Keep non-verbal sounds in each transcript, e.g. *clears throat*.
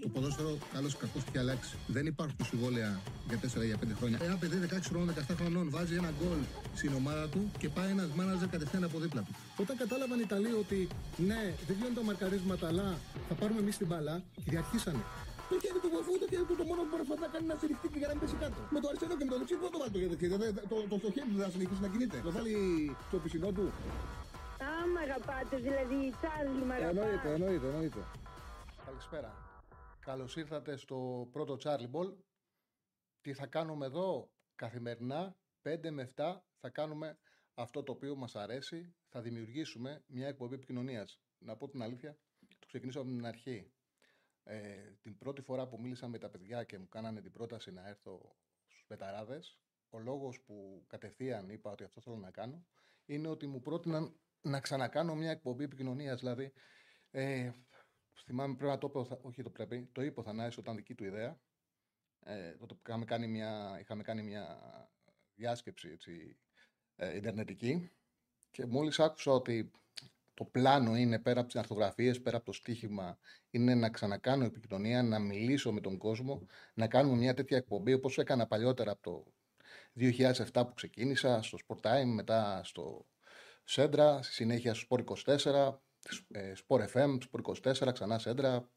Το ποδόσφαιρο, καλό ή κακό, έχει αλλάξει. Δεν υπάρχουν συμβόλαια για 4 ή για 5 χρόνια. Ένα παιδί 16 χρόνων, 17 χρονών βάζει ένα γκολ στην ομάδα του και πάει ένας μάναζερ κατευθείαν από δίπλα του. Όταν κατάλαβαν οι Ιταλοί ότι ναι, δεν γίνονται τα μαρκαρίσματα, αλλά θα πάρουμε εμείς την μπαλά, κυριαρχήσανε. Το χέρι του βοηθού, το χέρι του το μόνο που μπορεί να κάνει να στηριχτεί και για να μην πέσει κάτω. Με το αριστερό και με το δεξί, πού το βάλει το χέρι. Το, το, το, το χέρι του θα συνεχίσει να κινείται. Το βάλει στο πισινό του. Α, μ' αγαπάτε, δηλαδή, Τσάρλι, μ' αγαπάτε. Εννοείται, εννοείται, εννοείται. Καλησπέρα. Καλώς ήρθατε στο πρώτο Charlie Ball. Τι θα κάνουμε εδώ; Καθημερινά, 5 με 7, θα κάνουμε αυτό το οποίο μας αρέσει. Θα δημιουργήσουμε μια εκπομπή επικοινωνίας. Να πω την αλήθεια, το ξεκινήσω από την αρχή. Ε, την πρώτη φορά που μίλησα με τα παιδιά και μου κάνανε την πρόταση να έρθω στους Πεταράδες, ο λόγος που κατευθείαν είπα ότι αυτό θέλω να κάνω, είναι ότι μου πρότειναν να ξανακάνω μια εκπομπή επικοινωνίας. Δηλαδή, ε, θυμάμαι πρέπει να το πω, όχι το πρέπει, το είπε ο Θανάης όταν δική του ιδέα. Ε, τότε είχαμε κάνει μια, είχαμε κάνει μια διάσκεψη έτσι, ε, ιντερνετική και μόλις άκουσα ότι το πλάνο είναι πέρα από τις αρθογραφίες, πέρα από το στοίχημα, είναι να ξανακάνω επικοινωνία, να μιλήσω με τον κόσμο, να κάνουμε μια τέτοια εκπομπή όπως έκανα παλιότερα από το 2007 που ξεκίνησα, στο Sport Time, μετά στο Σέντρα, στη συνέχεια στο Sport 24, ε, Sport FM, Sport 24, ξανά Σέντρα.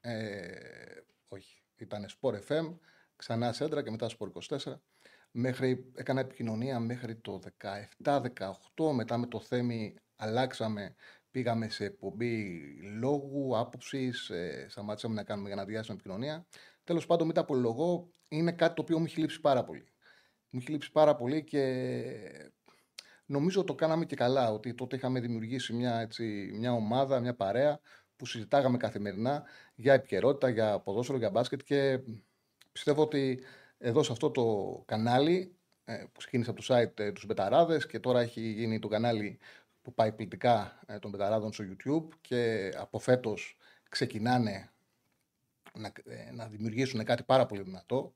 Ε, όχι, ήταν Sport FM, ξανά Σέντρα και μετά Sport 24. Μέχρι, έκανα επικοινωνία μέχρι το 17-18, μετά με το Θέμη αλλάξαμε, πήγαμε σε εκπομπή λόγου, άποψης, ε, σταματήσαμε να κάνουμε για να διάσουμε επικοινωνία. Τέλος πάντων, μετά από λογό, είναι κάτι το οποίο μου έχει λείψει πάρα πολύ. Μου έχει λείψει πάρα πολύ και Νομίζω το κάναμε και καλά, ότι τότε είχαμε δημιουργήσει μια, έτσι, μια ομάδα, μια παρέα που συζητάγαμε καθημερινά για επικαιρότητα, για ποδόσφαιρο, για μπάσκετ και πιστεύω ότι εδώ σε αυτό το κανάλι ε, που ξεκίνησε από το site ε, τους Μπεταράδες και τώρα έχει γίνει το κανάλι που πάει πληκτικά ε, των Μπεταράδων στο YouTube και από φέτος ξεκινάνε να, να δημιουργήσουν κάτι πάρα πολύ δυνατό.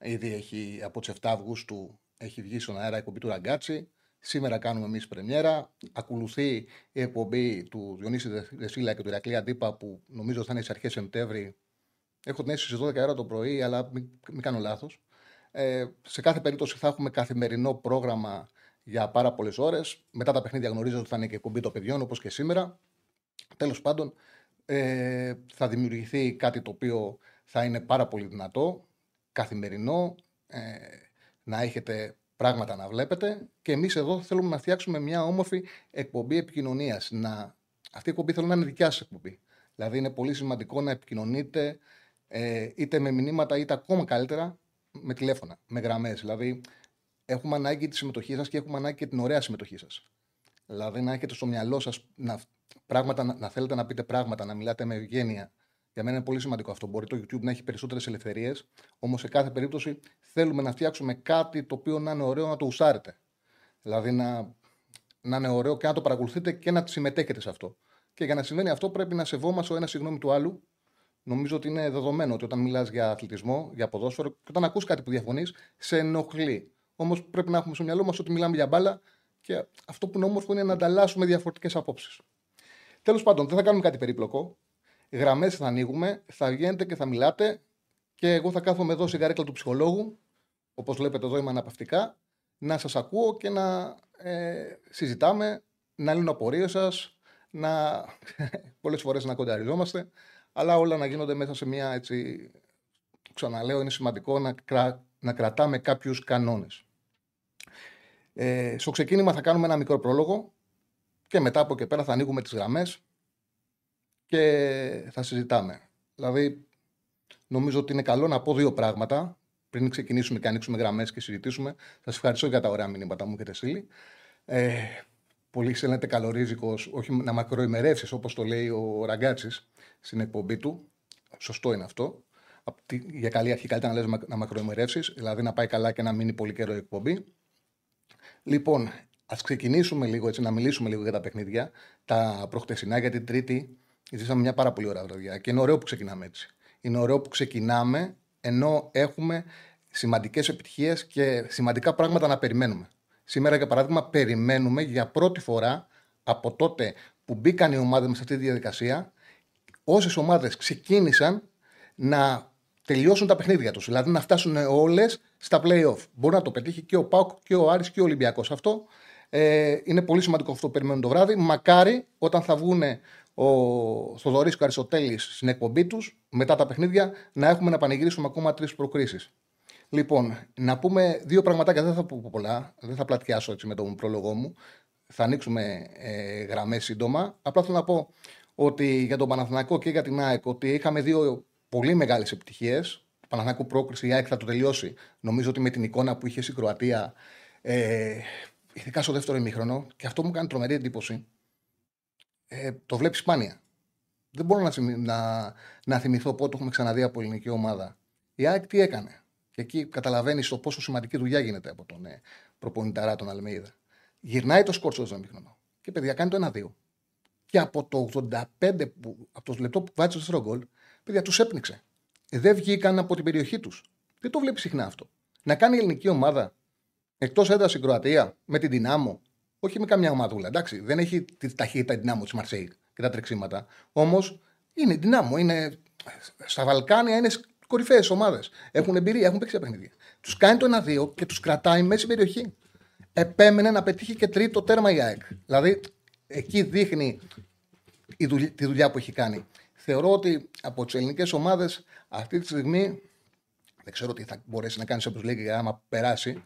Ήδη έχει από τις 7 Αυγούστου έχει βγει στον αέρα η εκπομπή του Ραγκάτσι. Σήμερα κάνουμε εμείς πρεμιέρα. Ακολουθεί η εκπομπή του Διονύση Δεσίλα και του Ηρακλή Αντίπα που νομίζω θα είναι στις αρχές Σεπτέμβρη. Έχω την αίσθηση στις 12 ώρα το πρωί, αλλά μην, μην κάνω λάθος. Ε, σε κάθε περίπτωση θα έχουμε καθημερινό πρόγραμμα για πάρα πολλές ώρες. Μετά τα παιχνίδια γνωρίζω ότι θα είναι και εκπομπή των παιδιών όπως και σήμερα. Τέλος πάντων, ε, θα δημιουργηθεί κάτι το οποίο θα είναι πάρα πολύ δυνατό, καθημερινό, ε, να έχετε πράγματα να βλέπετε και εμείς εδώ θέλουμε να φτιάξουμε μια όμορφη εκπομπή επικοινωνίας. Να... Αυτή η εκπομπή θέλω να είναι δικιά σας εκπομπή. Δηλαδή είναι πολύ σημαντικό να επικοινωνείτε ε, είτε με μηνύματα είτε ακόμα καλύτερα με τηλέφωνα, με γραμμές. Δηλαδή έχουμε ανάγκη τη συμμετοχή σας και έχουμε ανάγκη και την ωραία συμμετοχή σας. Δηλαδή να έχετε στο μυαλό σας να, πράγματα, να, να θέλετε να πείτε πράγματα, να μιλάτε με ευγένεια, για μένα είναι πολύ σημαντικό αυτό. Μπορεί το YouTube να έχει περισσότερες ελευθερίες, όμως σε κάθε περίπτωση θέλουμε να φτιάξουμε κάτι το οποίο να είναι ωραίο να το ουσάρετε. Δηλαδή να, να είναι ωραίο και να το παρακολουθείτε και να συμμετέχετε σε αυτό. Και για να συμβαίνει αυτό πρέπει να σεβόμαστε ο ένας συγγνώμη του άλλου. Νομίζω ότι είναι δεδομένο ότι όταν μιλάς για αθλητισμό, για ποδόσφαιρο και όταν ακούς κάτι που διαφωνείς, σε ενοχλεί. Όμως πρέπει να έχουμε στο μυαλό μας ότι μιλάμε για μπάλα και αυτό που είναι όμορφο είναι να ανταλλάσσουμε διαφορετικές απόψεις. Τέλος πάντων, δεν θα κάνουμε κάτι περίπλοκο γραμμές θα ανοίγουμε, θα βγαίνετε και θα μιλάτε και εγώ θα κάθομαι εδώ στη γαρέκλα του ψυχολόγου, όπως βλέπετε εδώ είμαι αναπαυτικά, να σας ακούω και να ε, συζητάμε, να λύνω απορίες σας, να *laughs* πολλές φορές να κονταριζόμαστε, αλλά όλα να γίνονται μέσα σε μια έτσι, ξαναλέω είναι σημαντικό να, να κρατάμε κάποιους κανόνες. Ε, στο ξεκίνημα θα κάνουμε ένα μικρό πρόλογο και μετά από και πέρα θα ανοίγουμε τις γραμμές και θα συζητάμε. Δηλαδή, νομίζω ότι είναι καλό να πω δύο πράγματα πριν ξεκινήσουμε και ανοίξουμε γραμμές και συζητήσουμε. Σας ευχαριστώ για τα ωραία μηνύματα μου, έχετε στείλει. Ε, πολύ στέλνετε καλορίζικος, όχι να μακροημερεύσεις όπως το λέει ο Ραγκάτσης στην εκπομπή του. Σωστό είναι αυτό. Για καλή αρχή, καλύτερα να λες να μακροημερεύσεις, δηλαδή να πάει καλά και να μείνει πολύ καιρό η εκπομπή. Λοιπόν, ας ξεκινήσουμε λίγο έτσι, να μιλήσουμε λίγο για τα παιχνίδια. Τα προχτεσινά για την Τρίτη Ζήσαμε μια πάρα πολύ ωραία βραδιά και είναι ωραίο που ξεκινάμε έτσι. Είναι ωραίο που ξεκινάμε ενώ έχουμε σημαντικές επιτυχίες και σημαντικά πράγματα να περιμένουμε. Σήμερα, για παράδειγμα, περιμένουμε για πρώτη φορά από τότε που μπήκαν οι ομάδες με σε αυτή τη διαδικασία, όσες ομάδες ξεκίνησαν να τελειώσουν τα παιχνίδια τους. Δηλαδή να φτάσουν όλες στα playoff. Μπορεί να το πετύχει και ο Πάουκ και ο Άρης και ο Ολυμπιακός. Αυτό ε, είναι πολύ σημαντικό αυτό που περιμένουν το βράδυ. Μακάρι όταν θα βγουν ο Θοδωρή και ο Αριστοτέλης στην εκπομπή τους μετά τα παιχνίδια να έχουμε να πανηγυρίσουμε ακόμα τρεις προκρίσεις. Λοιπόν, να πούμε δύο πραγματάκια. Δεν θα πω πολλά. Δεν θα πλατιάσω έτσι με τον πρόλογό μου. Θα ανοίξουμε ε, γραμμές σύντομα. Απλά θέλω να πω ότι για τον Παναθηναϊκό και για την ΑΕΚ ότι είχαμε δύο πολύ μεγάλες επιτυχίες. Το Παναθηναϊκό πρόκριση, η ΑΕΚ θα το τελειώσει. Νομίζω ότι με την εικόνα που είχε η Κροατία, ε, ειδικά στο δεύτερο ημίχρονο, και αυτό μου κάνει τρομερή εντύπωση, ε, το βλέπεις σπάνια. Δεν μπορώ να, να, να θυμηθώ πότε έχουμε ξαναδεί από ελληνική ομάδα. Η ΑΕΚ τι έκανε; Και εκεί καταλαβαίνεις το πόσο σημαντική δουλειά γίνεται από τον ε, προπονηταρά τον Αλμέιδα. Γυρνάει το σκόρτσο στο μήχρονο. Και παιδιά κάνει το 1-2. Και από το 85, που, από το λεπτό που βάζει το δεύτερο γκολ, παιδιά τους έπνιξε. Δεν βγήκαν από την περιοχή τους. Δεν το βλέπει συχνά αυτό. Να κάνει η ελληνική ομάδα εκτός έντασης η Κροατία με την Δυνάμω, όχι με καμιά ομαδούλα. Εντάξει, δεν έχει τη ταχύτητα Δυνάμω της Μαρσέη και τα τρεξίματα. Όμως είναι Δυνάμω, είναι στα Βαλκάνια, είναι κορυφαίες ομάδες. Έχουν εμπειρία, έχουν παίξει παιχνίδια. Τους κάνει το 1-2 και τους κρατάει μέση περιοχή. Επέμενε να πετύχει και τρίτο τέρμα η ΑΕΚ. Δηλαδή, εκεί δείχνει η δουλειά, τη δουλειά που έχει κάνει. Θεωρώ ότι από τις ελληνικές ομάδες αυτή τη στιγμή δεν ξέρω τι θα μπορέσει να κάνει όπω λέει άμα περάσει,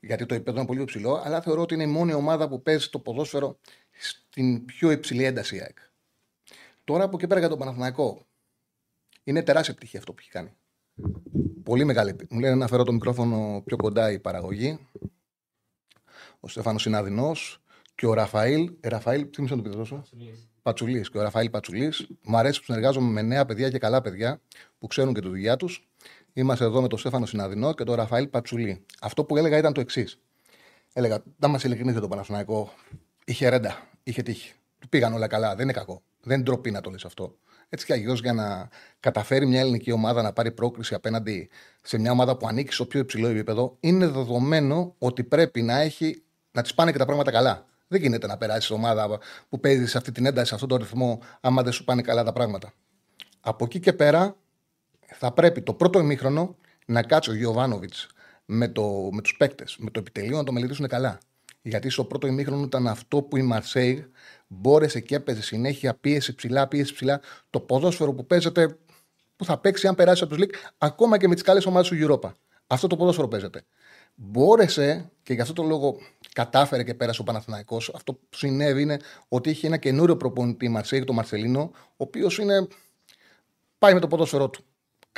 γιατί το επίπεδο είναι πολύ υψηλό, αλλά θεωρώ ότι είναι η μόνη ομάδα που παίζει το ποδόσφαιρο στην πιο υψηλή ένταση η ΑΕΚ. Τώρα από εκεί πέρα για τον Παναθηναϊκό. Είναι τεράστια επιτυχία αυτό που έχει κάνει. Πολύ μεγάλη. Μου λένε να φέρω το μικρόφωνο πιο κοντά η παραγωγή. Ο Στέφανος είναι αδεινός. Και ο Ραφαήλ. Ε, Ραφαήλ, τι μισό να το πει τόσο; Πατσουλής. Και ο Ραφαήλ Πατσουλής. Μου αρέσει που συνεργάζομαι με νέα παιδιά και καλά παιδιά που ξέρουν και τη δουλειά τους. Είμαστε εδώ με τον Στέφανο Συναδεινό και τον Ραφαήλ Πατσουλή. Αυτό που έλεγα ήταν το εξής. Έλεγα, να μας ειλικρινεί για τον Παναθηναϊκό. Είχε ρέντα, είχε τύχη. Του πήγαν όλα καλά, δεν είναι κακό. Δεν ντροπή να το λες αυτό. Έτσι κι αλλιώς για να καταφέρει μια ελληνική ομάδα να πάρει πρόκριση απέναντι σε μια ομάδα που ανήκει στο πιο υψηλό επίπεδο, είναι δεδομένο ότι πρέπει να έχει να της πάνε και τα πράγματα καλά. Δεν γίνεται να περάσεις ομάδα που παίζεις σε αυτή την ένταση, σε αυτόν τον ρυθμό, άμα δεν σου πάνε καλά τα πράγματα. Από εκεί και πέρα θα πρέπει το πρώτο ημίχρονο να κάτσει ο Γιωβάνοβιτς με, το, με τους παίκτες, με το επιτελείο να το μελετήσουν καλά. Γιατί στο πρώτο ημίχρονο ήταν αυτό που η Μαρσέη μπόρεσε και έπαιζε συνέχεια πίεση ψηλά, πίεση ψηλά. Το ποδόσφαιρο που παίζεται, που θα παίξει αν περάσει από τους Λίκ, ακόμα και με τις καλές ομάδες του Europa. Αυτό το ποδόσφαιρο παίζεται. Μπόρεσε και γι' αυτό το λόγο κατάφερε και πέρασε ο Παναθηναϊκός. Αυτό που συνέβη είναι ότι έχει ένα καινούριο προπονητή Μαρσέη, τον Μαρσελίνο, ο οποίος είναι. πάει με το ποδόσφαιρό του.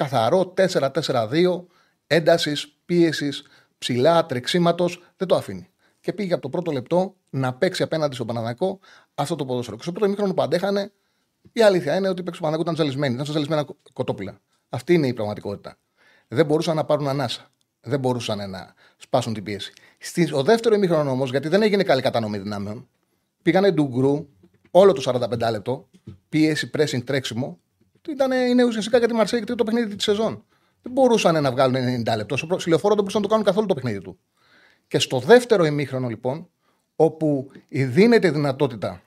Καθαρό 4-4-2, έντασης, πίεσης, ψηλά, τρεξίματος, δεν το αφήνει και πήγε από το πρώτο λεπτό να παίξει απέναντι στον Παναναναϊκό αυτό το ποδόσφαιρο. Και στο πρώτο μήχρονο που αντέχανε, η αλήθεια είναι ότι παίξει ο Παναναναϊκό ήταν ζαλισμένοι. Ήταν ζαλισμένα κοτόπουλα. Αυτή είναι η πραγματικότητα. Δεν μπορούσαν να πάρουν ανάσα. Δεν μπορούσαν να σπάσουν την πίεση. Στο δεύτερο ημίχρονο όμως, γιατί δεν έγινε καλή κατανομή δυνάμεων, πήγανε ντουγκρού όλο το 45 λεπτό, πίεση, pressing, τρέξιμο. Ήταν, είναι ουσιαστικά για τη Μαρσέη το παιχνίδι της σεζόν. Δεν μπορούσαν να βγάλουν 90 λεπτό. Στο λεωφόρο δεν μπορούσαν να το κάνουν καθόλου το παιχνίδι του. Και στο δεύτερο ημίχρονο λοιπόν, όπου δίνεται η δυνατότητα,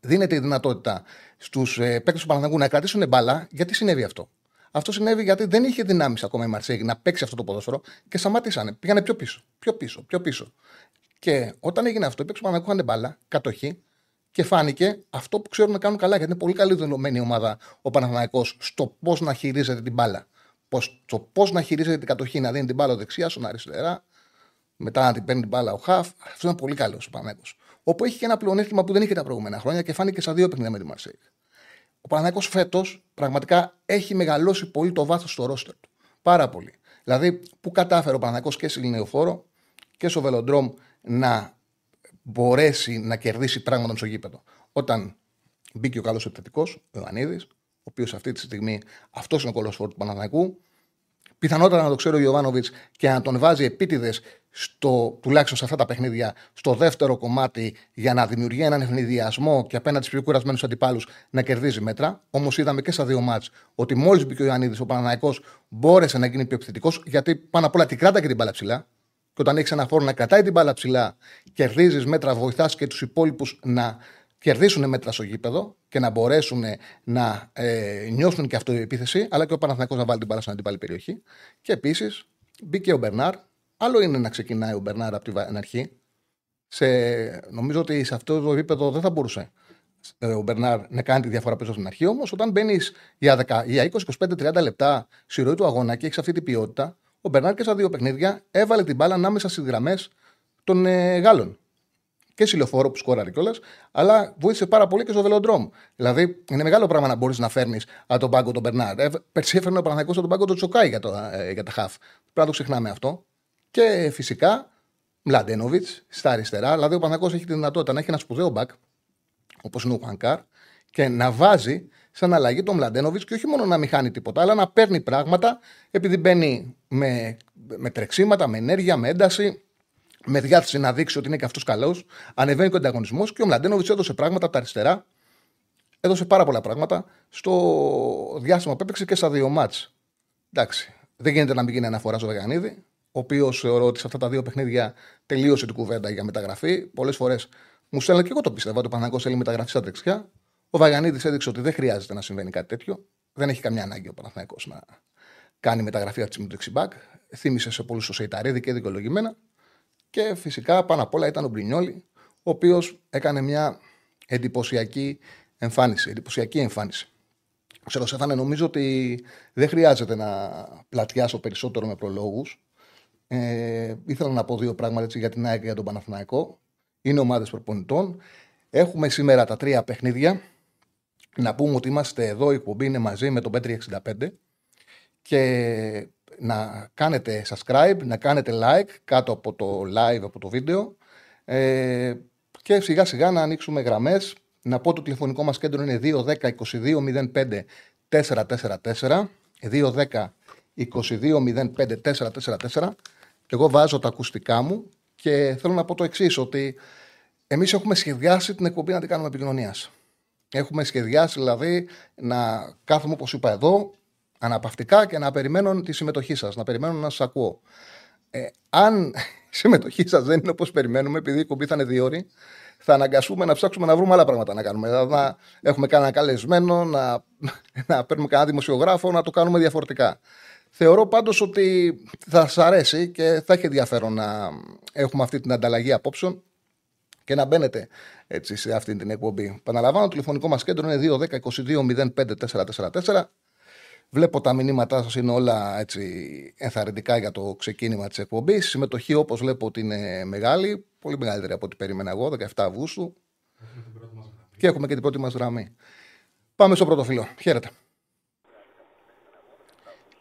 δίνεται η δυνατότητα στους ε, παίκτες του Παναθηναϊκού να κρατήσουν μπάλα, γιατί συνέβη αυτό. Αυτό συνέβη γιατί δεν είχε δυνάμεις ακόμα η Μαρσέγη να παίξει αυτό το ποδόσφαιρο και σταμάτησαν. Πήγανε πιο πίσω, πιο πίσω, πιο πίσω. Και όταν έγινε αυτό, οι παίκτες του Παναθηναϊκού είχαν μπάλα, κατοχή και φάνηκε αυτό που ξέρουν να κάνουν καλά. Γιατί είναι πολύ καλή δεδομένη ομάδα ο Παναθηναϊκός στο πώς να χειρίζεται την μπάλα. στο πώς να χειρίζεται την κατοχή, να δίνει την μπάλα δεξιά, στον αριστερά, μετά να την παίρνει την μπάλα ο Χαφ. Αυτό είναι πολύ καλός ο Παναγό. Όπου έχει και ένα πλεονέκτημα που δεν είχε τα προηγούμενα χρόνια και φάνηκε στα δύο παιχνίδια με τη Μαρσέικ. Ο Παναγό φέτος πραγματικά έχει μεγαλώσει πολύ το βάθος στο ρόστερ του. Πάρα πολύ. Δηλαδή, που κατάφερε ο Παναγό και σε Λινεοφόρο και στο Βελοντρόμ να μπορέσει να κερδίσει πράγματα στο γήπεδο. Όταν μπήκε ο καλός επιθετικός, ο Ιωαννίδης, ο οποίος αυτή τη στιγμή αυτός είναι ο κολοσφόρ του Παναθηναϊκού, πιθανότατα να το ξέρει ο Ιωβάνοβιτ και να τον βάζει επίτηδες στο, τουλάχιστον σε αυτά τα παιχνίδια, στο δεύτερο κομμάτι για να δημιουργεί έναν ευνηδιασμό και απέναντι στους πιο κουρασμένους αντιπάλους να κερδίζει μέτρα. Όμως είδαμε και στα δύο μάτς ότι μόλις μπήκε ο Ιωαννίδης, ο Παναναναϊκό μπόρεσε να γίνει πιο επιθετικός, γιατί πάνω απ' όλα την κράτα και την μπάλα ψηλά. Και όταν έχεις ένα φόρο να κρατάει την μπάλα ψηλά, κερδίζεις μέτρα, βοηθάς και τους υπόλοιπους να κερδίσουν μέτρα στο γήπεδο και να μπορέσουν να ε, νιώσουν και αυτό η επίθεση, αλλά και ο Παναθηναϊκός να βάλει την μπάλα στην αντίπαλη περιοχή. Και επίσης μπήκε ο Μπερνάρ. Άλλο είναι να ξεκινάει ο Μπερνάρ από την αρχή. Σε, νομίζω ότι σε αυτό το επίπεδο δεν θα μπορούσε ε, ο Μπερνάρ να κάνει τη διαφορά πίσω στην αρχή. Όμως, όταν μπαίνεις για, 10, για 20, 25, 30 λεπτά στη ροή του αγώνα και έχεις αυτή την ποιότητα, ο Μπερνάρ και στα δύο παιχνίδια έβαλε την μπάλα ανάμεσα στις γραμμές των ε, Γάλλων. Και στη λεωφόρο που σκόραρε κιόλας, αλλά βοήθησε πάρα πολύ και στο βελοντρόμ. Δηλαδή, είναι μεγάλο πράγμα να μπορείς να φέρνεις από τον πάγκο τον Μπερνάρ. Ε, Περσί έφερνε ο Παναγικό στον πάγκο τον Τσοκάη για, το, ε, για τα χαφ. Πρέπει να το ξεχνάμε αυτό. Και φυσικά, Μλαντένοβιτς στα αριστερά. Δηλαδή, ο Παναγικό έχει τη δυνατότητα να έχει ένα σπουδαίο μπακ, όπως είναι ο Χουανκάρ, και να βάζει σαν αλλαγή τον Μλαντένοβιτς και όχι μόνο να μην χάνει τίποτα, αλλά να παίρνει πράγματα επειδή μπαίνει με, με τρεξίματα, με ενέργεια, με ένταση, με διάθεση να δείξει ότι είναι και αυτός καλός. Ανεβαίνει και ο ανταγωνισμός και ο Μλαντένοβιτς έδωσε πράγματα από τα αριστερά. Έδωσε πάρα πολλά πράγματα στο διάστημα που έπαιξε και στα δύο μάτς. Εντάξει. Δεν γίνεται να μην γίνει αναφορά στο Βεγανίδη, ο οποίος θεωρώ ότι σε αυτά τα δύο παιχνίδια τελείωσε την κουβέντα για μεταγραφή. Πολλές φορές μου στέλνει και εγώ το πίστευα ότι ο Παναγό θέλει μεταγραφή στα δεξιά. Ο Βαγανίδη έδειξε ότι δεν χρειάζεται να συμβαίνει κάτι τέτοιο. Δεν έχει καμιά ανάγκη ο Παναθανικό να κάνει μεταγραφή από τη δεξιμπάκ. Θύμησε σε πολλούς ο Σεϊταρίδη και δικαιολογημένα. Και φυσικά πάνω απ' όλα ήταν ο Μπρινιόλη, ο οποίος έκανε μια εντυπωσιακή εμφάνιση. Εντυπωσιακή εμφάνιση. Ξέρω, Σέφανε, νομίζω ότι δεν χρειάζεται να πλατιάσω περισσότερο με προλόγους. Ε, ήθελα να πω δύο πράγματα έτσι, για την ΑΕΚ και για τον Παναθηναϊκό. Είναι ομάδες προπονητών. Έχουμε σήμερα τα τρία παιχνίδια. Να πούμε ότι είμαστε εδώ, η εκπομπή είναι μαζί με τον Πέτρι 65 και να κάνετε subscribe, να κάνετε like κάτω από το live, από το βίντεο ε, και σιγά σιγά να ανοίξουμε γραμμές. Να πω το τηλεφωνικό μας κέντρο είναι 210 22 05 444 210 22 05 444 εγώ βάζω τα ακουστικά μου και θέλω να πω το εξής ότι εμείς έχουμε σχεδιάσει την εκπομπή να την κάνουμε επικοινωνίας. Έχουμε σχεδιάσει δηλαδή να κάθομαι όπως είπα εδώ αναπαυτικά και να περιμένω τη συμμετοχή σας, να περιμένω να σας ακούω. Ε, αν *laughs* η συμμετοχή σας δεν είναι όπως περιμένουμε, επειδή η κομπή θα είναι δύο ώρε, θα αναγκαστούμε να ψάξουμε να βρούμε άλλα πράγματα να κάνουμε. Δηλαδή να έχουμε κανένα καλεσμένο, να, *laughs* να παίρνουμε κανένα δημοσιογράφο, να το κάνουμε διαφορετικά. Θεωρώ πάντως ότι θα σας αρέσει και θα έχει ενδιαφέρον να έχουμε αυτή την ανταλλαγή απόψεων και να μπαίνετε έτσι, σε αυτή την εκπομπή. Παναλαμβάνω, το τηλεφωνικό μας κέντρο είναι 210 22 05 444. Βλέπω τα μηνύματά σας είναι όλα έτσι ενθαρρυντικά για το ξεκίνημα της εκπομπής. Η συμμετοχή, όπως βλέπω, ότι είναι μεγάλη. Πολύ μεγαλύτερη από ό,τι περίμενα εγώ, 17 Αυγούστου. Και έχουμε και την πρώτη μας γραμμή. Πάμε στο πρώτο φίλο. Χαίρετε.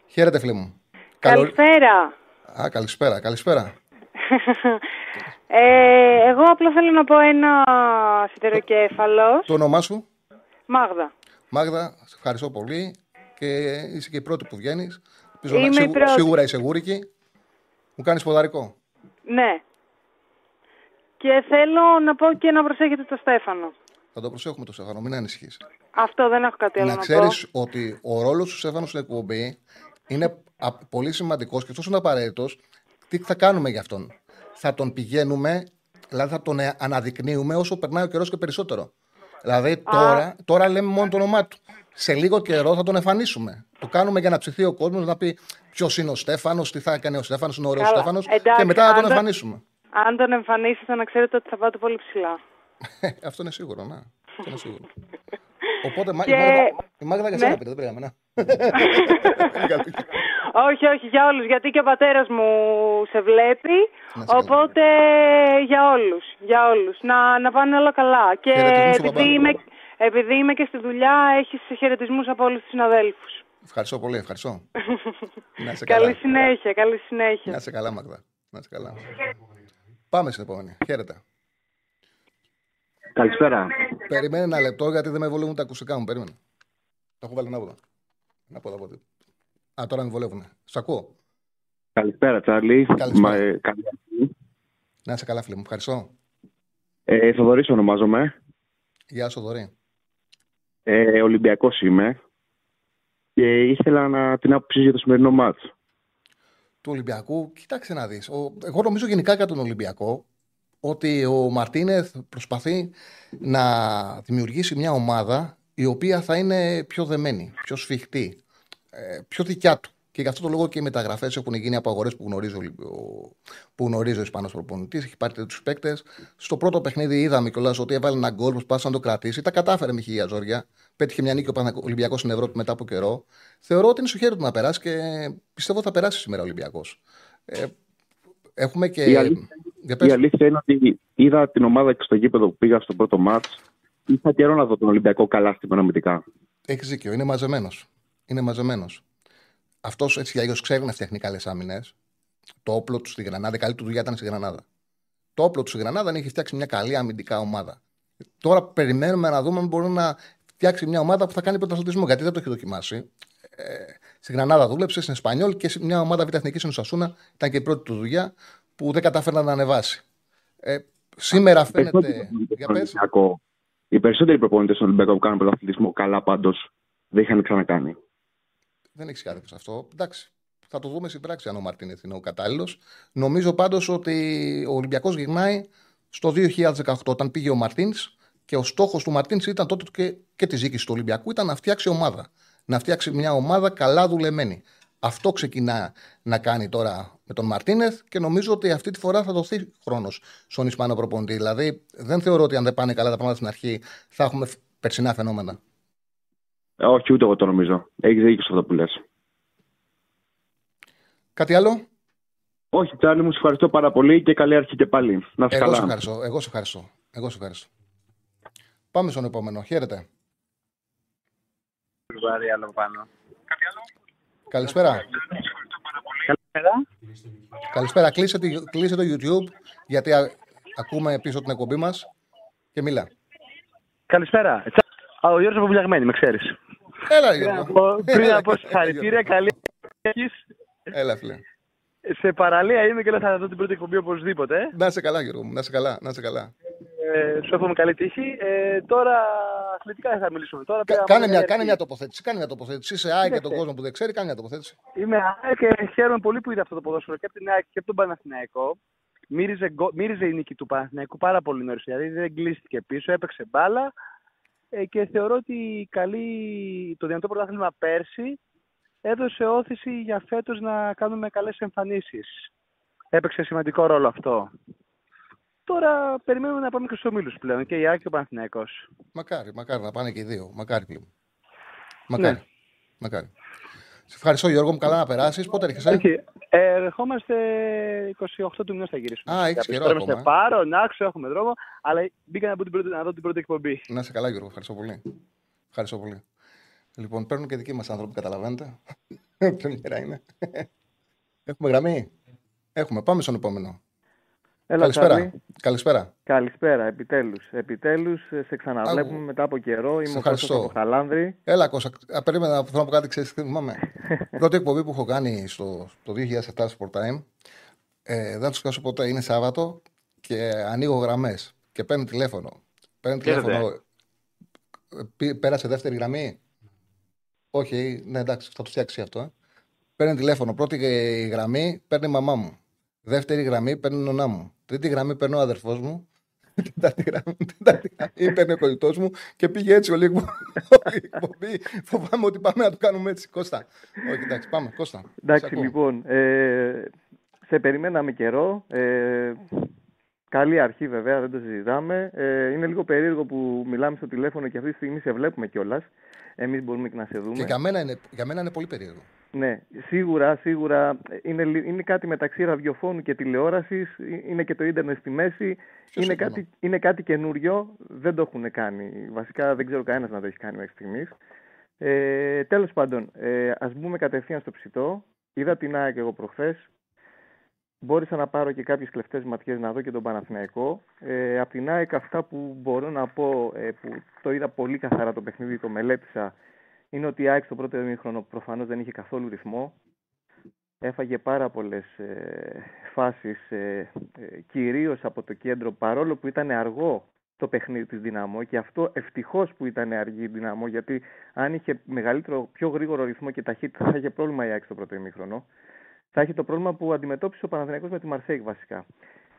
Χαίρετε, φίλοι μου. Καλησπέρα. Α, καλησπέρα, καλησπέρα. Ε, εγώ απλά θέλω να πω ένα σιδεροκέφαλος. Το όνομά σου; Μάγδα. Μάγδα, σε ευχαριστώ πολύ και είσαι και η πρώτη που βγαίνεις. Σίγουρα, σίγουρα είσαι γούρικη. Μου κάνεις ποδαρικό. Ναι. Και θέλω να πω και να προσέχετε το Στέφανο. Θα το προσέχουμε το Στέφανο, μην ανησυχείς. Αυτό δεν έχω κάτι άλλο να, να ξέρεις ότι ο ρόλος του Στέφανου στην εκπομπή είναι πολύ σημαντικός και αυτό είναι απαραίτητος. Τι θα κάνουμε για αυτόν; Θα τον πηγαίνουμε, δηλαδή θα τον αναδεικνύουμε όσο περνάει ο καιρός και περισσότερο. Δηλαδή τώρα, τώρα λέμε μόνο το όνομά του σε λίγο καιρό θα τον εμφανίσουμε. Το κάνουμε για να ψηθεί ο κόσμος να πει ποιος είναι ο Στέφανος, τι θα έκανε ο Στέφανος, είναι ωραίος Στέφανος. Και μετά θα τον εμφανίσουμε. Αν τον εμφανίσετε, να ξέρετε ότι θα πάτε πολύ ψηλά. *laughs* Αυτό είναι σίγουρο, να. Αυτό είναι σίγουρο. *laughs* Οπότε και... η Μάγδα, η Μάγδα για σένα δεν πρέπει να *laughs* όχι, όχι, για όλους, γιατί και ο πατέρας μου σε βλέπει, οπότε για όλους, για όλους, να, να πάνε όλα καλά. Και επειδή είμαι, επειδή είμαι και στη δουλειά, έχεις χαιρετισμούς από όλους τους συναδέλφους. Ευχαριστώ πολύ, ευχαριστώ. *laughs* να σε καλά. Καλή συνέχεια, καλή συνέχεια. Να σε καλά, Μαγδά. Να σε καλά. Πάμε στην επόμενη. Χαίρετε. Καλησπέρα. Περιμένει ένα λεπτό γιατί δεν με βολεύουν τα ακουστικά μου. Περίμενε. Τα έχω βάλει να πω. Να πω, πω. Α, τώρα με βολεύουν. Σ' ακούω. Καλησπέρα, Τσάρλι. Καλησπέρα. Ε, να είσαι καλά, φίλε μου. Ευχαριστώ. Ε, Θοδωρής ονομάζομαι. Γεια σου, Θοδωρή. Ε, Ολυμπιακός είμαι και ήθελα να την άποψη για το σημερινό μάτς. Του Ολυμπιακού, κοίταξε να δεις. Ο, εγώ νομίζω γενικά για τον Ολυμπιακό ότι ο Μαρτίνεθ προσπαθεί να δημιουργήσει μια ομάδα η οποία θα είναι πιο δεμένη, πιο σφιχτή, ε, πιο δικιά του. Και γι' αυτό το λόγο και οι μεταγραφές έχουν γίνει από αγορές που γνωρίζει ο, που γνωρίζει ο Ισπανός προπονητής. Έχει πάρει του παίκτες. Στο πρώτο παιχνίδι είδαμε κιόλας ότι έβαλε ένα γκολ, προσπάθησε να το κρατήσει. Τα κατάφερε με χιλιά ζόρια. Πέτυχε μια νίκη ο Ολυμπιακός στην Ευρώπη μετά από καιρό. Θεωρώ ότι είναι στο χέρι του να περάσει και πιστεύω θα περάσει σήμερα ο Ολυμπιακός. Ε, έχουμε και. Η αλήθεια, η αλήθεια είναι ότι είδα την ομάδα και στο γήπεδο που πήγα στο πρώτο μάτς. Είχα καιρό να δω τον Ολυμπιακό καλά στην Έχεις δίκιο, είναι μαζεμένος. Είναι μαζεμένος. Αυτός έτσι για αλλιώς ξέρει να φτιάχνει καλέ άμυνες. Το όπλο του στη Γρανάδα, η καλή του δουλειά ήταν στη Γρανάδα. Το όπλο του στη Γρανάδα έχει φτιάξει μια καλή αμυντικά ομάδα. Τώρα περιμένουμε να δούμε αν μπορεί να φτιάξει μια ομάδα που θα κάνει πρωταθλητισμό. Γιατί δεν το έχει δοκιμάσει. Ε, στη Γρανάδα δούλεψε, στην Εσπανιόλ και σε μια ομάδα β' εθνικής στην Ουσασούνα ήταν και η πρώτη του δουλειά που δεν κατάφερε να ανεβάσει. Ε, σήμερα φαίνεται. Οι περισσότεροι προπονητές στον Ολυμπιακό που κάνουν πρωταθλητισμό καλά πάντως δεν είχαν ξανακάνει. Δεν έχει κάτι αυτό. Εντάξει. Θα το δούμε στην πράξη αν ο Μαρτίνεθ είναι ο κατάλληλος. Νομίζω πάντως ότι ο Ολυμπιακός γυρνάει στο 2018 όταν πήγε ο Μαρτίνς και ο στόχος του Μαρτίνς ήταν τότε και, και τη ζήκη του Ολυμπιακού ήταν να φτιάξει ομάδα. Να φτιάξει μια ομάδα καλά δουλεμένη. Αυτό ξεκινά να κάνει τώρα με τον Μαρτίνεθ και νομίζω ότι αυτή τη φορά θα δοθεί χρόνος στον Ισπανό προπονητή. Δηλαδή, δεν θεωρώ ότι αν δεν πάνε καλά τα πράγματα στην αρχή θα έχουμε περσινά φαινόμενα. Ε, όχι, ούτε εγώ το νομίζω. Έχεις δίκιο σε αυτό που λες. Κάτι άλλο; Όχι, Τσάρλι, μου σε ευχαριστώ πάρα πολύ και καλή αρχή και πάλι. Να εγώ καλά. Σε ευχαριστώ. Εγώ σε ευχαριστώ. Εγώ σε ευχαριστώ. Πάμε στον επόμενο. Χαίρετε. Καλησπέρα. Καλησπέρα. Καλησπέρα. Κλείσε, κλείσε το YouTube γιατί ακούμε πίσω την εκπομπή μας και μιλά. Καλησπέρα. Ο Γιώργος Αποβουλιαγμένη, με ξέρεις. Έλα, Γιώργο. Πριν από συγχαρητήρια, καλή έχεις. Έλα, φίλε. Σε παραλία είμαι και λέω θα δω την πρώτη εκπομπή οπωσδήποτε. Να σε καλά, Γιώργο. Να σε καλά. Να σε καλά. Ε, σου εύχομαι καλή τύχη. Ε, τώρα αθλητικά δεν θα μιλήσουμε. Τώρα, Κα, κάνε, μια, κάνε μια τοποθέτηση. Κάνε μια τοποθέτηση. Είσαι ΑΕΚ και τον κόσμο που δεν ξέρει, κάνε μια τοποθέτηση. Είμαι ΑΕΚ και χαίρομαι πολύ που είδα αυτό το ποδόσφαιρο και από την ΑΕΚ και από τον Παναθηναϊκό. Μύριζε, μύριζε η νίκη του Παναθηναϊκού πάρα πολύ νωρίς. Δηλαδή δεν κλείστηκε πίσω, έπαιξε μπάλα. Ε, και θεωρώ ότι καλή, το δυνατό πρωτάθλημα πέρσι έδωσε όθηση για φέτος να κάνουμε καλές εμφανίσεις. Έπαιξε σημαντικό ρόλο αυτό. Τώρα περιμένουμε να πάμε και στους ομίλους πλέον, και η Άκη και ο Παναθηναϊκός. Μακάρι, μακάρι να πάνε και οι δύο. Μακάρι πλέον. Μακάρι. Ναι. Μακάρι. Σε ευχαριστώ Γιώργο μου, καλά να περάσεις. Πότε έρχεσαι; Ε, ερχόμαστε 28 του μηνό θα γυρίσουμε. Α, έχεις καιρό ακόμα. Είμαστε πάρο, να έχουμε δρόμο, αλλά μπήκα να, την να δω την πρώτη εκπομπή. Να σε καλά Γιώργο, ευχαριστώ πολύ. Ευχαριστώ πολύ. Λοιπόν, παίρνουν και δικοί μας άνθρωποι, καταλαβαίνετε. *laughs* Πρεμιέρα είναι. Έχουμε γραμμή. Έχουμε. Πάμε στον επόμενο. Έλα, Καλησπέρα. Καλησπέρα. Καλησπέρα, επιτέλους. Επιτέλους, σε ξαναβλέπουμε μετά από καιρό. Είμαι ο Κώστας Χαλάνδρη. Έλα, Κώστα. Περίμενα να πω κάτι, ξέρεις τι θυμάμαι. *laughs* Πρώτη εκπομπή που έχω κάνει στο, το 2007 στο Sport Time. Ε, δεν τους κάνω ποτέ. Είναι Σάββατο και ανοίγω γραμμές και παίρνω τηλέφωνο. Παίρνω τηλέφωνο. Πέρασε δεύτερη γραμμή. Όχι, ναι, εντάξει, θα το φτιάξει αυτό. Ε. Παίρνει τηλέφωνο. Πρώτη γραμμή παίρνει η μαμά μου. Δεύτερη γραμμή παίρνει η νονά μου. Τρίτη γραμμή παίρνει ο αδερφός μου. *laughs* Τετάρτη γραμμή, γραμμή παίρνει ο κολλητός μου και πήγε έτσι ο λίγο. εκπομπή. *laughs* Φοβάμαι ότι πάμε να το κάνουμε έτσι. Κώστα. Όχι, εντάξει, πάμε. Κώστα. Εντάξει, λοιπόν. Ε, σε περιμέναμε καιρό. Ε, καλή αρχή βέβαια, δεν το συζητάμε. Ε, είναι λίγο περίεργο που μιλάμε στο τηλέφωνο και αυτή τη στιγμή σε βλέπουμε κιόλας. Εμείς μπορούμε και να σε δούμε. Και για μένα είναι, για μένα είναι πολύ περίεργο. Ναι, σίγουρα, σίγουρα είναι, είναι κάτι μεταξύ ραδιοφώνου και τηλεόρασης, είναι και το ίντερνετ στη μέση, είναι κάτι, είναι κάτι καινούριο, δεν το έχουν κάνει. Βασικά δεν ξέρω κανένας να το έχει κάνει μέχρι στιγμής. Ε, τέλος πάντων, ε, ας μπούμε κατευθείαν στο ψητό. Είδα την ΑΕΚ εγώ προχθές. Μπόρεσα να πάρω και κάποιες κλεφτές ματιές να δω και τον Παναθηναϊκό. Ε, απ' την ΑΕΚ αυτά που μπορώ να πω, ε, που το είδα πολύ καθαρά το παιχνίδι, το μελέτησα, είναι ότι η ΑΕΚ στο πρώτο ημίχρονο προφανώς δεν είχε καθόλου ρυθμό. Έφαγε πάρα πολλές ε, φάσεις, ε, ε, κυρίως από το κέντρο, παρόλο που ήταν αργό το παιχνίδι της Δυναμό και αυτό ευτυχώς που ήταν αργή η Δυναμό, γιατί αν είχε μεγαλύτερο, πιο γρήγορο ρυθμό και ταχύτητα, θα είχε πρόβλημα η ΑΕΚ στο πρώτο ημίχρονο. Θα είχε το πρόβλημα που αντιμετώπισε ο Παναθηναϊκός με τη Μαρσέικ βασικά.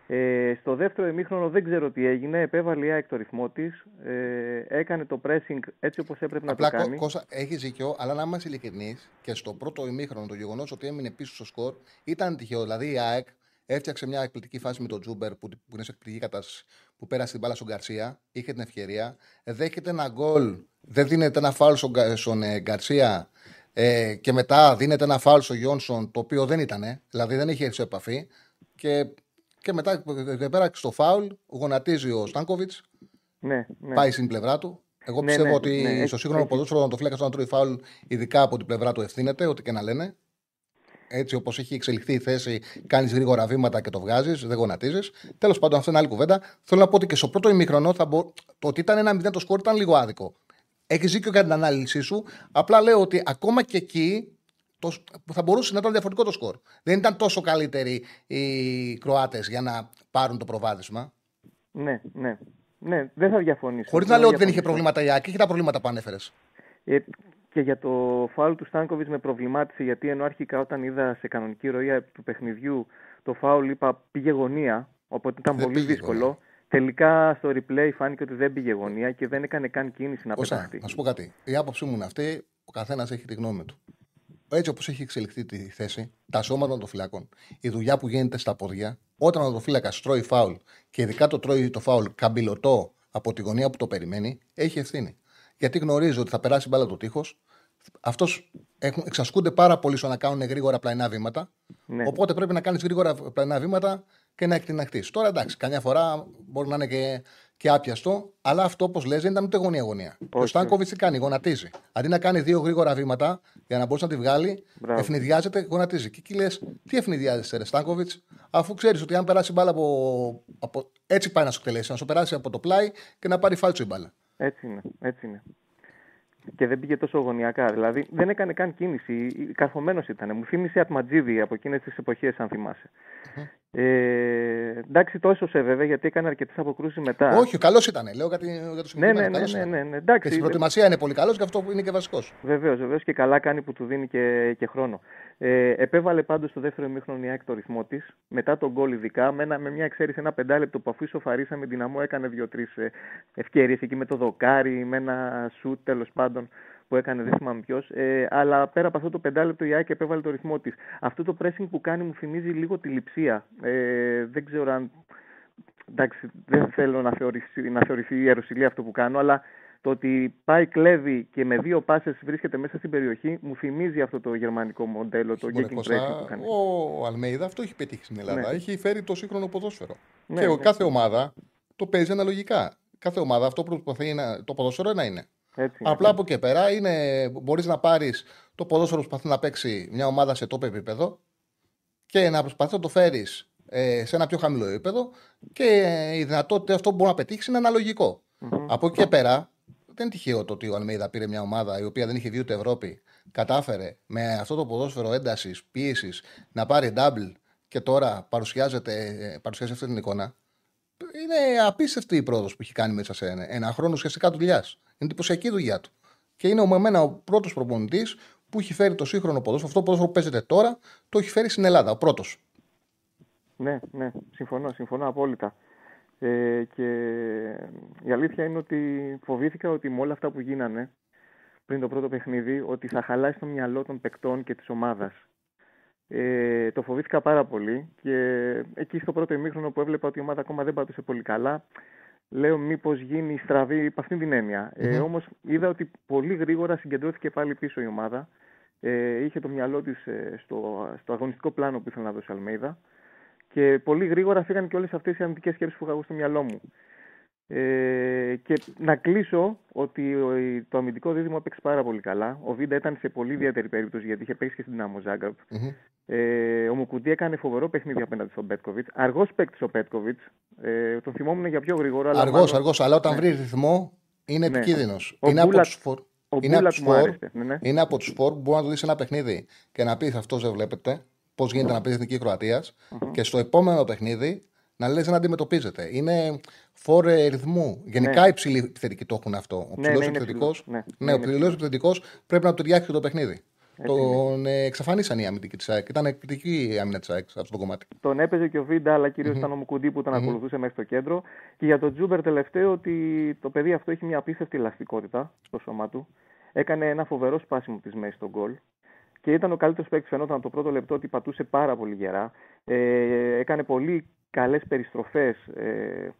Ε, στο δεύτερο ημίχρονο δεν ξέρω τι έγινε. Επέβαλε η ΑΕΚ το ρυθμό της. Ε, έκανε το pressing έτσι όπως έπρεπε Απλά, να το κάνει. Κώστα, έχεις δίκιο, αλλά να είμαστε ειλικρινείς και στο πρώτο ημίχρονο το γεγονός ότι έμεινε πίσω στο σκορ ήταν τυχαίο. Δηλαδή η ΑΕΚ έφτιαξε μια εκπληκτική φάση με τον Τζούμπερ που, που είναι σε εκπληκτική κατάσταση. Που πέρασε την μπάλα στον Γκαρσία, είχε την ευκαιρία. Δέχεται ένα γκολ, δεν δίνεται ένα φάουλ στον, στον ε, Γκαρσία ε, και μετά δίνεται ένα φάουλ στον Γιόνσον το οποίο δεν ήταν, δηλαδή δεν είχε έρθει σε επαφή. Και και μετά και πέρα στο φάουλ γονατίζει ο Στάνκοβιτς. Ναι, ναι. Πάει στην πλευρά του. Εγώ Ναι, πιστεύω ναι, ότι ναι, στο σύγχρονο έχει- ποδόσφαιρο όταν το φύλακα όταν τρώει φάουλ, ειδικά από την πλευρά του ευθύνεται, ό,τι και να λένε. Έτσι όπως έχει εξελιχθεί η θέση, κάνεις γρήγορα βήματα και το βγάζεις, δεν γονατίζεις. Τέλος πάντων, αυτό είναι άλλη κουβέντα. Θέλω να πω ότι και στο πρώτο ημίχρονο θα μπο... το ότι ήταν ένα 0 το σκορ ήταν λίγο άδικο. Έχεις δίκιο για την ανάλυση σου. Απλά λέω ότι ακόμα και εκεί το, θα μπορούσε να ήταν διαφορετικό το σκορ. Δεν ήταν τόσο καλύτεροι οι Κροάτες για να πάρουν το προβάδισμα. Ναι, ναι. Ναι, δεν θα διαφωνήσω. Χωρίς να λέω ότι δεν είχε διαφωνήσω. προβλήματα η Άκη, είχε τα προβλήματα που ανέφερες. Ε, και για το φάουλ του Στάνκοβιτς με προβλημάτισε γιατί ενώ αρχικά όταν είδα σε κανονική ροή του παιχνιδιού το φάουλ είπα πήγε γωνία, οπότε ήταν Δεν πολύ πήγε δύσκολο. γωνία. Τελικά στο replay φάνηκε ότι δεν πήγε γωνία και δεν έκανε καν κίνηση να Κώστα, πεταχτεί. να σου πω κάτι. Η άποψή μου είναι αυτή. Ο καθένας έχει τη γνώμη του. Έτσι όπως έχει εξελιχθεί τη θέση, τα σώματα των φυλάκων, η δουλειά που γίνεται στα πόδια, όταν ο φύλακα τρώει φάουλ και ειδικά το τρώει το φάουλ καμπυλωτό από τη γωνία που το περιμένει, έχει ευθύνη. Γιατί γνωρίζει ότι θα περάσει μπάλα το τείχος. Αυτός εξασκούνται πάρα πολύ στο να κάνουν γρήγορα πλαϊνά βήματα. Ναι. Οπότε πρέπει να κάνεις γρήγορα πλαϊνά βήματα και να εκτιναχθεί. Τώρα εντάξει, καμιά φορά μπορεί να είναι και, και άπιαστο, αλλά αυτό όπως λες δεν ήταν ούτε γωνία-γωνία. Ο Στάνκοβιτς τι κάνει, γονατίζει. Αντί να κάνει δύο γρήγορα βήματα για να μπορέσει να τη βγάλει, Μπράβο. ευνηδιάζεται, γονατίζει. Και εκεί λες, τι ευνηδιάζεσαι, ρε Στάνκοβιτς, αφού ξέρεις ότι αν περάσει μπάλα από, από. Έτσι πάει να σου εκτελέσει, να σου περάσει από το πλάι και να πάρει φάλτσο η μπάλα. Έτσι είναι, έτσι είναι. Και δεν πήγε τόσο γωνιακά. Δηλαδή δεν έκανε καν κίνηση. Καρφωμένο ήταν. Μου θύμισε Ατματζίδη από εκείνες τις εποχές, αν θυμάσαι. Ε, εντάξει, το έσωσε βέβαια γιατί έκανε αρκετές αποκρούσεις μετά. Όχι, καλός ήταν. Λέω κάτι για το ναι, συγκεκριμένο. ναι, ναι, καλός ναι, ήταν. ναι, ναι. Και Εντάξει, στην προετοιμασία είναι πολύ καλός και αυτό είναι και βασικός. Βεβαίως, βεβαίως και καλά κάνει που του δίνει και, και χρόνο. Ε, επέβαλε πάντως στο δεύτερο ημίχρονο η ΑΕΚ το ρυθμό της, μετά τον γκολ ειδικά, με, ένα, με μια εξαίρεση ένα πεντάλεπτο που αφού ισοφαρίσαμε την Δυναμό έκανε δύο-τρεις ευκαιρίες εκεί με το δοκάρι, με ένα σουτ τέλος πάντων που έκανε, δεν θυμάμαι ποιος. Ε, αλλά πέρα από αυτό το πεντάλεπτο η ΑΕΚ επέβαλε το ρυθμό της. Αυτό το pressing που κάνει μου θυμίζει λίγο τη λειψία. Ε, δεν ξέρω αν. Εντάξει, δεν θέλω να θεωρηθεί, να θεωρηθεί ιεροσιλή αυτό που κάνω, αλλά το ότι πάει κλέβει και με δύο πάσες βρίσκεται μέσα στην περιοχή μου θυμίζει αυτό το γερμανικό μοντέλο, το Μωρέ, gegenpressing Κώστα, που κάνει. ο Αλμέιδα αυτό έχει πετύχει στην Ελλάδα. Ναι. Έχει φέρει το σύγχρονο ποδόσφαιρο. Ναι, και ο ναι. κάθε ομάδα το παίζει αναλογικά. Κάθε ομάδα αυτό που προσπαθεί να, το ποδόσφαιρο να είναι. Έτσι είναι. Απλά από εκεί και πέρα είναι, μπορείς να πάρεις το ποδόσφαιρο που προσπαθεί να παίξει μια ομάδα σε top επίπεδο και να προσπαθεί να το φέρεις ε, σε ένα πιο χαμηλό επίπεδο και η δυνατότητα αυτό που μπορεί να πετύχεις είναι αναλογικό. Μμμ. Από εκεί και πέρα δεν είναι τυχαίο το ότι ο Αλμέιδα πήρε μια ομάδα η οποία δεν είχε δει ούτε Ευρώπη, κατάφερε με αυτό το ποδόσφαιρο έντασης, πίεσης να πάρει double και τώρα παρουσιάζεται, ε, παρουσιάζει αυτή την εικόνα. Είναι απίστευτη η πρόοδος που έχει κάνει μέσα σε ένα, ένα χρόνο ουσιαστικά δουλειάς. Είναι εντυπωσιακή η δουλειά του. Και είναι με μένα ο πρώτος προπονητής που έχει φέρει το σύγχρονο ποδόσφαιρο. Αυτό το ποδόσφαιρο που παίζεται τώρα το έχει φέρει στην Ελλάδα. Ο πρώτος. Ναι, ναι, συμφωνώ, συμφωνώ απόλυτα. Ε, και η αλήθεια είναι ότι φοβήθηκα ότι με όλα αυτά που γίνανε πριν το πρώτο παιχνίδι, ότι θα χαλάσει το μυαλό των παικτών και της ομάδας. Ε, το φοβήθηκα πάρα πολύ και εκεί στο πρώτο ημίχρονο που έβλεπα ότι η ομάδα ακόμα δεν πατούσε πολύ καλά, λέω μήπως γίνει στραβή υπ' αυτήν την έννοια. Ε, Μμμ. όμως είδα ότι πολύ γρήγορα συγκεντρώθηκε πάλι πίσω η ομάδα. Ε, είχε το μυαλό της ε, στο, στο αγωνιστικό πλάνο που ήθελε να δώσει η Αλμέιδα. Και πολύ γρήγορα φύγαν και όλες αυτές οι αρνητικές σκέψεις που είχα εγώ στο μυαλό μου. Ε, και να κλείσω ότι ο- η- το αμυντικό δίδυμο έπαιξε πάρα πολύ καλά. Ο Βίντα ήταν σε πολύ ιδιαίτερη περίπτωση γιατί είχε παίξει και στην Άμμο Ζάγκραπ. Μμμ. Ε, ο Μουκουντή έκανε φοβερό παιχνίδι απέναντι στον Πέτκοβιτς. Αργός παίκτης ο Πέτκοβιτς. Ε, τον θυμόμουν για πιο γρήγορο. αλλά Αργός, μάλλον- αργός, αλλά όταν Ναι. βρει ρυθμό είναι Ναι. επικίνδυνος. Ο Είναι από Μπούλα- τους φορ. Ο είναι από Μπούλατ τους μου φορ. άρεσε. Ναι, ναι. Είναι από τους φόρ που μπορεί να το δεις σε ένα παιχνίδι και να πεις αυτός δεν βλέπετε. Πώς γίνεται να παίζει εθνική Κροατίας. Και στο επόμενο παιχνίδι να λες να αντιμετωπίζετε. Είναι φόρ ε, ρυθμού. Γενικά Ναι. οι ψηλοί επιθετικοί το έχουν αυτό. Ο Ναι, ψηλός ναι, είναι επιθετικό. ψηλός. Ναι, Ναι, ναι, ο είναι ψηλός επιθετικός πρέπει να του ταιριάξει και το παιχνίδι. Τον ε, εξαφανίσαν οι αμυντικοί της ΑΕΚ. Ήταν εκπληκτική η άμυνα της ΑΕΚ σε αυτό το κομμάτι. Τον έπαιζε και ο Βίντα, αλλά κυρίως mm-hmm. ήταν ο Μουκουντή που τον mm-hmm. ακολουθούσε μέχρι στο κέντρο. Και για τον Τσούμπερ τελευταίο ότι το παιδί αυτό έχει μια απίστευτη ελαστικότητα στο σώμα του. Έκανε ένα φοβερό σπάσιμο της μέσης στον γκολ. Και ήταν ο καλύτερος παίκτης, φαινόταν το πρώτο λεπτό ότι πατούσε πάρα πολύ γερά. Ε, έκανε πολύ καλές περιστροφές. Ε,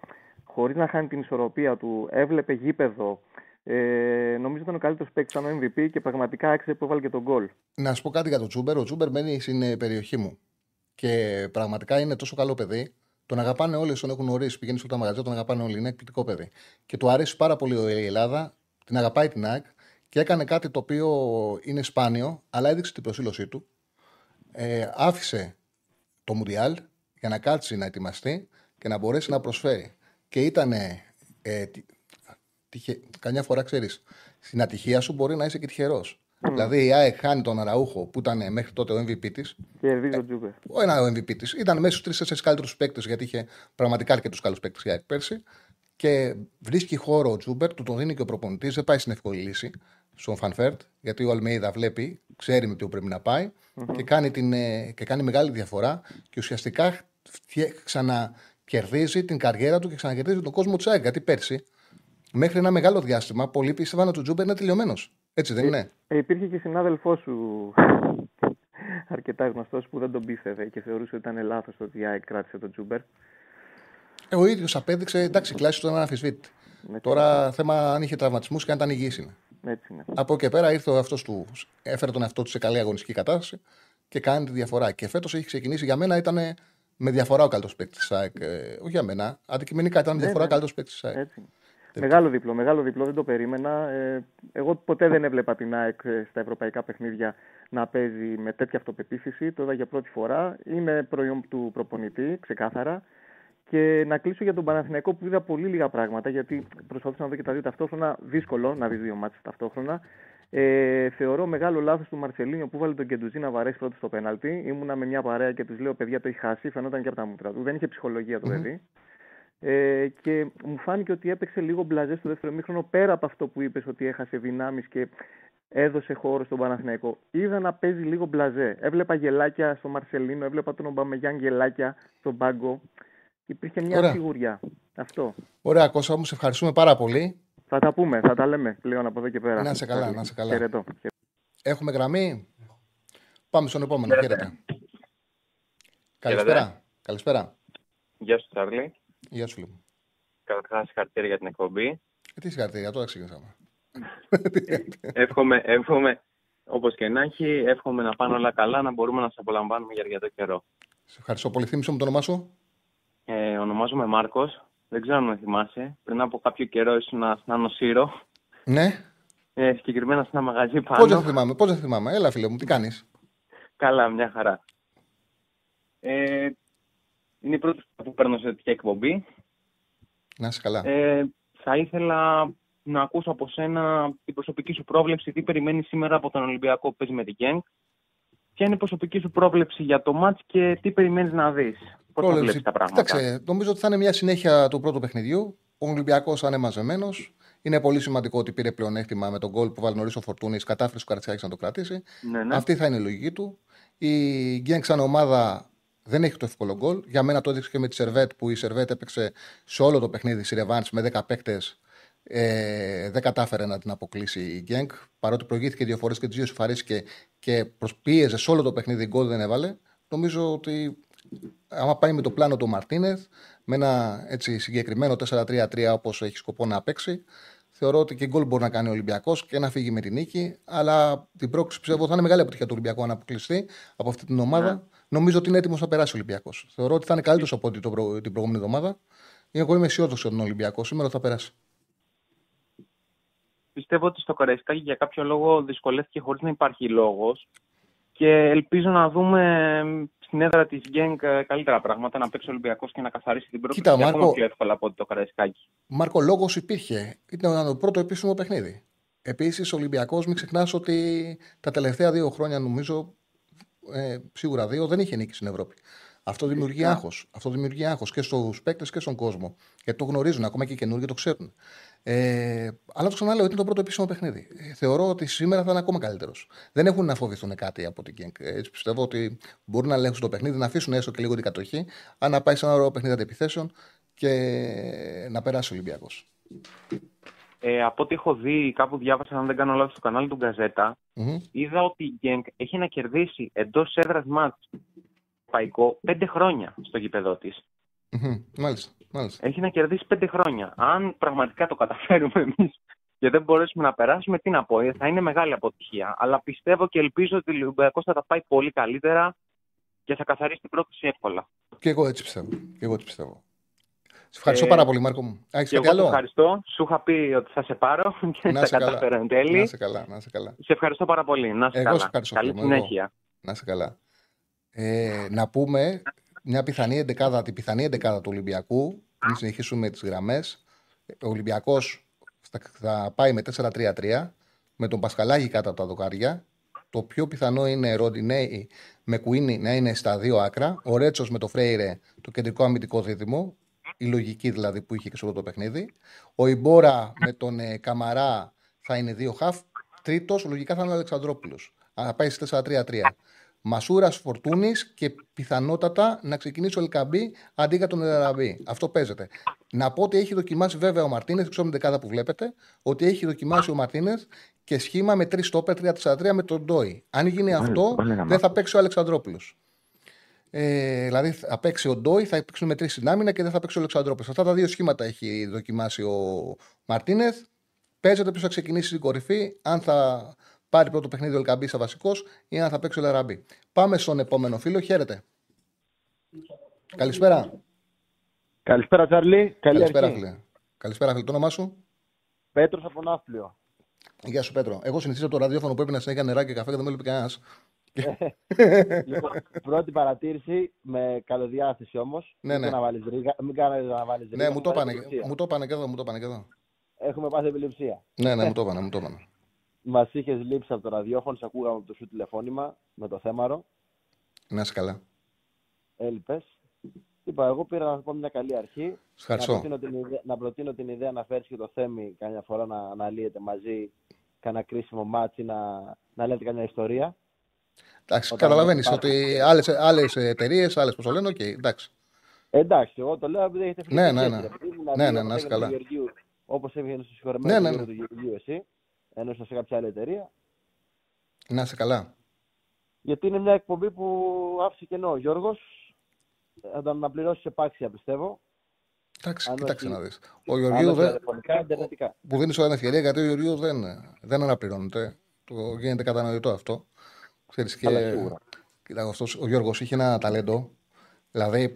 Χωρίς να χάνει την ισορροπία του, έβλεπε γήπεδο, ε, νομίζω ήταν ο καλύτερος παίκτης σαν MVP και πραγματικά άξιζε που έβαλε και το γκολ. Να σου πω κάτι για τον Τσούμπερ. Ο Τσούμπερ μένει στην ε, περιοχή μου. Και πραγματικά είναι τόσο καλό παιδί. Τον αγαπάνε όλοι, τον έχουν ορίσει. Πηγαίνει σε τα μαγαζιά, τον αγαπάνε όλοι. Είναι εκπληκτικό παιδί. Και του αρέσει πάρα πολύ η Ελλάδα. Την αγαπάει την ΑΕΚ και έκανε κάτι το οποίο είναι σπάνιο, αλλά έδειξε την προσήλωσή του. Ε, άφησε το Μουντιάλ για να κάτσει να ετοιμαστεί και να μπορέσει να προσφέρει. Και ήταν ε, τυχε... καμιά φορά ξέρεις, στην ατυχία σου μπορεί να είσαι και τυχερός. Mm. Δηλαδή η ΑΕΚ χάνει τον Αραούχο που ήταν μέχρι τότε ο MVP της. Και ο Τσούμπερ. Ο ένας ο MVP της. Ήταν μέσα στους τρεις-τέσσερις καλύτερους παίκτες, γιατί είχε πραγματικά και τους καλούς παίκτες η ΑΕΚ πέρσι. Και βρίσκει χώρο ο Τσούμπερ, του τον δίνει και ο προπονητής, δεν πάει στην εύκολη λύση στον Φαν Βέερτ, γιατί ο Αλμέιδα βλέπει, ξέρει με τι πρέπει να πάει mm-hmm. και, κάνει την, ε, και κάνει μεγάλη διαφορά και ουσιαστικά ξανακερδίζει την καριέρα του και ξανακερδίζει τον κόσμο της ΑΕΚ. Γιατί πέρσι μέχρι ένα μεγάλο διάστημα πολλοί πίστευαν ότι ο Τσούμπερ είναι τελειωμένος. Έτσι δεν είναι; Ε, υπήρχε και συνάδελφό σου αρκετά γνωστός που δεν τον πίστευε και θεωρούσε ότι ήταν λάθος το ότι η ΑΕΚ κράτησε τον Τζούμπερ. Ε, ο ίδιος απέδειξε, εντάξει, κλάσει του ήταν Ναι, Τώρα θέμα αν είχε τραυματισμούς και αν ήταν υγιής είναι. Έτσι είναι. Από εκεί πέρα ήρθε ο αυτός του, έφερε τον εαυτό του σε καλή αγωνιστική κατάσταση και κάνει τη διαφορά. Και φέτος έχει ξεκινήσει για μένα ήταν με διαφορά ο καλύτερος παίκτης της ΑΕΚ. Ε, όχι για μένα. Αντικειμενικά ήταν με ναι, διαφορά ναι. καλύτερος παίκτης της ΑΕΚ. Έτσι. Μεγάλο διπλό, μεγάλο διπλό, δεν το περίμενα. Ε, εγώ ποτέ δεν έβλεπα την ΑΕΚ ε, στα ευρωπαϊκά παιχνίδια να παίζει με τέτοια αυτοπεποίθηση. Το είδα για πρώτη φορά. Είναι προϊόν του προπονητή, ξεκάθαρα. Και να κλείσω για τον Παναθηναϊκό που είδα πολύ λίγα πράγματα, γιατί προσπαθούσα να δω και τα δύο ταυτόχρονα. Δύσκολο να δεις δύο μάτια ταυτόχρονα. Ε, θεωρώ μεγάλο λάθος του Μαρσελίνιο που βάλε τον Κεντουζή να βαρέσει πρώτος στο πέναλτι. Ήμουνα με μια παρέα και τους λέω: Παιδιά, το έχει χάσει. Φαινόταν και από τα μούτρα του. Δεν είχε ψυχολογία το παιδί. Ε, και μου φάνηκε ότι έπαιξε λίγο μπλαζές στο δεύτερο μήχρονο πέρα από αυτό που είπες ότι έχασε δυνάμεις και έδωσε χώρο στον Παναθηναϊκό. Είδα να παίζει λίγο μπλαζέ. Έβλεπα γελάκια στο Μαρσελίνο, έβλεπα τον Ομπαμεγιάν γελάκια στον πάγκο. Υπήρχε μια Ωραία. σιγουριά. Αυτό. Ωραία, Κώστα μου, σε ευχαριστούμε πάρα πολύ. Θα τα πούμε, θα τα λέμε πλέον από εδώ και πέρα. Να σε καλά, να σε καλά. Χαιρετώ. Έχουμε γραμμή. Πάμε στον επόμενο. Χαίρετε. Καλησπέρα. Καλησπέρα. Γεια σου, Τσάρλι. Γεια σου, λοιπόν. Καταρχάς, συγχαρητήρια για την εκπομπή. Ε, τι συγχαρητήρια, τώρα ξεκινήσαμε. εύχομαι, εύχομαι, όπως και να έχει, εύχομαι να πάνε όλα καλά, να μπορούμε να σε απολαμβάνουμε για αρκετό καιρό. Σε ευχαριστώ πολύ. Θύμισε μου το όνομά σου. Ε, ονομάζομαι Μάρκος. Δεν ξέρω αν με θυμάσαι. Πριν από κάποιο καιρό ήσουν στην Άνω Σύρο. Ναι. Ε, συγκεκριμένα σε ένα μαγαζί πάνω. Πώ δεν θυμάμαι, πώ δεν θυμάμαι. Έλα, φίλε μου, τι κάνεις; Καλά, μια χαρά. Ε, είναι η πρώτη φορά που παίρνω σε τέτοια εκπομπή. Να είσαι καλά. Ε, θα ήθελα να ακούσω από σένα την προσωπική σου πρόβλεψη, τι περιμένεις σήμερα από τον Ολυμπιακό που παίζει με την Γκένγκ. Ποια είναι η προσωπική σου πρόβλεψη για το μάτς και τι περιμένεις να δεις; Πώς θα βλέπεις τα πράγματα; Κοίταξε, νομίζω ότι θα είναι μια συνέχεια του πρώτου παιχνιδιού. Ο Ολυμπιακός θα είναι μαζεμένος. Είναι πολύ σημαντικό ότι πήρε πλεονέκτημα με τον γκολ που βάλει νωρίς ο Φορτούνης. Κατάφερε ο Καρτσιάκη να το κρατήσει. Ναι, ναι. Αυτή θα είναι η λογική του. Η Γκένγκ σαν ομάδα δεν έχει το εύκολο γκολ. Για μένα το έδειξε και με τη Σερβέτ που η Σερβέτ έπαιξε σε όλο το παιχνίδι στη Ρεβάντ με 10 παίκτες. Ε, δεν κατάφερε να την αποκλείσει η Γκένκ. Παρότι προηγήθηκε δύο φορές και τις δύο σουφαρίστηκε και προσπίεζε σε όλο το παιχνίδι, γκολ δεν έβαλε. Νομίζω ότι άμα πάει με το πλάνο του Μαρτίνεθ, με ένα έτσι, συγκεκριμένο 4-3-3 όπως έχει σκοπό να παίξει, θεωρώ ότι και γκολ μπορεί να κάνει ο Ολυμπιακός και να φύγει με την νίκη. Αλλά την πρόκληση πιστεύω θα είναι μεγάλη αποτυχία του Ολυμπιακού να αποκλειστεί από αυτή την ομάδα. Yeah. Ναι νομίζω ότι είναι έτοιμος να περάσει ο Ολυμπιακός. Θεωρώ ότι θα είναι καλύτερος από την προηγούμενη εβδομάδα. Εγώ είμαι αισιόδοξο ότι τον Ολυμπιακός σήμερα θα περάσει. Πιστεύω ότι στο Καραϊσκάκι για κάποιο λόγο δυσκολεύτηκε χωρίς να υπάρχει λόγος. Και ελπίζω να δούμε στην έδρα της Γκένκ καλύτερα πράγματα, να παίξει ο Ολυμπιακός και να καθαρίσει την πρώτη Κοίτα, Μάρκο, πιο εύκολα από το Καραϊσκάκι. Μάρκο, λόγος υπήρχε. Ήταν το πρώτο επίσημο παιχνίδι. Επίσης, ο Ολυμπιακός, μην ξεχνάς ότι τα τελευταία δύο χρόνια νομίζω ε, σίγουρα δύο, δεν είχε νίκη στην Ευρώπη. Αυτό δημιουργεί άγχος. Αυτό δημιουργεί άγχος και στους παίκτες και στον κόσμο. Γιατί το γνωρίζουν, ακόμα και οι καινούργοι το ξέρουν. Ε, αλλά το ξαναλέω, είναι το πρώτο επίσημο παιχνίδι. Ε, θεωρώ ότι σήμερα θα είναι ακόμα καλύτερος. Δεν έχουν να φοβηθούν κάτι από την Γκένκ. Έτσι πιστεύω ότι μπορούν να ελέγξουν το παιχνίδι, να αφήσουν έστω και λίγο την κατοχή, αν να πάει σε ένα ωραίο παιχνίδι αντιπιθέσεων και να περάσει ο Ολυμπιακός. Ε, από ό,τι έχω δει, κάπου διάβασα, αν δεν κάνω λάθος, στο κανάλι του γκαζετα mm-hmm. είδα ότι η Γκένκ έχει να κερδίσει εντός έδρας μάτς παϊκό πέντε χρόνια στο γήπεδό της. Mm-hmm. Μάλιστα. Μάλιστα. Έχει να κερδίσει πέντε χρόνια. Αν πραγματικά το καταφέρουμε εμείς και δεν μπορέσουμε να περάσουμε, τι να πω, ε, θα είναι μεγάλη αποτυχία. Αλλά πιστεύω και ελπίζω ότι ο Ολυμπιακός θα τα πάει πολύ καλύτερα και θα καθαρίσει την πρόκληση εύκολα. Και εγώ έτσι πιστεύω. Και εγώ έτσι πιστεύω. Σε ευχαριστώ ε, πάρα πολύ, Μάρκο μου. Έχεις κάτι άλλο; ευχαριστώ. Σου είχα πει ότι θα σε πάρω *laughs* και να θα καταφέρω εν τέλει. Να σε καλά, να σε καλά. Σε ευχαριστώ πάρα πολύ. Να σε εγώ καλά. Καλή συνέχεια. Να σε καλά. Ε, να πούμε μια πιθανή εντεκάδα, την πιθανή εντεκάδα του Ολυμπιακού, πριν συνεχίσουμε τις γραμμές. Ο Ολυμπιακός θα πάει με 4-3-3 με τον Πασχαλάκη κάτω από τα δοκάρια. Το πιο πιθανό είναι Ροντινέη με Κουίνι να είναι στα δύο άκρα. Ο Ρέτσος με το Φρέιρε, το κεντρικό αμυντικό δίδυμο. Η λογική δηλαδή που είχε και σε αυτό το παιχνίδι. Ο Ιμπόρα με τον ε, Καμαρά θα είναι δύο χαφ. Τρίτος, λογικά θα είναι ο Αλεξανδρόπουλος. Θα πάει σε 4-3-3. Μασούρας Φορτούνης και πιθανότατα να ξεκινήσει ο Ελκαμπή αντί για τον Ελαραμπή. Αυτό παίζεται. Να πω ότι έχει δοκιμάσει βέβαια ο Μαρτίνες, δεν ξέρω δεκάδα που βλέπετε, ότι έχει δοκιμάσει ο Μαρτίνες και σχήμα με 3 στόπερ 3-4-3 με τον Ντόι. Αν γίνει αυτό, δεν θα παίξει ο Αλεξανδρόπουλος. Ε, δηλαδή θα παίξει ο Ντόι, θα παίξουν με τρεις συνάμυνα και δεν θα παίξει ο Αλεξανδρόπουλος. Αυτά τα δύο σχήματα έχει δοκιμάσει ο Μαρτίνεθ. Παίζεται ποιος θα ξεκινήσει στην κορυφή, αν θα πάρει πρώτο παιχνίδι ο Ελκαμπής σαν βασικός ή αν θα παίξει ο Λαραμπή. Πάμε στον επόμενο φίλο. Χαίρετε. Καλησπέρα. Καλησπέρα, Τσαρλί. Καλησπέρα, φίλε. Καλησπέρα, φίλε. Το όνομά σου; Πέτρος από Ναύπλιο. Γεια σου, Πέτρο. Εγώ συνηθίζω το ραδιόφωνο που έπαιρνα συνέχεια νερά και καφέ και δεν με βλέπει κανένας. *laughs* λοιπόν, πρώτη παρατήρηση με καλοδιάθεση όμως. Ναι, ναι. Να βάλεις ρίγα, μην κάνετε να βάλει ρίγα. Ναι, μου το, πάνε, μου το πάνε και εδώ. Μου το πάνε και εδώ. Έχουμε πάθει επιληψία. Ναι, ναι, μου το πάνε. Μου το πάνε. *laughs* Μας είχες λείψει από το ραδιόφωνο, σε ακούγαμε από το σου τηλεφώνημα με το θέμαρο. Να είσαι καλά. Έλειπες. Είπα, εγώ πήρα να πω μια καλή αρχή. Να προτείνω, την ιδέα, να προτείνω την ιδέα να φέρεις και τον Θέμη καμιά φορά να αναλύετε μαζί κανένα κρίσιμο ματς να, να λέτε καμιά ιστορία. Εντάξει, καταλαβαίνεις ότι άλλες εταιρείες, άλλες πώς το λένε, okay, εντάξει. Εντάξει, εγώ το λέω επειδή έχετε φύγει. Ναι, ναι, ναι. Ναι, ναι, να είσαι καλά. Όπως έβγαινε στο συγχωρεμένο ναι, ναι, ναι. του Γεωργίου εσύ ενώ σε κάποια άλλη εταιρεία. Να είσαι καλά. Γιατί είναι μια εκπομπή που άφησε κενό. Ο Γιώργος θα τον αναπληρώσεις επάξια, πιστεύω. Εντάξει, κοιτάξτε να δεις. Ο Γεωργίου δεν. Που δίνει όλα ευκαιρία γιατί ο Γεωργίου δεν, δεν αναπληρώνεται. Το γίνεται κατανοητό αυτό. Ξέρεις, και... Κοίτα, αυτός, ο Γιώργος είχε ένα ταλέντο. Δηλαδή,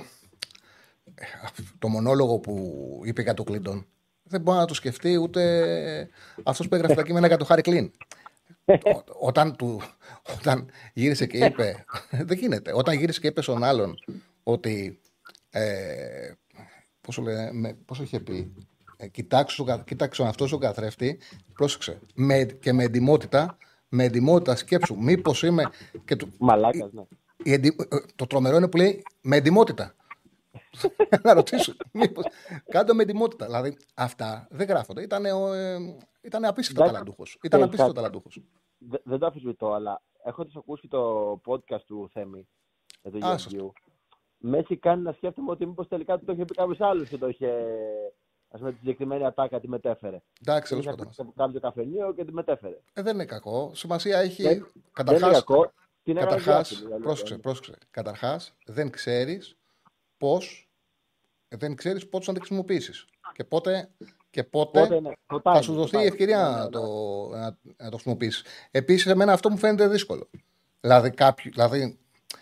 το μονόλογο που είπε για το Κλίντον δεν μπορεί να το σκεφτεί ούτε αυτός που έγραφε τα κείμενα για το Χάρη Κλίν. όταν, του, όταν γύρισε και είπε. δεν γίνεται. Όταν γύρισε και είπε στον άλλον ότι. Ε, πόσο, λέει, πόσο είχε πει. Ε, κοιτάξτε, κοιτάξτε αυτό ο καθρέφτη. Πρόσεξε. Με, και με εντυμότητα. Με εντυμότητα σκέψου. Μήπως είμαι. Και του, Μαλάκας, ναι. Ε, το τρομερό είναι που λέει με εντυμότητα. *laughs* να ρωτήσω. Μήπως, κάντε με ετοιμότητα. Δηλαδή αυτά δεν γράφονται. Ήταν, ε, ήταν απίστευτο ταλαντούχος. Ήταν απίστευτο ταλαντούχος. Δεν το αφισβητώ, αλλά έχοντα ακούσει το podcast του Θέμη με τον Γεωργίου, με έχει κάνει να σκέφτομαι ότι μήπως τελικά το είχε πει κάποιος άλλος και το είχε. Α πούμε, τη συγκεκριμένη ατάκα τη μετέφερε. Εντάξει, τέλος πάντων. Κάποιο καφενείο και τη μετέφερε. Ε, δεν είναι κακό. Σημασία έχει. Καταρχάς. Καταρχάς, πρόσεξε, πρόσεξε. Καταρχάς, δεν ξέρεις πώς δεν ξέρεις πότε θα τη χρησιμοποιήσεις. Και πότε, και πότε, πότε ναι. θα σου δοθεί η ευκαιρία ναι, να, το, να, να το χρησιμοποιήσεις. Επίσης, εμένα αυτό μου φαίνεται δύσκολο. Δηλαδή, κάποιο, δηλαδή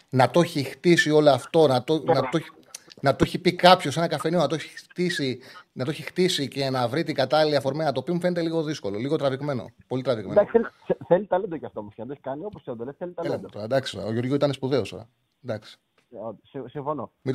να το έχει χτίσει όλο αυτό, να το, να το, να το έχει πει κάποιος σε ένα καφενείο, να το έχει χτίσει, να το έχει χτίσει και να βρει την κατάλληλη αφορμή, να το πει μου φαίνεται λίγο δύσκολο, λίγο τραβηγμένο. Πολύ τραβηγμένο. Εντάξει, θέλει, ταλέντο κι αυτό όμω. Και αν το έχει κάνει όπως το λε, θέλει ταλέντο. εντάξει, ο Γιώργο ήταν σπουδαίος τώρα. Εντάξει. Συμφωνώ. Μην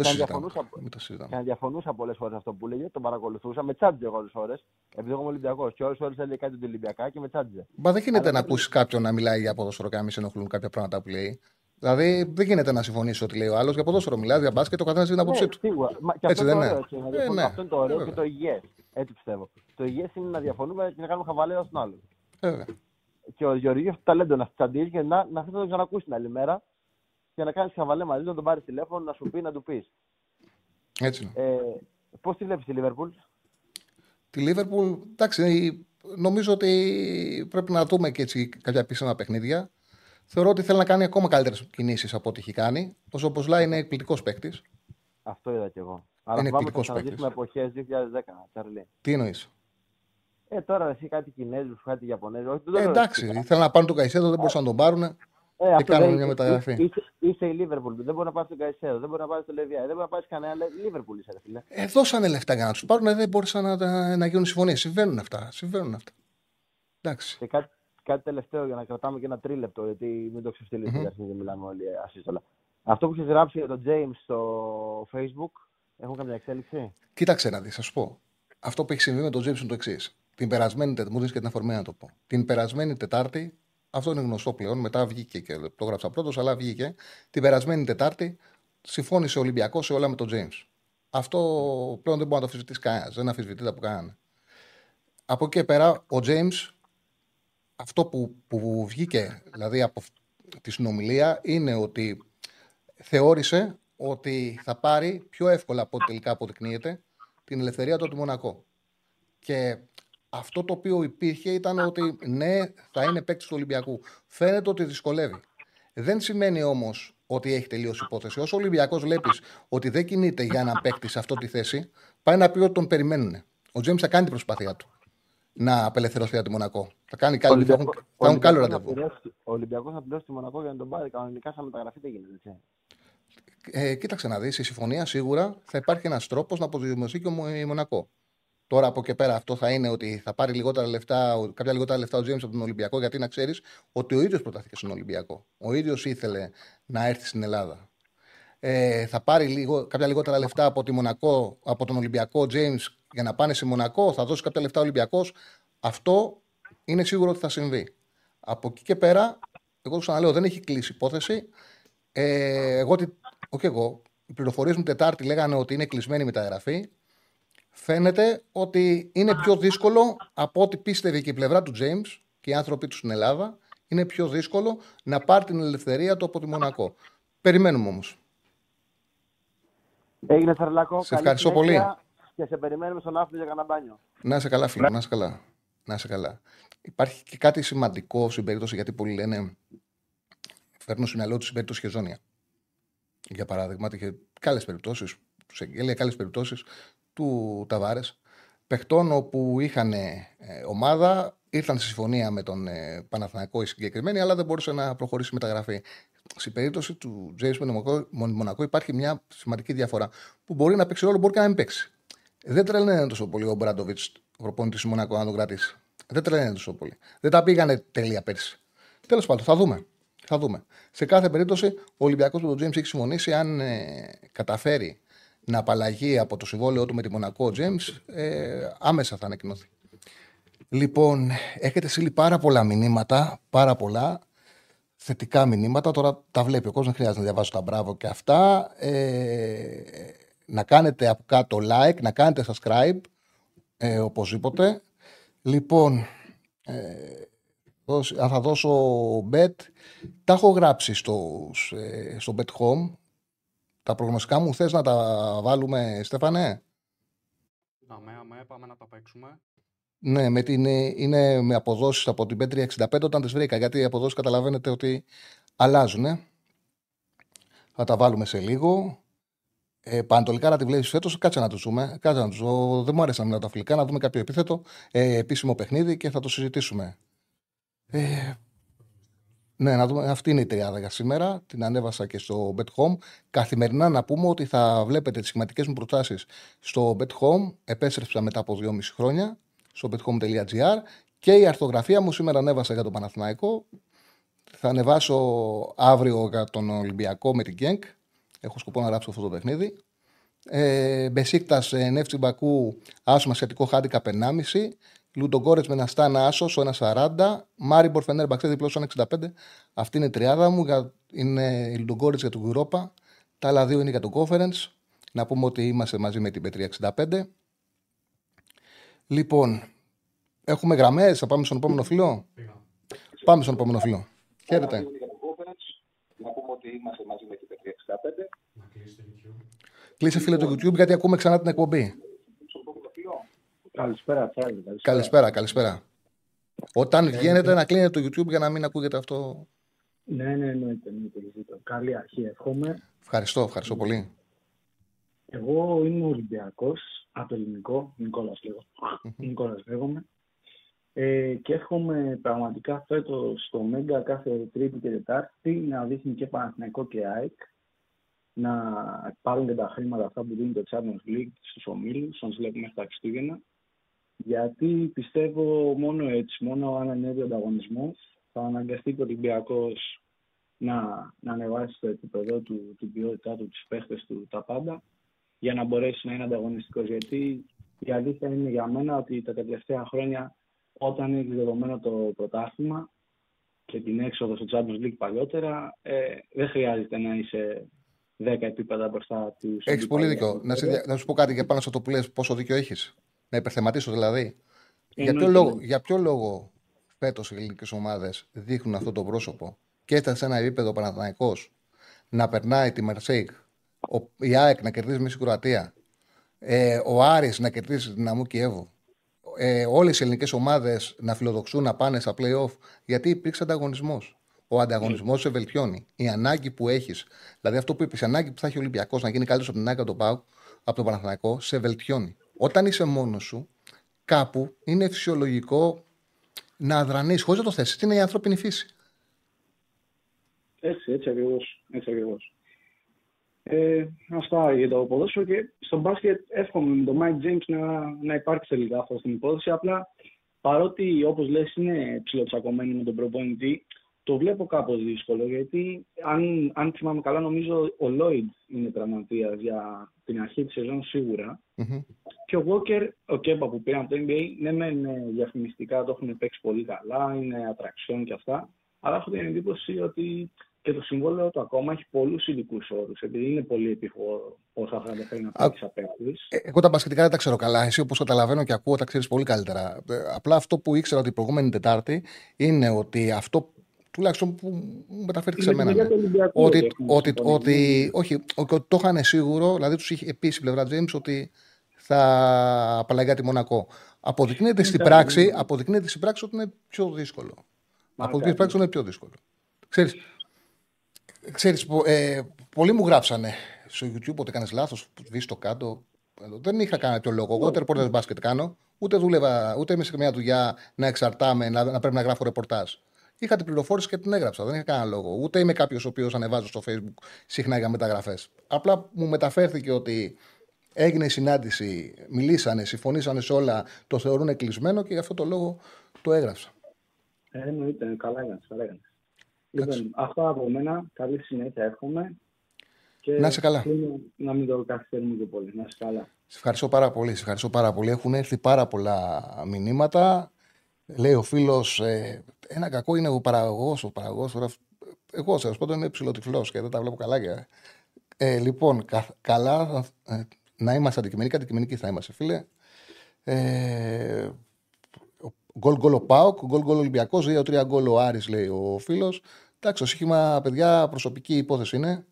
το συζητάμε. Και αν διαφωνούσα πολλές φορές αυτό που λέγε, τον παρακολουθούσα με τσάντζε όλε τις ώρες. Επειδή εγώ είμαι Ολυμπιακός και όλες τις ώρες έλεγε κάτι του Ολυμπιακά και με τσάντζε. Μα δεν γίνεται να ακούσεις κάποιον να μιλάει για ποδόσφαιρο και να μην σε ενοχλούν κάποια πράγματα που λέει. Δηλαδή δεν γίνεται να συμφωνήσει ότι λέει ο άλλος για ποδόσφαιρο μιλάει, για μπάσκετ, το καθένας την άποψή του. Σίγουρα. και Έτσι δεν είναι. Αυτό είναι το ωραίο και το υγιέ. Έτσι πιστεύω. το υγιέ είναι να διαφωνούμε και να κάνουμε χαβαλέ στον άλλο. Βέβαια. Και ο Γεωργίου έχει ταλέντο να τσαντίζει και να, να θέλει να τον ξανακούσεις την άλλη μέρα και να κάνεις χαβαλέ μαζί, να τον πάρεις τηλέφωνο, να σου πει, να του πεις. Έτσι είναι. Ε, Πώς τη βλέπεις τη Λίβερπουλ, Τη Λίβερπουλ, εντάξει, νομίζω ότι πρέπει να δούμε και έτσι κάποια επίσημα παιχνίδια. Θεωρώ ότι θέλει να κάνει ακόμα καλύτερες κινήσεις από ό,τι έχει κάνει. Όσο όπως λέει είναι εκπληκτικός παίκτης. Αυτό είδα κι εγώ. Αλλά είναι εκπληκτικός παίκτης. με εποχές 2010, Τσαρλί. Τι εννοείς; Ε, τώρα εσύ κάτι Κινέζους, κάτι Ιαπωνέζους. Ε, εντάξει, ήθελα να πάρουν τον Καϊσέδο, δεν μπορούσαν να τον πάρουν. Ε, και κάνουν μια μεταγραφή. Είσαι, είσαι η Λίβερπουλ. Δεν μπορεί να πάρεις τον Καϊσέδο, δεν μπορεί να πάρεις τον Λεβιά, δεν μπορεί να πάρεις κανένα Λίβερπουλ. Είσαι, φίλε. Ε, δώσανε λεφτά για να τους πάρουν, δεν μπορούσαν να, να γίνουν συμφωνίες. Συμβαίνουν αυτά. Συμβαίνουν αυτά. Εντάξει. Και κάτι, κάτι τελευταίο για να κρατάμε και ένα τρίλεπτο, γιατί μην το ξεφτυλίσει mm-hmm. και μιλάμε όλοι ασύστολα. Αυτό που έχει γράψει για τον James στο Facebook, έχουν καμιά εξέλιξη; Κοίταξε να δεις, θα σου πω. Αυτό που έχει συμβεί με τον James είναι το εξής. Την περασμένη Τετάρτη, μου και την αφορμή να το πω. Την περασμένη Τετάρτη, αυτό είναι γνωστό πλέον, μετά βγήκε και το γράψα πρώτος, αλλά βγήκε. Την περασμένη Τετάρτη συμφώνησε ο Ολυμπιακός σε όλα με τον James. Αυτό πλέον δεν μπορεί να το αφισβητήσει κανένας. Δεν αφισβητείται από κανέναν. Από εκεί και πέρα, ο James, αυτό που, που βγήκε δηλαδή από τη συνομιλία είναι ότι θεώρησε ότι θα πάρει πιο εύκολα από ό,τι τελικά αποδεικνύεται την ελευθερία του από Μονακό. Και αυτό το οποίο υπήρχε ήταν ότι ναι, θα είναι παίκτης του Ολυμπιακού. Φαίνεται ότι δυσκολεύει. Δεν σημαίνει όμως ότι έχει τελειώσει η υπόθεση. Όσο ο Ολυμπιακός βλέπεις ότι δεν κινείται για έναν παίκτη σε αυτή τη θέση, πάει να πει ότι τον περιμένουν. Ο Τζέμι θα κάνει την προσπάθειά του να απελευθερωθεί από τη Μονακό. Θα κάνει κάτι. Ολυμπιακό, θα έχουν καλό ραντεβού. Ο Ολυμπιακός θα πληρώσει τη Μονακό για να τον πάρει κανονικά σαν μεταγραφή δεν γίνεται. Ε, κοίταξε να δεις, η συμφωνία σίγουρα θα υπάρχει ένας τρόπος να αποδημοσιεύει και η Μονακό. Τώρα από και πέρα αυτό θα είναι ότι θα πάρει λιγότερα λεφτά, κάποια λιγότερα λεφτά ο Τζέιμς από τον Ολυμπιακό, γιατί να ξέρεις ότι ο ίδιος προτάθηκε στον Ολυμπιακό. Ο ίδιος ήθελε να έρθει στην Ελλάδα. Ε, θα πάρει λίγο, κάποια λιγότερα λεφτά από, τη Μονακό, από τον Ολυμπιακό Τζέιμς για να πάνε σε Μονακό, θα δώσει κάποια λεφτά ο Ολυμπιακός. Αυτό είναι σίγουρο ότι θα συμβεί. Από εκεί και πέρα, εγώ του ξαναλέω, δεν έχει κλείσει υπόθεση. Ε, εγώ, όχι εγώ, οι πληροφορίες μου Τετάρτη λέγανε ότι είναι κλεισμένη η μεταγραφή. Φαίνεται ότι είναι πιο δύσκολο από ό,τι πίστευε και η πλευρά του James και οι άνθρωποι του στην Ελλάδα. Είναι πιο δύσκολο να πάρει την ελευθερία του από τη Μονακό. Περιμένουμε όμως. Έγινε Θερλάκο. Σε ευχαριστώ πολύ. Και σε περιμένουμε στον Άφη για κανένα μπάνιο. Να σε καλά, φίλε. Να σε καλά. Να σε καλά. Υπάρχει και κάτι σημαντικό στην περίπτωση γιατί πολλοί λένε. Φέρνω στο μυαλό τους στην περίπτωση Χεζόνια. Για παράδειγμα, είχε καλέ περιπτώσεις. Του εγγέλια καλέ περιπτώσεις του Ταβάρες. Παιχτών όπου είχαν ε, ομάδα, ήρθαν σε συμφωνία με τον ε, Παναθηναϊκό η συγκεκριμένη, αλλά δεν μπορούσε να προχωρήσει η μεταγραφή. Στην περίπτωση του Τζέι με Μονακό υπάρχει μια σημαντική διαφορά που μπορεί να παίξει ρόλο, μπορεί και να μην παίξει. Δεν τρελαίνει τόσο πολύ ο Μπράντοβιτς, ο προπονητής του Μονακό, να τον κρατήσει. Δεν τρελαίνει τόσο πολύ. Δεν τα πήγανε τέλεια πέρσι. Τέλος πάντων, θα δούμε. Θα δούμε. Σε κάθε περίπτωση, ο Ολυμπιακός με τον Τζέιμς έχει συμφωνήσει αν ε, καταφέρει να απαλλαγεί από το συμβόλαιό του με τη Μονακό Τζέιμς, ε, άμεσα θα ανακοινωθεί. Λοιπόν, έχετε στείλει πάρα πολλά μηνύματα, πάρα πολλά θετικά μηνύματα. Τώρα τα βλέπει ο κόσμος, δεν χρειάζεται να διαβάσω τα μπράβο και αυτά. Ε, να κάνετε από κάτω like, να κάνετε subscribe, ε, οπωσδήποτε. Λοιπόν, ε, αν θα δώσω bet, τα έχω γράψει στο, ε, στο bet home. Τα προγνωστικά μου θες να τα βάλουμε, Στέφανε; Ναι, αμέ, πάμε να τα παίξουμε. Ναι, με την, είναι με αποδόσεις από την Bet365 όταν τις βρήκα, γιατί οι αποδόσεις καταλαβαίνετε ότι αλλάζουν. Θα τα βάλουμε σε λίγο. Ε, Πανατολικά να τη βλέπεις φέτος, κάτσε να το ζούμε. Κάτσε να το ζούμε. Δεν μου άρεσε να μιλάω τα φιλικά, να δούμε κάποιο επίθετο, ε, επίσημο παιχνίδι και θα το συζητήσουμε. Ε, ναι, να δούμε. Αυτή είναι η τριάδα για σήμερα. Την ανέβασα και στο Bet Home. Καθημερινά να πούμε ότι θα βλέπετε τις σχηματικές μου προτάσεις στο Bet Home. Επέστρεψα μετά από 2,5 χρόνια στο bethome.gr και η αρθογραφία μου σήμερα ανέβασα για τον Παναθηναϊκό. Θα ανεβάσω αύριο για τον Ολυμπιακό με την Γκένκ. Έχω σκοπό να γράψω αυτό το παιχνίδι. Ε, Μπεσίκτας ε, Νεύτσι Μπακού, άσο σχετικό χάντικα 1,5. Λουντογκόρετς με ένα στάνα άσος, 1,40. Μάρι Μπορφενέρ Μπαξέ διπλό 1,65. Αυτή είναι η τριάδα μου. Είναι η Λουντογκόρετς για τον Europa. Τα άλλα δύο είναι για το Conference. Να πούμε ότι είμαστε μαζί με την Πετρία 65. Λοιπόν, έχουμε γραμμές, θα πάμε στον επόμενο φίλο. Πάμε στον επόμενο φίλο. Χαίρετε. Να πούμε ότι είμαστε μαζί με την 65. Κλείσε φίλε το YouTube γιατί ακούμε ξανά την εκπομπή. Καλησπέρα, καλησπέρα. Καλησπέρα, καλησπέρα. Όταν βγαίνετε να κλείνετε το YouTube για να μην ακούγεται αυτό. Ναι, ναι, ναι, Καλή αρχή, εύχομαι. Ευχαριστώ, ευχαριστώ πολύ. Εγώ είμαι Ολυμπιακός, από το ελληνικό, Νικόλας λέγω. Νικόλας λέγομαι. Ε, και εύχομαι πραγματικά φέτος στο Μέγκα κάθε Τρίτη και Τετάρτη να δείχνει και Παναθηναϊκό και ΑΕΚ να πάρουν και τα χρήματα αυτά που δίνει το Champions League στους ομίλους, όταν βλέπουμε στα Χριστούγεννα. Γιατί πιστεύω μόνο έτσι, μόνο αν ανέβει ο ανταγωνισμός, θα αναγκαστεί ο Ολυμπιακός να, να ανεβάσει το επίπεδο του, την ποιότητά του, τι παίχτες του, τα πάντα, για να μπορέσει να είναι ανταγωνιστικός. Γιατί η αλήθεια είναι για μένα ότι τα τελευταία χρόνια, όταν έχει δεδομένο το πρωτάθλημα και την έξοδο στο Champions League παλιότερα, ε, δεν χρειάζεται να είσαι 10 επίπεδα μπροστά τους. Έχεις πολύ δίκιο. Να, να σου πω κάτι για πάνω σε αυτό που λες, πόσο δίκιο έχεις. Να υπερθεματίσω δηλαδή. Για ποιο, λόγο, για ποιο λόγο φέτος οι ελληνικές ομάδες δείχνουν αυτό το πρόσωπο και ήταν σε ένα επίπεδο Παναθανικό να περνάει τη Μερσέικ, η ΑΕΚ να κερδίζει Μέση Κροατία, ε, ο Άρης να κερδίζει την Αμού Κιέβο, ε, όλες οι ελληνικές ομάδες να φιλοδοξούν να πάνε στα playoff γιατί υπήρξε ανταγωνισμός. Ο ανταγωνισμός σε βελτιώνει. Η ανάγκη που έχεις, δηλαδή αυτό που είπες, η ανάγκη που θα έχει ο Ολυμπιακός να γίνει καλύτερος από την ΑΕΚ από τον Πάου, από τον Παναθανικό, σε βελτιώνει. Όταν είσαι μόνος σου, κάπου είναι φυσιολογικό να αδρανείς χωρίς να το θέσεις. Τι είναι η ανθρώπινη φύση. Έτσι, έτσι ακριβώς. Έτσι ακριβώς. Ε, αυτά για το ποδόσφαιρο και στο μπάσκετ εύχομαι με τον Mike James να, να υπάρξει τελικά αυτό στην υπόθεση. Απλά παρότι όπως λες είναι ψηλοτσακωμένοι με τον προπονητή, το βλέπω κάπως δύσκολο γιατί αν, αν θυμάμαι καλά νομίζω ο Lloyd είναι τραυματίας για την αρχή της σεζόν σιγουρα και ο Walker, ο Κέμπα που πήραν από το NBA, ναι μεν διαφημιστικά το έχουν παίξει πολύ καλά, είναι ατραξιόν και αυτά, αλλά έχω την εντύπωση ότι και το συμβόλαιο του ακόμα έχει πολλούς ειδικούς όρους, επειδή είναι πολύ επίφοβο πόσα θα θέλει να παίξει απέναντι. Ε, εγώ τα μπασκετικά δεν τα ξέρω καλά. Εσύ, όπως καταλαβαίνω και ακούω, τα ξέρεις πολύ καλύτερα. Ε, απλά αυτό που ήξερα την προηγούμενη Τετάρτη είναι ότι αυτό τουλάχιστον που μου μεταφέρθηκε σε μένα. Ναι. Ότι, ότι, ότι, όχι, ότι το είχαν σίγουρο, δηλαδή τους είχε πει η πλευρά James ότι θα απαλλαγεί τη Μονακό. Αποδεικνύεται στην πράξη, αποδεικνύεται στην πράξη ότι είναι πιο δύσκολο. Αποδεικνύεται στην πράξη ότι είναι πιο δύσκολο. Ξέρεις, ξέρεις ε, πολλοί μου γράψανε στο YouTube ότι έκανες λάθος, βγει το κάτω. Δεν είχα κάνει το λόγο. Εγώ ούτε ρεπορτάζ μπάσκετ κάνω, ούτε δούλευα, ούτε είμαι σε μια δουλειά να εξαρτάμε, να, να πρέπει να γράφω ρεπορτάζ. Είχα την πληροφόρηση και την έγραψα. Δεν είχα κανένα λόγο. Ούτε είμαι κάποιος ο οποίος ανεβάζω στο Facebook συχνά για μεταγραφές. Απλά μου μεταφέρθηκε ότι έγινε η συνάντηση, μιλήσανε, συμφωνήσανε σε όλα, το θεωρούν κλεισμένο και γι' αυτό το λόγο το έγραψα. Ε, εννοείται, καλά είναι. Καλά Λοιπόν, αυτά από μένα. Καλή συνέχεια εύχομαι. Και να είσαι καλά. Να μην το καθυστερούμε και πολύ. Να είσαι καλά. Σε ευχαριστώ πάρα πολύ. Σε ευχαριστώ πάρα πολύ. Έχουν έρθει πάρα πολλά μηνύματα. Λέει ο φίλος, ε, ένα κακό είναι ο παραγωγός. Ο παραγωγός, εγώ σα πω, είμαι ψηλοτυφλό και δεν τα βλέπω καλά. Και... Ε, λοιπόν, κα, καλά ε, να είμαστε αντικειμενικοί, αντικειμενικοί θα είμαστε, φίλε. Ε, γκολ γκολ ο Πάοκ, γκολ γκολ Ολυμπιακός, 2-3 γκολ ο Άρης, λέει ο φίλος. Εντάξει, το σύγχυμα, παιδιά, προσωπική υπόθεση είναι.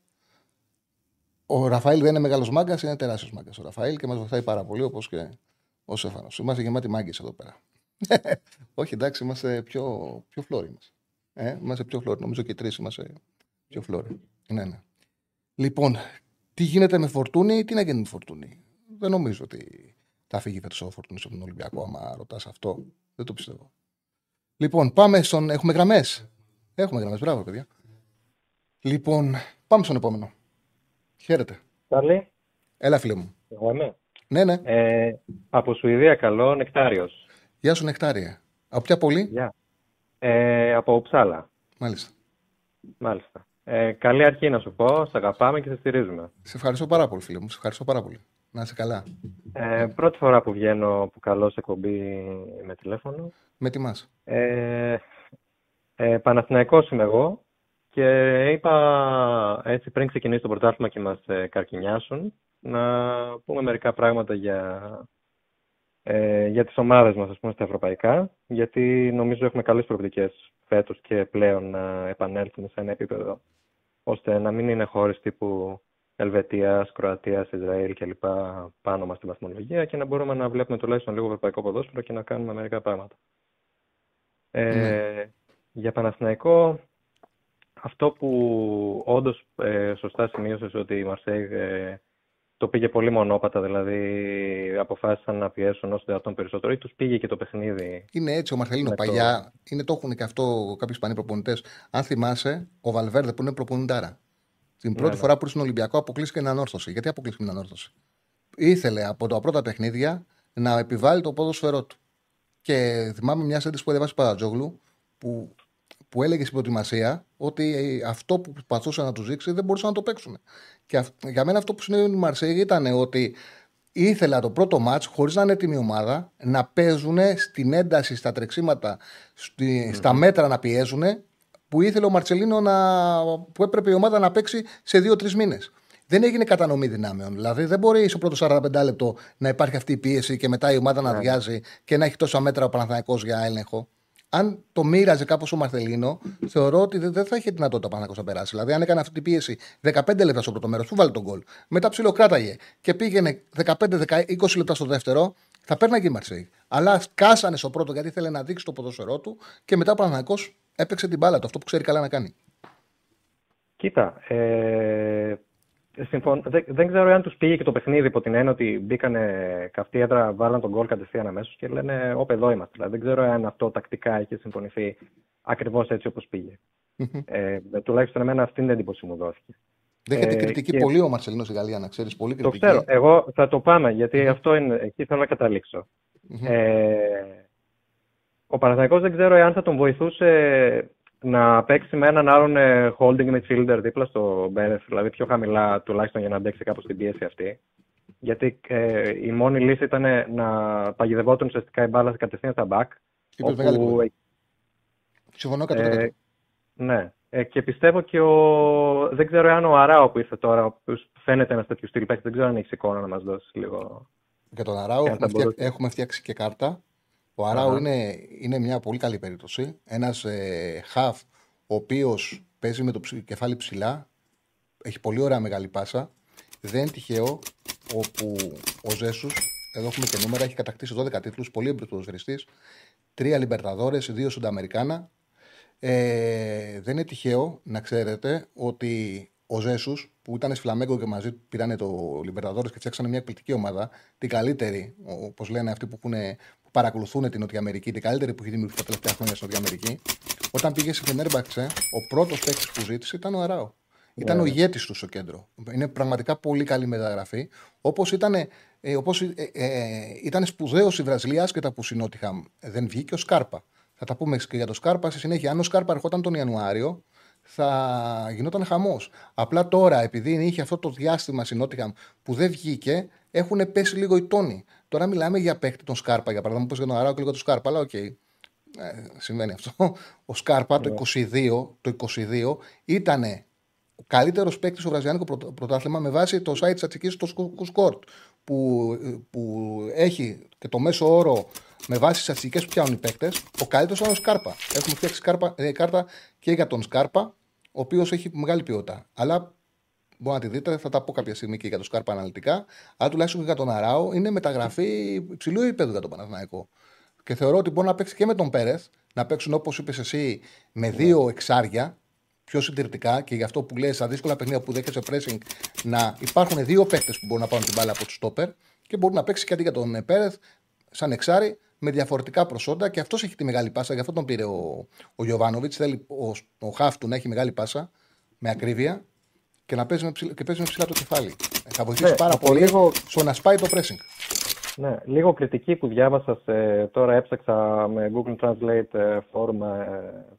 Ο Ραφαήλ δεν είναι μεγάλος μάγκας, είναι τεράστιος μάγκας ο Ραφαήλ και μας βοηθάει πάρα πολύ όπως και ο Σέφανο. Είμαστε γεμάτοι μάγκες εδώ πέρα. Όχι, εντάξει, είμαστε πιο, πιο φλόροι. Ε, είμαστε πιο φλόροι. Νομίζω και οι τρεις είμαστε πιο φλόροι. Ναι, ναι. Λοιπόν, τι γίνεται με φορτούνη, τι να γίνει με φορτούνη. Δεν νομίζω ότι θα φύγει φέτος ο φορτούνης από τον Ολυμπιακό, άμα ρωτάς αυτό. Δεν το πιστεύω. Λοιπόν, πάμε στον. Έχουμε γραμμές. Έχουμε γραμμές. Μπράβο, παιδιά. Λοιπόν, πάμε στον επόμενο. Χαίρετε. Καλή. Έλα, φίλε μου. Εγώ είμαι. Ναι, ναι. Ε, από Σουηδία, καλό, Νεκτάριος. Γεια σου, Νεκτάρια. Από ποια πόλη; Γεια. Ε, από Ψάλα. Μάλιστα. Μάλιστα. Ε, καλή αρχή να σου πω. Σε αγαπάμε και σε στηρίζουμε. Σε ευχαριστώ πάρα πολύ, φίλε μου. Σε ευχαριστώ πάρα πολύ. Να είσαι καλά. Ε, πρώτη φορά που βγαίνω που καλώ σε εκπομπή με τηλέφωνο. Με τιμάς. Ε, ε, Παναθηναϊκός είμαι εγώ και είπα έτσι πριν ξεκινήσει το πρωτάθλημα και μας ε, καρκινιάσουν να πούμε μερικά πράγματα για ε, για τις ομάδες μας, ας πούμε, στα ευρωπαϊκά, γιατί νομίζω έχουμε καλές προοπτικές φέτος και πλέον να επανέλθουμε σε ένα επίπεδο, ώστε να μην είναι χώρες τύπου Ελβετίας, Κροατίας, Ισραήλ κλπ. πάνω μας στη βαθμολογία και να μπορούμε να βλέπουμε τουλάχιστον λίγο ευρωπαϊκό ποδόσφαιρο και να κάνουμε μερικά πράγματα. Ε, ναι. Για Παναθηναϊκό, αυτό που όντως ε, σωστά σημείωσες ότι η Μαρσέη ε, το πήγε πολύ μονόπατα, δηλαδή αποφάσισαν να πιέσουν όσο δυνατόν περισσότερο ή τους πήγε και το παιχνίδι. Είναι έτσι ο Μαρσελίνο παλιά, είναι, το έχουν και αυτό κάποιοι Ισπανοί προπονητές. Αν θυμάσαι, ο Βαλβέρδε που είναι προπονητάρα. Την πρώτη ναι, ναι. φορά που ήρθε στον Ολυμπιακό αποκλείστηκε την ανόρθωση. Γιατί αποκλείστηκε την ανόρθωση; Ήθελε από τα πρώτα παιχνίδια να επιβάλλει το ποδόσφαιρό του. Και θυμάμαι μια σέντηση που έδωσε Παρατζόγλου που που έλεγε στην προετοιμασία ότι ε, αυτό που προσπαθούσε να τους δείξει δεν μπορούσαν να το παίξουν. Και για μένα αυτό που συνέβη η Μαρσέγη ήταν ότι ήθελα το πρώτο μάτς χωρίς να είναι έτοιμη ομάδα να παίζουν στην ένταση, στα τρεξίματα, στα μέτρα να πιέζουν που ήθελε ο Μαρτσελίνο να, που έπρεπε η ομάδα να παίξει σε δύο-τρεις μήνες. Δεν έγινε κατανομή δυνάμεων. Δηλαδή δεν μπορεί στο πρώτο 45 λεπτό να υπάρχει αυτή η πίεση και μετά η ομάδα να ναι. αδειάζει και να έχει τόσα μέτρα ο Παναθηναϊκός για έλεγχο αν το μοίραζε κάπως ο Μαρθελίνο, θεωρώ ότι δεν θα είχε δυνατότητα πάνω να περάσει. Δηλαδή, αν έκανε αυτή την πίεση 15 λεπτά στο πρώτο μέρος, που βάλει τον γκολ, μετά ψιλοκράταγε και πήγαινε 15-20 λεπτά στο δεύτερο, θα παίρναγε η Μαρσέη. Αλλά κάσανε στο πρώτο γιατί ήθελε να δείξει το ποδόσφαιρό του και μετά ο Παναγικό έπαιξε την μπάλα του, αυτό που ξέρει καλά να κάνει. Κοίτα, ε, Συμφων... Δεν, δεν ξέρω αν τους πήγε και το παιχνίδι υπό την έννοια ότι μπήκανε καυτή έδρα, βάλαν τον γκολ κατευθείαν αμέσως και λένε Ωπ, εδώ είμαστε. Δηλαδή, δεν ξέρω αν αυτό τακτικά έχει συμφωνηθεί ακριβώς έτσι όπως πήγε. ε, τουλάχιστον εμένα αυτή είναι η εντύπωση μου δόθηκε. Δέχεται ε, κριτική και... πολύ ο Μαρσελίνος στη Γαλλία, να ξέρεις. Πολύ κριτική. Το ξέρω. Εγώ θα το πάμε γιατί αυτό είναι. Εκεί θέλω να καταληξω Ε, ο Παναθηναϊκός δεν ξέρω αν θα τον βοηθούσε να παίξει με έναν άλλον ε, holding midfielder δίπλα στο Μπέρεθ, δηλαδή πιο χαμηλά τουλάχιστον για να αντέξει κάπως την πίεση αυτή. Γιατί ε, η μόνη λύση ήταν να παγιδευόταν ουσιαστικά η μπάλα κατευθείαν στα back. Όπου... Συμφωνώ κατά ε, Ναι. Ε, και πιστεύω και ο... δεν ξέρω αν ο Αράο που ήρθε τώρα, ο οποίος φαίνεται ένας τέτοιος στυλ δεν ξέρω αν έχει εικόνα να μας δώσει λίγο. Για τον Αράο έχουμε, φτιά... έχουμε φτιάξει και κάρτα. Ο αραου είναι, είναι μια πολύ καλή περίπτωση. Ένας ε, χαφ ο οποίος παίζει με το κεφάλι ψηλά, έχει πολύ ωραία μεγάλη πάσα. Δεν είναι τυχαίο όπου ο Ζέσους, εδώ έχουμε και νούμερα, έχει κατακτήσει 12 τίτλους, πολύ εμπειρικό Τρία Λιμπερταδόρες, δύο Σουνταμερικάνα. Ε, δεν είναι τυχαίο να ξέρετε ότι ο Ζέσους, που ήταν στη Φλαμέγκο και μαζί πήρανε το Λιμπερταδόρες και φτιάξανε μια εκπληκτική ομάδα, την καλύτερη, όπως λένε αυτοί που, έχουν, παρακολουθούν την Νότια Αμερική, την καλύτερη που έχει δημιουργηθεί τα τελευταία χρόνια στην Νότια Αμερική. Όταν πήγε στη Φενέρμπαξε, ο πρώτος παίκτης που ζήτησε ήταν ο Αράο. Ήταν ο ηγέτης του στο κέντρο. Είναι πραγματικά πολύ καλή μεταγραφή. Όπως ήταν, ε, όπως, ε, ε, ήταν σπουδαίος η Βραζιλία, άσχετα που συνότυχα δεν βγήκε ο Σκάρπα. Θα τα πούμε και για το Σκάρπα στη συνέχεια. Αν ο Σκάρπα ερχόταν τον Ιανουάριο, θα γινόταν χαμός. Απλά τώρα, επειδή είχε αυτό το διάστημα συνότυχα που δεν βγήκε, έχουν πέσει λίγο οι τόνοι. Τώρα μιλάμε για παίχτη τον Σκάρπα, για παράδειγμα, όπως για τον Αράο και λίγο τον Σκάρπα, αλλά ok. Okay. Ε, συμβαίνει αυτό. Ο Σκάρπα το 22, ναι. το 22 ήταν ο καλύτερος παίκτης στο Βραζιλιάνικο πρωτάθλημα με βάση το site τη Ατσική στο Σκουσκόρτ. Που, που έχει και το μέσο όρο με βάση τι ατσικέ που πιάνουν οι παίκτες, ο καλύτερος ήταν ο Σκάρπα. Έχουμε φτιάξει σκάρπα, ε, κάρτα και για τον Σκάρπα, ο οποίος έχει μεγάλη ποιότητα. Αλλά Μπορεί να τη δείτε, θα τα πω κάποια στιγμή και για το Σκάρπα αναλυτικά. Αλλά τουλάχιστον και για τον Αράο είναι μεταγραφή υψηλού επίπεδου για τον Παναθηναϊκό. Και θεωρώ ότι μπορεί να παίξει και με τον Πέρεθ, να παίξουν όπως είπες εσύ με δύο εξάρια, πιο συντηρητικά και γι' αυτό που λέει στα δύσκολα παιχνίδια που δέχεσαι pressing να υπάρχουν δύο παίκτες που μπορούν να πάρουν την μπάλα από του στόπερ και μπορεί να παίξει και αντί για τον Πέρεθ σαν εξάρι με διαφορετικά προσόντα και αυτός έχει τη μεγάλη πάσα. Γι' αυτό τον πήρε ο, ο Γιωβάνοβιτς. Θέλει ο, ο Χάφ του να έχει μεγάλη πάσα με ακρίβεια και να παίζει με, ψηλά, και παίζει με ψηλά το κεφάλι. Θα βοηθήσει ναι, πάρα πολύ λίγο... στο να σπάει το pressing. Ναι, λίγο κριτική που διάβασα σε, τώρα έψαξα με Google Translate ε, forum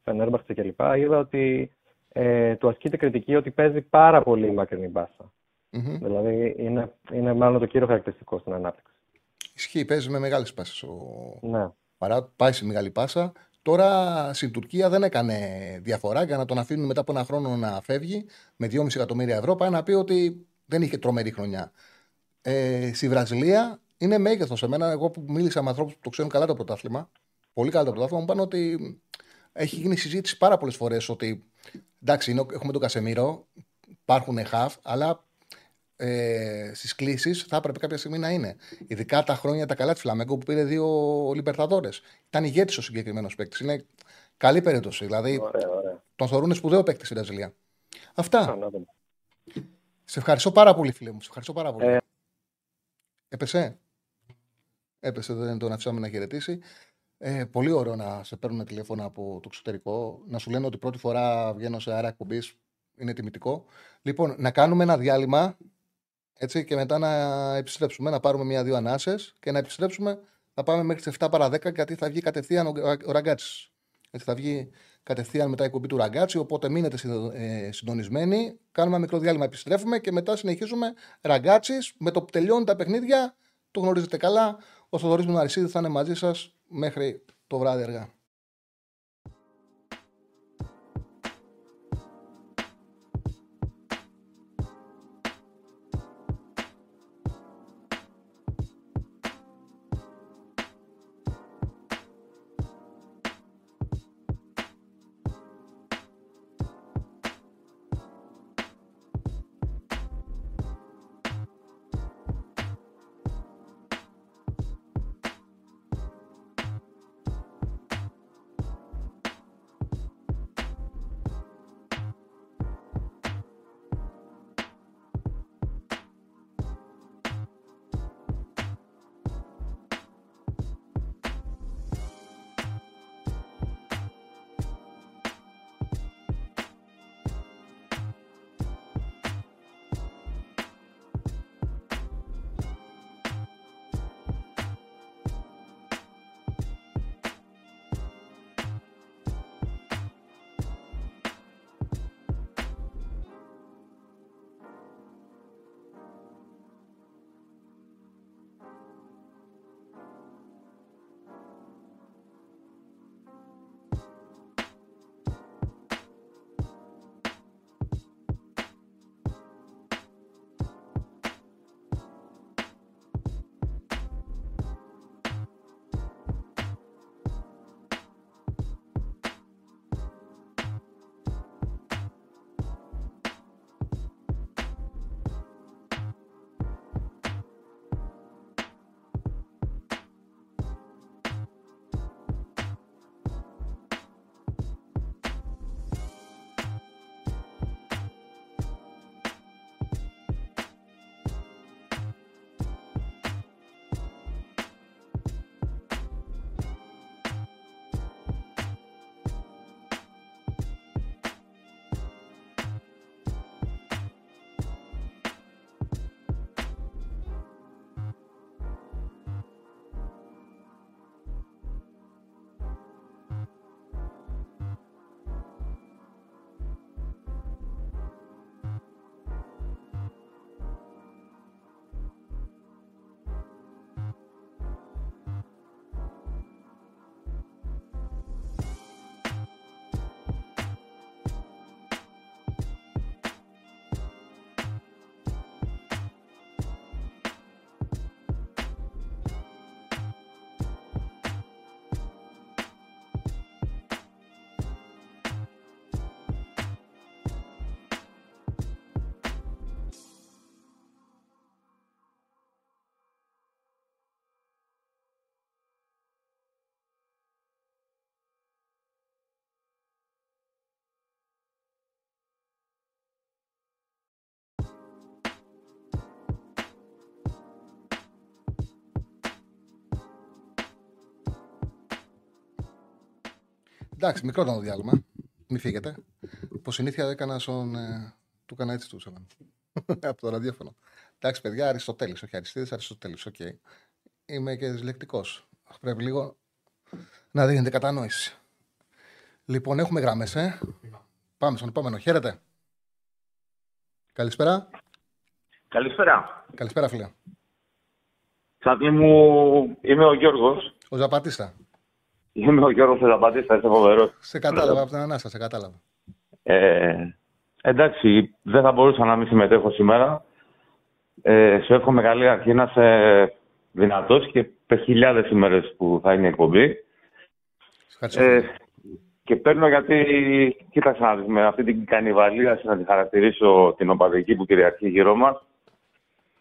Fenerbahce κλπ. Είδα ότι ε, του ασκείται κριτική ότι παίζει πάρα πολύ μακρινή μπάσα. Mm-hmm. Δηλαδή είναι, είναι μάλλον το κύριο χαρακτηριστικό στην ανάπτυξη. Ισχύει, παίζει με μεγάλες πάσει. Ο... Ναι. Παρά πάει σε μεγάλη πάσα, Τώρα στην Τουρκία δεν έκανε διαφορά για να τον αφήνουν μετά από ένα χρόνο να φεύγει με 2,5 εκατομμύρια ευρώ. Πάει να πει ότι δεν είχε τρομερή χρονιά. Ε, στη Βραζιλία είναι μέγεθος. Εμένα, εγώ που μίλησα με ανθρώπους που το ξέρουν καλά το πρωτάθλημα, πολύ καλά το πρωτάθλημα, μου είπαν ότι έχει γίνει συζήτηση πάρα πολλές φορές ότι εντάξει, είναι, έχουμε τον Κασεμίρο, υπάρχουν χαφ, αλλά ε, στις κλήσεις θα έπρεπε κάποια στιγμή να είναι. Ειδικά τα χρόνια τα καλά της Φλαμέγκο που πήρε δύο Λιμπερταδόρες. Ήταν ηγέτης ο συγκεκριμένος παίκτης. Είναι καλή περίπτωση. Δηλαδή ωραία, ωραία. τον θεωρούν σπουδαίο παίκτη στην Βραζιλία. Αυτά. Σε ευχαριστώ πάρα πολύ, φίλε μου. Σε ευχαριστώ πάρα πολύ. Ε... Έπεσε; Έπεσε, δεν τον αφήσαμε να χαιρετήσει. Ε, πολύ ωραίο να σε παίρνουν τηλέφωνα από το εξωτερικό, να σου λένε ότι πρώτη φορά βγαίνω σε αέρα εκπομπής. Είναι τιμητικό. Λοιπόν, να κάνουμε ένα διάλειμμα έτσι, και μετά να επιστρέψουμε, να πάρουμε μία-δύο ανάσες και να επιστρέψουμε. Θα πάμε μέχρι τις 7 παρά 10 γιατί θα βγει κατευθείαν ο Ραγκάτσης. Έτσι, θα βγει κατευθείαν μετά η εκπομπή του Ραγκάτσι. Οπότε μείνετε ε, συντονισμένοι. Κάνουμε ένα μικρό διάλειμμα, επιστρέφουμε και μετά συνεχίζουμε Ραγκάτσι. Με το που τελειώνουν τα παιχνίδια, το γνωρίζετε καλά. Ο Θοδωρής Μουναρισίδη θα είναι μαζί σας μέχρι το βράδυ αργά. Εντάξει, μικρό ήταν το διάλειμμα. Μην φύγετε. Από συνήθεια έκανα στον. Ε, του έκανα έτσι του *laughs* Από το ραδιόφωνο. Εντάξει, παιδιά, Αριστοτέλης, όχι Αριστείδη, Αριστοτέλης. Ok. Okay. Είμαι και δυσλεκτικός. Πρέπει λίγο να δείχνετε κατανόηση. Λοιπόν, έχουμε γραμμές, ε. Πάμε στον επόμενο. Χαίρετε. Καλησπέρα. Καλησπέρα. Καλησπέρα, φίλε. Σαν μου, είμαι ο Γιώργος. Ο Ζαπατίστα. Είμαι ο Γιώργος Θεζαπατής, είσαι φοβερός. Σε κατάλαβα από την ανάσα, σε κατάλαβα. Ε, εντάξει, δεν θα μπορούσα να μην συμμετέχω σήμερα. Ε, σου εύχομαι καλή αρχή να σε δυνατός και με χιλιάδες ημέρες που θα είναι η εκπομπή. Ε, και παίρνω γιατί, κοίταξα με αυτή την κανιβαλία να τη χαρακτηρίσω την οπαδική που κυριαρχεί γύρω μας.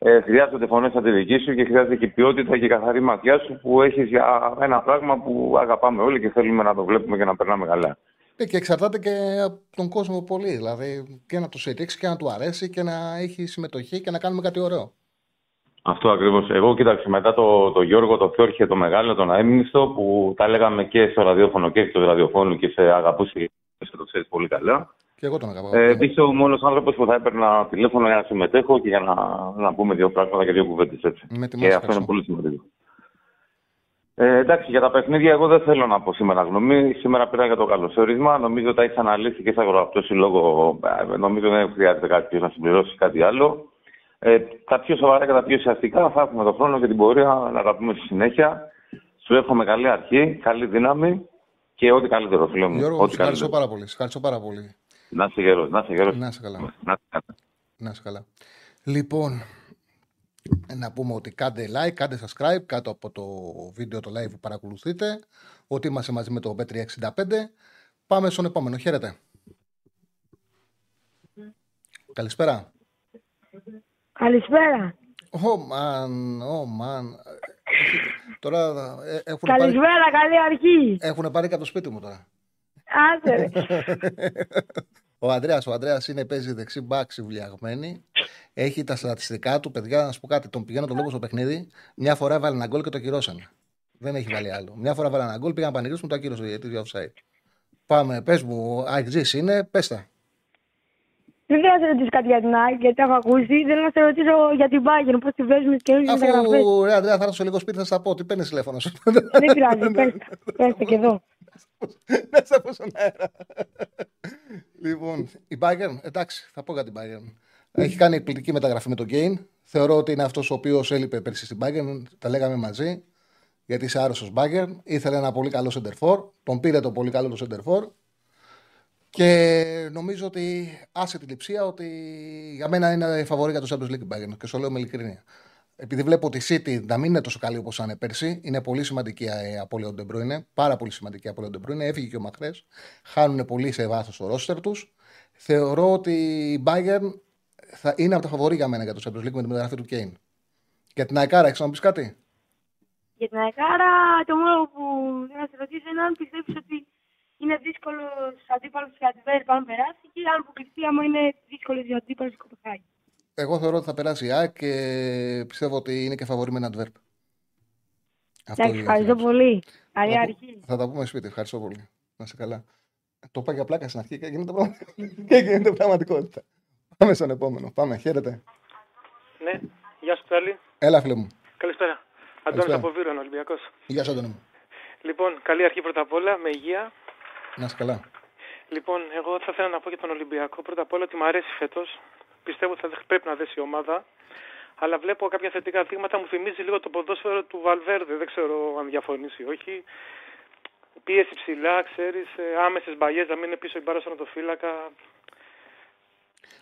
Ε, χρειάζονται φωνές σαν τη δική σου και χρειάζεται και ποιότητα και καθαρή ματιά σου που έχεις για ένα πράγμα που αγαπάμε όλοι και θέλουμε να το βλέπουμε και να περνάμε καλά. Ε, και εξαρτάται και από τον κόσμο πολύ. Δηλαδή και να τους στηρίξεις και να του αρέσει και να έχει συμμετοχή και να κάνουμε κάτι ωραίο. Αυτό ακριβώς. Εγώ κοίταξε μετά το, το Γιώργο, το Φιόρχε, το Μεγάλο, τον Αίμνηστο που τα λέγαμε και στο ραδιόφωνο και στο ραδιοφώνου και σε αγαπούσε και το ξέρεις πολύ καλά. Και εγώ τον αγαπάω. Ε, είσαι ο μόνος άνθρωπος που θα έπαιρνα τηλέφωνο για να συμμετέχω και για να, να πούμε δύο πράγματα και δύο κουβέντες έτσι. και αυτό είναι πολύ σημαντικό. Ε, εντάξει, για τα παιχνίδια, εγώ δεν θέλω να πω σήμερα γνώμη. Σήμερα πήρα για το καλωσόρισμα. Νομίζω ότι τα έχεις αναλύσει και σαν αυτό λόγο. Ε, νομίζω δεν χρειάζεται κάποιος να συμπληρώσει κάτι άλλο. Ε, τα πιο σοβαρά και τα πιο ουσιαστικά θα έχουμε τον χρόνο και την πορεία να τα πούμε στη συνέχεια. Σου εύχομαι καλή αρχή, καλή δύναμη και ό,τι καλύτερο, φίλο μου. Γιώργο, ό,τι ευχαριστώ πάρα πολύ. Ευχαριστώ πάρα πολύ. Να είσαι γερός, να είσαι γερός. Να είσαι καλά. Να είσαι καλά. Να είσαι καλά. Λοιπόν, να πούμε ότι κάντε like, κάντε subscribe κάτω από το βίντεο το live που παρακολουθείτε. Ότι είμαστε μαζί με το B365. Πάμε στον επόμενο. Χαίρετε. Καλησπέρα. Καλησπέρα. Ω, μαν, ω, μαν. Τώρα ε, έχουν Καλησπέρα, πάρει... καλή αρχή. Έχουν πάρει και το σπίτι μου τώρα. Άντε. *laughs* ο Ανδρέας, ο Ανδρέας είναι παίζει δεξί μπάξη βουλιαγμένη. Έχει τα στατιστικά του, παιδιά, να σου πω κάτι. Τον πηγαίνω τον λόγο στο παιχνίδι. Μια φορά έβαλε ένα γκολ και το κυρώσαν. Δεν έχει βάλει άλλο. Μια φορά βάλε ένα γκολ, πήγαν πανηγυρίσουν, το ακύρωσε γιατί για offside. Πάμε, πες μου, αγγζή είναι, πες τα. Δεν θέλω να σε ρωτήσω κάτι για την ΑΕΚ, γιατί έχω ακούσει. Θέλω να σε ρωτήσω για την Bayern, πώς τη βάζει με τι καινούργιε μεταγραφές. Αφού ρε Αντρέα, θα έρθω λίγο σπίτι, θα σα πω. Τι παίρνεις τηλέφωνο σου. Δεν πειράζει, πέστε και εδώ. *laughs* Μέσα από στον αέρα. Λοιπόν, η Bayern, εντάξει, θα πω για την Bayern. Έχει κάνει εκπληκτική μεταγραφή με τον Κέιν. Θεωρώ ότι είναι αυτός ο οποίος έλειπε πέρσι στην Bayern. Τα λέγαμε μαζί. Γιατί είσαι άρρωστος Bayern. Ήθελε ένα πολύ καλό σεντερφόρ. Τον πήρε το πολύ καλό το σεντερφόρ. Και νομίζω ότι άσε τη Λειψία ότι για μένα είναι η φαβορή για το Champions League Bayern. Και σου λέω με ειλικρίνεια. Επειδή βλέπω ότι η City να μην είναι τόσο καλή όπως ήταν πέρσι, είναι πολύ σημαντική η απώλεια του είναι Πάρα πολύ σημαντική η απώλεια του Ντε Μπρόινε. Έφυγε και ο Μαχρέζ. Χάνουν πολύ σε βάθος το ρόστερ τους. Θεωρώ ότι η Bayern θα είναι από τα φαβορή για μένα για το Champions League με τη μεταγραφή του Κέιν. Για την Αεκάρα, έχεις να πεις κάτι; Για την Αεκάρα, το μόνο που θέλω να σε ρωτήσω είναι αν πιστεύεις ότι είναι δύσκολος αντίπαλος για την Βέρ αν περάσει και αν αποκλειστεί άμα είναι δύσκολος για αντίπαλος στην Κοπεχάγη. Εγώ θεωρώ ότι θα περάσει η ΑΕΚ και πιστεύω ότι είναι και φαβορή με έναν Αντβέρπ. Εντάξει, ευχαριστώ πολύ. Καλή αρχή. Θα τα πούμε σπίτι. Ευχαριστώ πολύ. Να είσαι καλά. Το είπα για πλάκα στην αρχή και γίνεται, *laughs* και γίνεται πραγματικότητα. Πάμε στον επόμενο. Πάμε. Χαίρετε. Ναι. Γεια σου, Τσάλι. Έλα, φίλε μου. Καλησπέρα. Αντώνης από Βίρον, Ολυμπιακός. Γεια σου, Αντώνη μου. Λοιπόν, καλή αρχή πρώτα απ' όλα, με υγεία. Να είσαι καλά. Λοιπόν, εγώ θα ήθελα να πω για τον Ολυμπιακό πρώτα απ' όλα ότι μου αρέσει φέτος. Πιστεύω ότι θα πρέπει να δέσει η ομάδα. Αλλά βλέπω κάποια θετικά δείγματα, μου θυμίζει λίγο το ποδόσφαιρο του Βαλβέρδε. Δεν ξέρω αν διαφωνείς ή όχι. Πίεση ψηλά, ξέρεις, ε, άμεσες μπαγιές, να μην είναι πίσω η μπάρα στον φύλακα.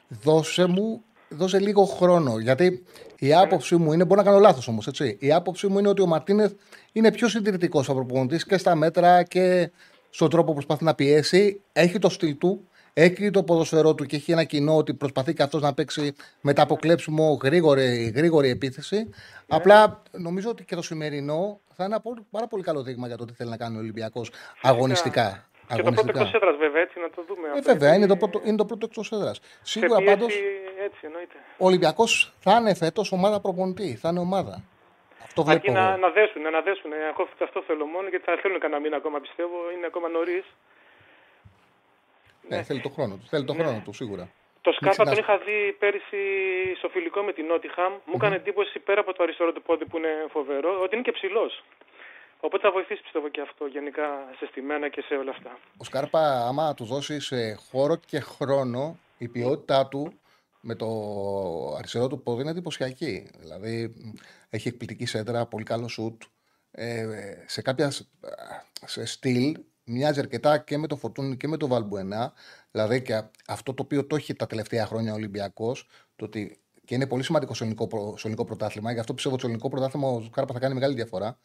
Δώσε μου δώσε λίγο χρόνο. Γιατί η άποψή μου είναι, μπορεί να κάνω λάθος όμως, έτσι. Η άποψή μου είναι ότι ο Μαρτίνεθ είναι πιο συντηρητικός από και στα μέτρα και στον τρόπο που προσπαθεί να πιέσει. Έχει το στυλ του, έχει το ποδοσφαιρό του και έχει ένα κοινό ότι προσπαθεί και αυτό να παίξει με τα αποκλέψιμο γρήγορη, γρήγορη επίθεση. Ναι. Απλά νομίζω ότι και το σημερινό θα είναι ένα πάρα πολύ καλό δείγμα για το τι θέλει να κάνει ο Ολυμπιακός αγωνιστικά. Και το πρώτο εκτός έδρας, βέβαια, έτσι να το δούμε. Ε, βέβαια, είναι το πρώτο, είναι το πρώτο εκτός έδρας. Σίγουρα πάντως. Ο Ολυμπιακός θα είναι φέτος ομάδα προπονητή. Θα είναι ομάδα. Αυτό βλέπω. Αρκεί να, να δέσουν, να δέσουν. Εγώ αυτό θέλω μόνο γιατί θα θέλουν κανένα μήνα ακόμα πιστεύω. Είναι ακόμα νωρίς. Ναι, ναι, θέλει το χρόνο του. Θέλει το ναι. χρόνο του σίγουρα. Το Σκάπα τον είχα δει πέρυσι στο φιλικό με την Νότιχαμ. Μου έκανε εντύπωση πέρα από το αριστερό του πόδι που είναι φοβερό ότι είναι και ψηλός. Οπότε θα βοηθήσει πιστεύω και αυτό γενικά σε στημένα και σε όλα αυτά. Ο Σκάρπα, άμα του δώσει χώρο και χρόνο, η ποιότητά του με το αριστερό του πόδι είναι εντυπωσιακή. Δηλαδή έχει εκπληκτική σέντρα, πολύ καλό σουτ. Ε, σε κάποια σε στυλ μοιάζει αρκετά και με το Φορτούνι και με το Βαλμπουενά. Δηλαδή και αυτό το οποίο το έχει τα τελευταία χρόνια ο Ολυμπιακός, το ότι και είναι πολύ σημαντικό στο ελληνικό, στο ελληνικό πρωτάθλημα, γι' αυτό πιστεύω ότι στο ελληνικό πρωτάθλημα ο Σκάρπα θα κάνει μεγάλη διαφορά.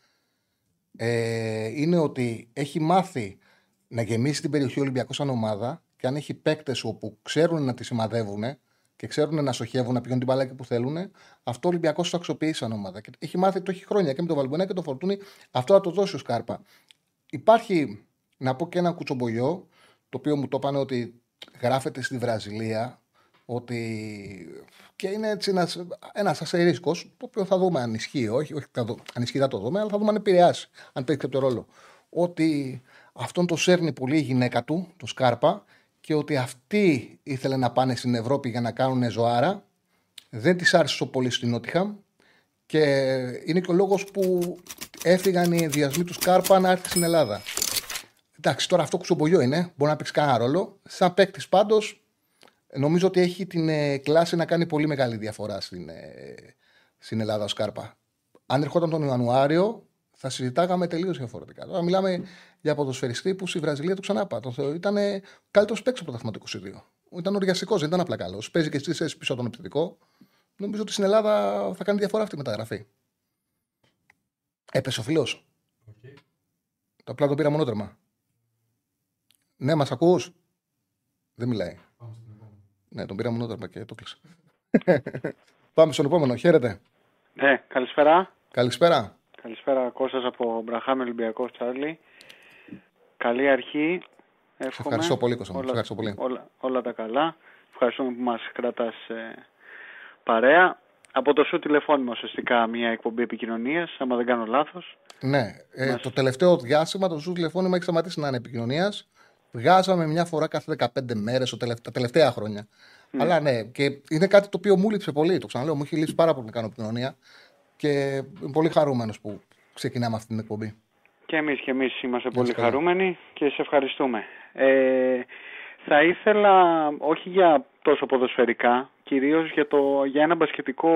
Ε, είναι ότι έχει μάθει να γεμίσει την περιοχή Ολυμπιακός σαν ομάδα και αν έχει παίκτες όπου ξέρουν να τη σημαδεύουν και ξέρουν να στοχεύουν, να πηγαίνουν την μπάλα που θέλουν, αυτό ο Ολυμπιακός το αξιοποιεί σαν ομάδα. Και έχει μάθει, το έχει χρόνια και με τον Βαλμπονέ και τον Φορτούνη, αυτό θα το δώσει ο Σκάρπα. Υπάρχει, να πω και ένα κουτσομπολιό, το οποίο μου το είπαν ότι γράφεται στη Βραζιλία, ότι και είναι έτσι ένας, ένας αστερίσκος, το οποίο θα δούμε αν ισχύει, όχι, όχι θα δω, αν ισχύει θα το δούμε, αλλά θα δούμε αν επηρεάσει, αν παίξει κάποιο ρόλο. Ότι αυτόν το σέρνει πολύ η γυναίκα του, το Σκάρπα, και ότι αυτοί ήθελε να πάνε στην Ευρώπη για να κάνουν ζωάρα. Δεν της άρεσε τόσο πολύ στην Νότιχαμ και είναι και ο λόγος που έφυγαν οι ενδιασμοί του Σκάρπα να έρθει στην Ελλάδα. Εντάξει, τώρα αυτό κουτσομπολιό είναι, μπορεί να παίξει κανένα ρόλο. Σαν παίκτης πάντως, νομίζω ότι έχει την ε, κλάση να κάνει πολύ μεγάλη διαφορά στην, ε, στην Ελλάδα ο Σκάρπα. Αν ερχόταν τον Ιανουάριο, θα συζητάγαμε τελείως διαφορετικά. Τώρα μιλάμε για ποδοσφαιριστή που στη Βραζιλία του ξανάπα. Το ήταν καλύτερος παίκτης από το 22. Ήταν οργιαστικό, δεν ήταν απλά καλός. Παίζει και στις θέσεις πίσω από τον επιθετικό. Νομίζω ότι στην Ελλάδα θα κάνει διαφορά αυτή η μεταγραφή. Έπεσε ο φιλός. Okay. Το απλά τον πήρα μονότερμα. Ναι, μας ακούς; Δεν μιλάει. Ναι, τον πήρα μονότερμα και το κλείσα. *laughs* Πάμε στον επόμενο. Χαίρετε. Ναι, καλησπέρα. Καλησπέρα. Καλησπέρα Κώστας από Μπραχάμι Ολυμπιακός Τσάρλι. Καλή αρχή. Εύχομαι. Σε ευχαριστώ πολύ Κώστα. Όλα, ευχαριστώ πολύ. Όλα, όλα, τα καλά. Ευχαριστούμε που μας κρατάς ε, παρέα. Από το σου τηλεφώνημα ουσιαστικά μια εκπομπή επικοινωνίας, άμα δεν κάνω λάθος. Ναι. Ε, Το τελευταίο διάστημα το σου τηλεφώνημα έχει σταματήσει να είναι επικοινωνίας. Βγάζαμε μια φορά κάθε 15 μέρες τα τελευταία χρόνια. Ναι. Αλλά ναι, και είναι κάτι το οποίο μου λείψε πολύ. Το ξαναλέω, μου έχει λείψει πάρα πολύ να κάνω επικοινωνία. Και είμαι πολύ χαρούμενος που ξεκινάμε αυτή την εκπομπή. Και εμείς και εμείς είμαστε πολύ χαρούμενοι και σε ευχαριστούμε. Ε, θα ήθελα, όχι για τόσο ποδοσφαιρικά, κυρίως για, το, για ένα μπασκετικό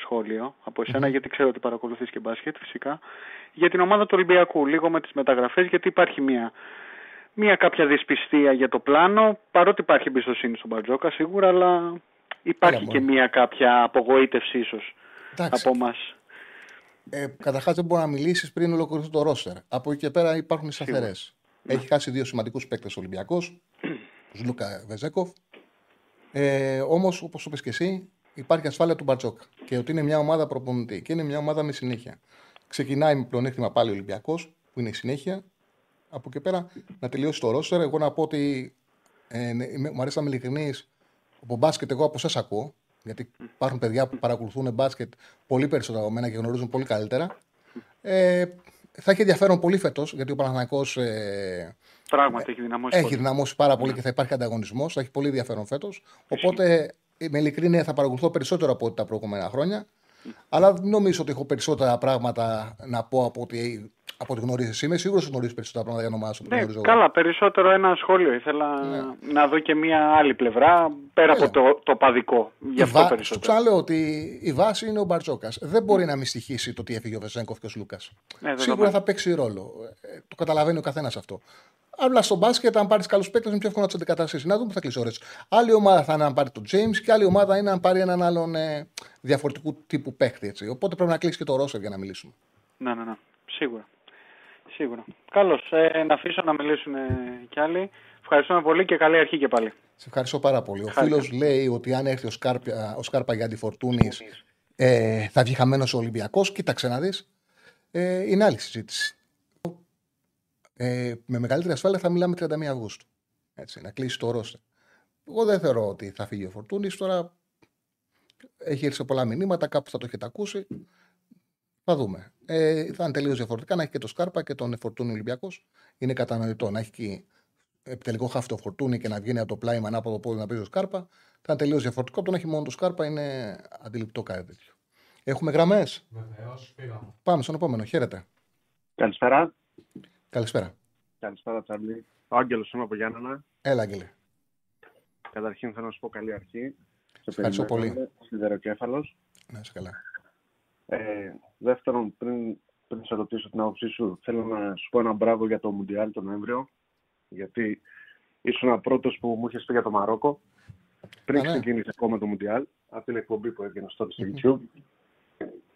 σχόλιο από γιατί ξέρω ότι παρακολουθείς και μπάσκετ φυσικά, για την ομάδα του Ολυμπιακού, λίγο με τις μεταγραφές, γιατί υπάρχει μια, μια κάποια δυσπιστία για το πλάνο, παρότι υπάρχει εμπιστοσύνη στον Μπαρτζόκα σίγουρα, αλλά υπάρχει και μια κάποια απογοήτευση ίσως από εμάς. Ε, Καταρχάς, δεν μπορεί να μιλήσεις πριν ολοκληρωθεί το ρόστερ. Από εκεί και πέρα υπάρχουν σταθερές. Έχει χάσει δύο σημαντικούς παίκτες Ολυμπιακός, *clears throat* του Λούκα Βεζέκοφ. Ε, Όμως, όπως είπε και εσύ, υπάρχει ασφάλεια του Μπαρτζόκ. Και ότι είναι μια ομάδα προπονητή και είναι μια ομάδα με συνέχεια. Ξεκινάει με πλεονέκτημα πάλι ο Ολυμπιακός, που είναι η συνέχεια. Από εκεί πέρα να τελειώσει το ρόστερ. Εγώ να πω ότι ε, ναι, μου αρέσει να είμαι ειλικρινής. Από μπάσκετ, εγώ από εσά ακούω. Γιατί υπάρχουν παιδιά που παρακολουθούν μπάσκετ πολύ περισσότερο από μένα και γνωρίζουν πολύ καλύτερα. Ε, θα έχει ενδιαφέρον πολύ φέτος, γιατί ο Παναθανικό. Ε, Πράγματι έχει δυναμώσει. Έχει δυναμώσει πάρα πολύ και θα υπάρχει ανταγωνισμός. Θα έχει πολύ ενδιαφέρον φέτος. Οπότε με ειλικρίνεια θα παρακολουθώ περισσότερο από ό,τι τα προηγούμενα χρόνια. Αλλά δεν νομίζω ότι έχω περισσότερα πράγματα να πω από ότι από ό,τι γνωρίζεις εσύ. Είμαι σίγουρος ότι γνωρίζεις περισσότερα πράγματα για ομάδα σου. Ναι, καλά, περισσότερο ένα σχόλιο. Ήθελα ναι. να δω και μια άλλη πλευρά πέρα από το, το παδικό. Γι' αυτό βα... περισσότερο. Σου ξαναλέω ότι η βάση είναι ο Μπαρτζόκας. Δεν μπορεί να μυστηχήσει το τι έφυγε ο Βεζέγκοφ και ο Λούκα. Ναι, Σίγουρα θα παίξει ρόλο. Ε, το καταλαβαίνει ο καθένας αυτό. Αλλά στο μπάσκετ, αν πάρεις καλούς παίκτες, είναι πιο εύκολο να του αντικαταστήσεις. Να δούμε που θα κλείσει ώρε. Άλλη ομάδα θα είναι αν πάρει τον James και άλλη ομάδα είναι αν πάρει έναν άλλον ε, διαφορετικού τύπου παίκτη. Έτσι. Οπότε πρέπει να κλείσει και το Ρώσερ για να μιλήσουμε. Ναι, ναι, ναι. Σίγουρα. Σίγουρα. Καλώς. Ε, να αφήσω να μιλήσουν κι άλλοι. Ευχαριστούμε πολύ και καλή αρχή και πάλι. Σε ευχαριστώ πάρα πολύ. Ο φίλος λέει ότι αν έρθει ο Σκάρπα, ο Σκάρπα για αντιφορτούνη ε, θα βγει χαμένος ο Ολυμπιακός. Κοίταξε να δεις. Ε, είναι άλλη συζήτηση. Ε, με μεγαλύτερη ασφάλεια θα μιλάμε 31 Αυγούστου. Έτσι, να κλείσει το ρόστερ. Εγώ δεν θεωρώ ότι θα φύγει ο Φορτούνης. Τώρα έχει έρθει σε πολλά μηνύματα, κάπου θα το έχετε ακούσει. Θα δούμε. Ε, θα είναι τελείως διαφορετικά να έχει και το Σκάρπα και τον Φορτούνη Ολυμπιακός. Είναι κατανοητό να έχει και επιτελικό χάφτο Φορτούνη και να βγαίνει από το πλάι με ανάποδο πόδι να πει το Σκάρπα. Θα είναι τελείως διαφορετικό. Από το να έχει μόνο το Σκάρπα είναι αντιληπτό κάτι τέτοιο. Έχουμε γραμμές; Βεβαίως, Πάμε στον επόμενο. Χαίρετε. Καλησπέρα. Καλησπέρα. Καλησπέρα, Τσαρλί. Ο Άγγελος είμαι από Γιάννενα. Έλα, Άγγελε. Καταρχήν θέλω να σου πω καλή αρχή. Σε ευχαριστώ πολύ. Σιδεροκέφαλος. Να είσαι καλά. Ε, δεύτερον, πριν, πριν σε ρωτήσω την άποψή σου, θέλω να σου πω ένα μπράβο για το Μουντιάλ τον Νοέμβριο. Γιατί ήσουν ο πρώτος που μου είχες πει για το Μαρόκο. πριν ναι. ξεκίνησε ακόμα το Μουντιάλ, από την εκπομπή που έγινε τότε στο YouTube.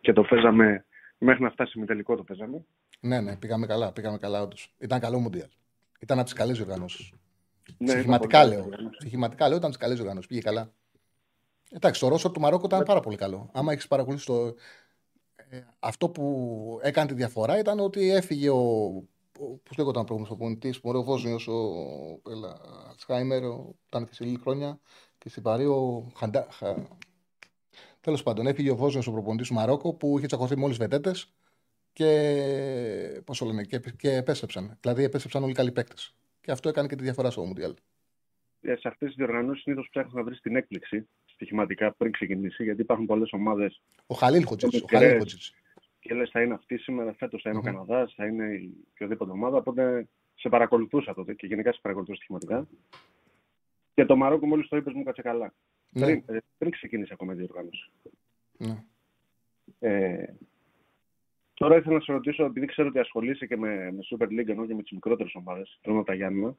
Και το παίζαμε μέχρι να φτάσει με τελικό το παίζαμε. Ναι, ναι, πήγαμε καλά, πήγαμε καλά όντως. Ήταν καλό Μουντιάλ. Ήταν από τις καλές οργανώσεις. Ναι, Στοιχηματικά λέω. Στοιχηματικά λέω ήταν τις καλές οργανώσεις. Πήγε καλά. Εντάξει, το Ρώσο του Μαρόκο ήταν πάρα πολύ καλό. Άμα έχεις παρακολουθήσει το. Ε, αυτό που έκανε τη διαφορά ήταν ότι έφυγε ο. Πώς λέγονταν ο προηγούμενο προπονητή, ο Βόσνιο, ο Αλτσχάιμερ, ήταν και σε λίγη χρόνια και στην Παρή ο Χαντα... Τέλος πάντων, έφυγε ο Βόσνιο ο προπονητής του Μαρόκο που είχε τσακωθεί με όλες τις βετέτες και, πώς λένε, και, και επέστρεψαν. Δηλαδή επέστρεψαν όλοι οι καλοί παίκτες. Και αυτό έκανε και τη διαφορά στο Μουντιάλ. Ε, σε αυτές τις διοργανώσεις συνήθως ψάχνεις να βρεις την έκπληξη στοιχηματικά πριν ξεκινήσει, γιατί υπάρχουν πολλές ομάδες. Ο Χαλίλ Χοτζίτ. Και λες, θα είναι αυτή σήμερα, φέτος θα είναι mm-hmm. ο Καναδάς, θα είναι η οποιοδήποτε ομάδα. Οπότε σε παρακολουθούσα τότε και γενικά σε παρακολουθούσα στοιχηματικά. Και το Μαρόκο μόλις το είπες μου κάτσε καλά. Ναι. Πριν, ε, πριν ξεκίνησε ακόμα η διοργάνωση. Ναι. Ε, Τώρα ήθελα να σε ρωτήσω, επειδή ξέρω ότι ασχολείσαι και με, με Super League ενώ και με τις μικρότερες ομάδες, θέλω τα Γιάννη.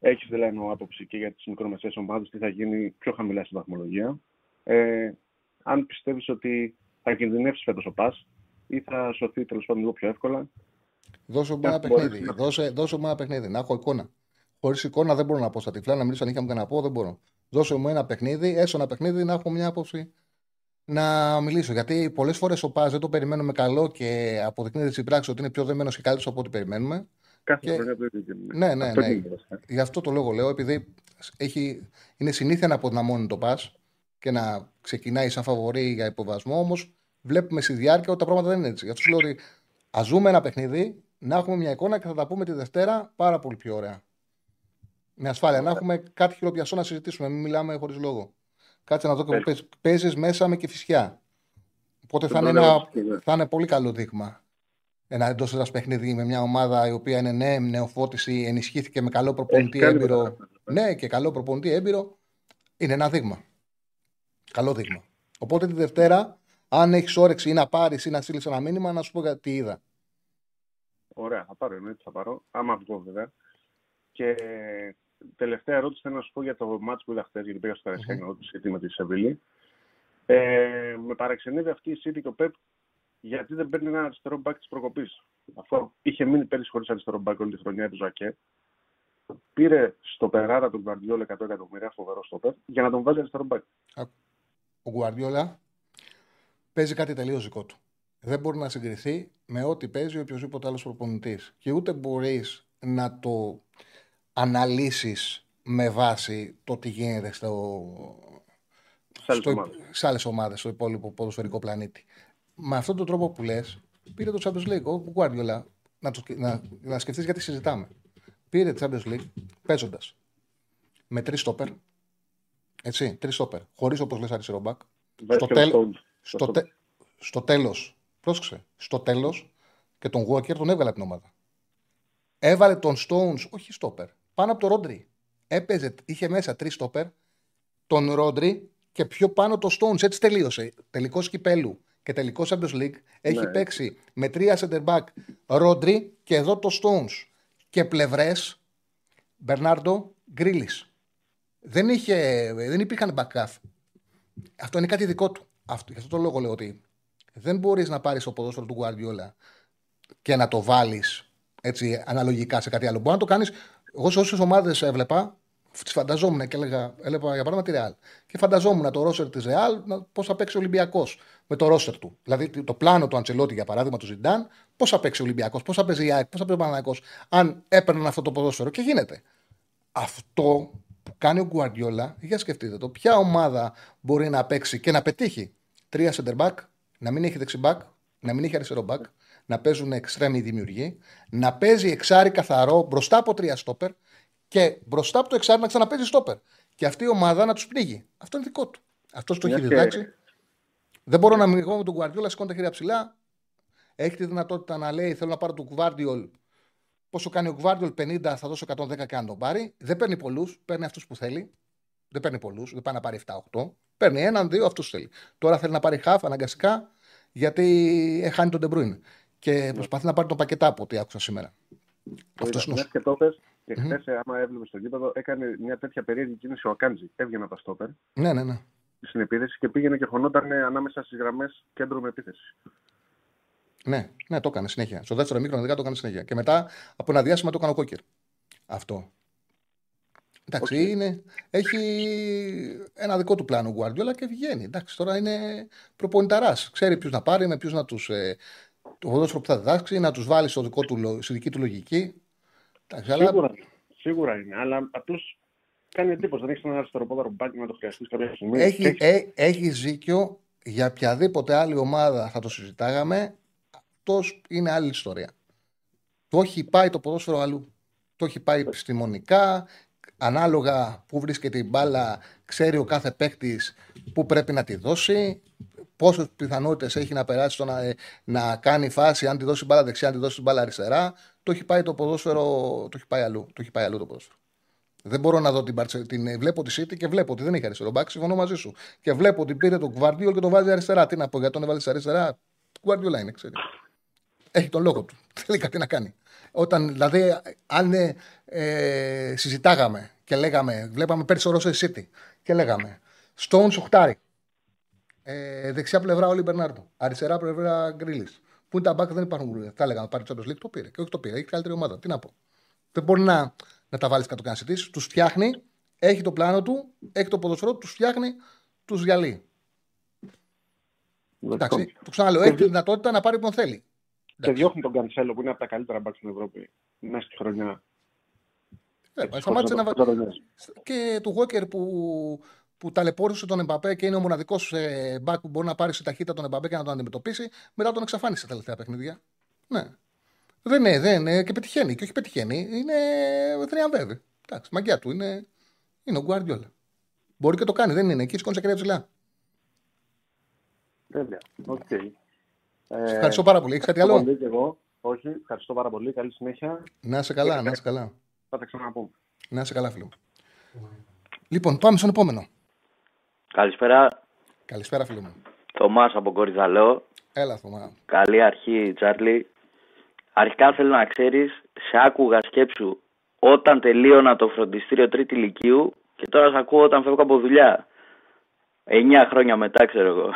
Έχεις δηλαδή άποψη και για τις μικρομεσαίες ομάδες, τι θα γίνει πιο χαμηλά στην βαθμολογία. Ε, αν πιστεύεις ότι θα κινδυνεύσεις φέτος ο Πας ή θα σωθεί τέλος πάντων λίγο πιο εύκολα. Δώσε μου ένα παιχνίδι. Να... Δώσε, δώσε μου ένα παιχνίδι, να έχω εικόνα. Χωρίς εικόνα δεν μπορώ να πω στα τυφλά, να μιλήσω αν είχαμε και να πω, δεν μπορώ. Δώσε μου ένα παιχνίδι, έσω ένα παιχνίδι να έχω μια άποψη να μιλήσω. Γιατί πολλές φορές ο Πα δεν το περιμένουμε καλό και αποδεικνύεται στην πράξη ότι είναι πιο δεμένος και καλύτερος από ό,τι περιμένουμε. Κάθε και... χρονιά το ίδιο. Ναι, ναι, ναι. ναι. Γι' αυτό το λόγο λέω, επειδή έχει... είναι συνήθεια να αποδυναμώνει το Πα και να ξεκινάει σαν φαβορή για υποβασμό, όμως βλέπουμε στη διάρκεια ότι τα πράγματα δεν είναι έτσι. Γι' αυτό σου λέω ότι ας ζούμε ένα παιχνίδι, να έχουμε μια εικόνα και θα τα πούμε τη Δευτέρα πάρα πολύ πιο ωραία. Με ασφάλεια. Να έχουμε κάτι χειροπιαστό να συζητήσουμε. Μην μιλάμε χωρίς λόγο. Κάτσε να δω και που παίζεις μέσα με και φυσιά. Οπότε θα είναι, ένα, θα είναι πολύ καλό δείγμα. Ένα εντός έδρας παιχνίδι με μια ομάδα η οποία είναι ναι, νεοφώτιση, ενισχύθηκε με καλό προπονητή έμπειρο. Ναι, και καλό προπονητή έμπειρο. Είναι ένα δείγμα. Καλό δείγμα. Οπότε τη Δευτέρα, αν έχεις όρεξη ή να πάρεις ή να στείλεις ένα μήνυμα, να σου πω τι είδα. Ωραία, θα πάρω εννοείται, θα πάρω. Άμα βγω βέβαια. Και τελευταία ερώτηση θέλω να σου πω για το μάτς που είδα χθες, γιατί πήγα στο Καραϊσκάκι mm-hmm. σχετικά με τη Σεβίλη. Ε, με παραξενεύει αυτή η City και ο Πεπ γιατί δεν παίρνει ένα αριστερό μπακ της προκοπής. Αφού είχε μείνει πέρυσι χωρίς αριστερό μπακ όλη τη χρονιά του Ζακέ, πήρε στο περάρα του Γκουαρδιόλα 100 εκατομμύρια, φοβερό στο Πεπ, για να τον βάλει αριστερό μπακ. Ο Γκουαρδιόλα παίζει κάτι τελείως δικό του. Δεν μπορεί να συγκριθεί με ό,τι παίζει οποιοδήποτε άλλος προπονητής. Και ούτε μπορείς να το αναλύσεις με βάση το τι γίνεται στο, στο, σε άλλες ομάδες στο υπόλοιπο ποδοσφαιρικό πλανήτη. Με αυτόν τον τρόπο που λες, πήρε το Champions League. Ο Guardiola, να, το, να, να σκεφτείς γιατί συζητάμε. Πήρε το Champions League παίζοντας με τρεις στόπερ. Έτσι, τρεις στόπερ. Χωρίς όπως λες αριστερό μπακ. Στο, τέλ, στο, τε, στο τέλος, πρόσεξε, στο τέλος και τον Walker τον έβγαλε την ομάδα. Έβαλε τον Stones, όχι στόπερ, πάνω από το Ρόντρι. Έπαιζε, είχε μέσα τρεις στόπερ, τον Ρόντρι και πιο πάνω το Stones. Έτσι τελείωσε. Τελικός κυπέλου και τελικός Champions League έχει ναι. παίξει με τρία center back Ρόντρι και εδώ το Stones. Και πλευρές Μπερνάρντο Γκρίλι. Δεν, είχε, δεν υπήρχαν backup. Αυτό είναι κάτι δικό του. Αυτό, γι' αυτό το λόγο λέω ότι δεν μπορείς να πάρεις το ποδόσφαιρο του Guardiola και να το βάλεις έτσι αναλογικά σε κάτι άλλο. Μπορεί να το κάνεις εγώ σε όσες ομάδες έβλεπα, τις φανταζόμουν και έλεγα, έλεγα για παράδειγμα τη Ρεάλ. Και φανταζόμουν το ρόστερ της Ρεάλ πώς θα παίξει ο Ολυμπιακός με το ρόστερ του. Δηλαδή το πλάνο του Αντσελότη για παράδειγμα του Ζιντάν, πώς θα παίξει ο Ολυμπιακός, πώς θα παίζει η ΑΕΚ, πώς θα παίζει ο Παναγιακό, αν έπαιρναν αυτό το ποδόσφαιρο. Και γίνεται. Αυτό που κάνει ο Γκουαρδιόλα, για σκεφτείτε το, ποια ομάδα μπορεί να παίξει και να πετύχει τρία center back, να μην έχει δεξιμπάκ, να μην έχει αριστερό back, να παίζουν εξτρέμοι δημιουργοί, να παίζει εξάρι καθαρό μπροστά από τρία στόπερ και μπροστά από το εξάρι να ξαναπέζει στόπερ. Και αυτή η ομάδα να τους πνίγει. Αυτό είναι δικό του. Αυτό το έχει διδάξει. Δεν μπορώ να μιλήσω με τον Guardiola, σηκώνει τα χέρια ψηλά. Έχει τη δυνατότητα να λέει: Θέλω να πάρω τον Guardiol. Πόσο κάνει ο Guardiol 50, θα δώσω 110 και αν τον πάρει. Δεν παίρνει πολλούς, παίρνει αυτούς που θέλει. Δεν παίρνει πολλούς, δεν πάει να πάρει 7-8. Παίρνει έναν, δύο, αυτούς θέλει. Τώρα θέλει να πάρει χαφ αναγκαστικά γιατί χάνει τον De και προσπαθεί να πάρει το πακετά από ό,τι άκουσα σήμερα. Αυτός είναι. Και το πες, και mm-hmm. χθες, άμα έβλεπε στο γήπεδο, έκανε μια τέτοια περίεργη κίνηση ο Ακάντζη. Έβγαινε από τα στόπερ. Ναι, ναι, ναι. Στην επίθεση και πήγαινε και χωνόταν ανάμεσα στις γραμμές κέντρο με επίθεση. Ναι, ναι, το έκανε συνέχεια. Στο δεύτερο μικρό το έκανε συνέχεια. Και μετά από ένα διάστημα το έκανε ο Κόκερ. Αυτό. Εντάξει, okay. είναι, έχει ένα δικό του πλάνο ο Γκουαρδιόλα και βγαίνει. Εντάξει, τώρα είναι προπονηταράς. Ξέρει ποιους να πάρει, με ποιους να τους. Ε, το ποδόσφαιρο που θα διδάξει, να τους βάλεις στο δικό του, στη δική του λογική. Εντάξει, σίγουρα, αλλά... σίγουρα είναι. Αλλά απλώς κάνει εντύπωση. Δεν έχεις ένα αριστερό μπάκι να το χρειαστείς κάποια στιγμή. Έχει, ε, έχει δίκιο για οποιαδήποτε άλλη ομάδα θα το συζητάγαμε. Αυτός είναι άλλη ιστορία. Το έχει πάει το ποδόσφαιρο αλλού. Το έχει πάει επιστημονικά, ανάλογα που βρίσκεται η μπάλα, ξέρει ο κάθε παίκτης που πρέπει να τη δώσει, πόσες πιθανότητες έχει να περάσει στο να, να κάνει φάση, αν τη δώσει μπάλα δεξιά, αν τη δώσει μπάλα αριστερά. Το έχει πάει το ποδόσφαιρο, το έχει πάει αλλού, το έχει πάει αλλού το ποδόσφαιρο. Δεν μπορώ να δω την, την Βλέπω τη City και βλέπω ότι δεν έχει αριστερό μπακ. Συμφωνώ μαζί σου. Και βλέπω ότι πήρε τον Guardiola και τον βάζει αριστερά. Τι να πω, γιατί τον έβαλε αριστερά; Guardiola είναι, ξέρει. Έχει τον λόγο του. *laughs* Θέλει κάτι να κάνει. Όταν, δηλαδή, αν ε, συζητάγαμε και λέγαμε, βλέπαμε πέρσι ο Ρώσο City και λέγαμε Stone Σουχτάρι. Ε, δεξιά πλευρά Όλη Μπερνάρντο. Αριστερά πλευρά Γκρίλη. Πού είναι τα μπακ δεν υπάρχουν. Τα λέγαμε πάρει Champions League, το πήρε. Και όχι το πήρε. Έχει καλύτερη ομάδα. Τι να πω. Δεν μπορεί να, να τα βάλεις κάτω κανένα Τους φτιάχνει, έχει το πλάνο του, έχει το ποδοσφαιρό, τους φτιάχνει, τους διαλύει. Εντάξει, το ξαναλέω, έχει τη δυνατότητα να πάρει όποιον θέλει. Και διώχνει τον Κανσέλο που είναι από τα καλύτερα μπακ στην Ευρώπη μέσα στη χρονιά. Ε, σταμάτησε να Και του Walker που, που ταλαιπώρησε τον Εμπαπέ και είναι ο μοναδικός ε, μπακ που μπορεί να πάρει σε ταχύτητα τον Εμπαπέ και να τον αντιμετωπίσει, μετά τον εξαφάνισε τα τελευταία παιχνίδια. Ναι. Δεν είναι, δεν είναι και πετυχαίνει. Και όχι πετυχαίνει, είναι θριαμβεύει. Εντάξει, μαγκιά του είναι, είναι ο Γκουαρδιόλα. Μπορεί και το κάνει, δεν είναι εκεί, σηκώνει σε ψηλά. Βέβαια. Okay. Ε, ευχαριστώ πάρα πολύ. Έχεις κάτι άλλο; Πολύ και εγώ. Όχι, ευχαριστώ πάρα πολύ. Καλή συνέχεια. Να είσαι καλά, να είσαι καλά. Θα τα ξαναπούμε. Να είσαι καλά, φίλο. Λοιπόν, πάμε στον επόμενο. Καλησπέρα. Καλησπέρα, φίλο μου. Θωμάς από Κορυδαλό. Έλα, Θωμά. Καλή αρχή, Τσάρλι. Αρχικά θέλω να ξέρεις, σε άκουγα σκέψου όταν τελείωνα το φροντιστήριο τρίτη ηλικίου και τώρα σε ακούω όταν φεύγω από δουλειά. Εννιά χρόνια μετά, ξέρω εγώ.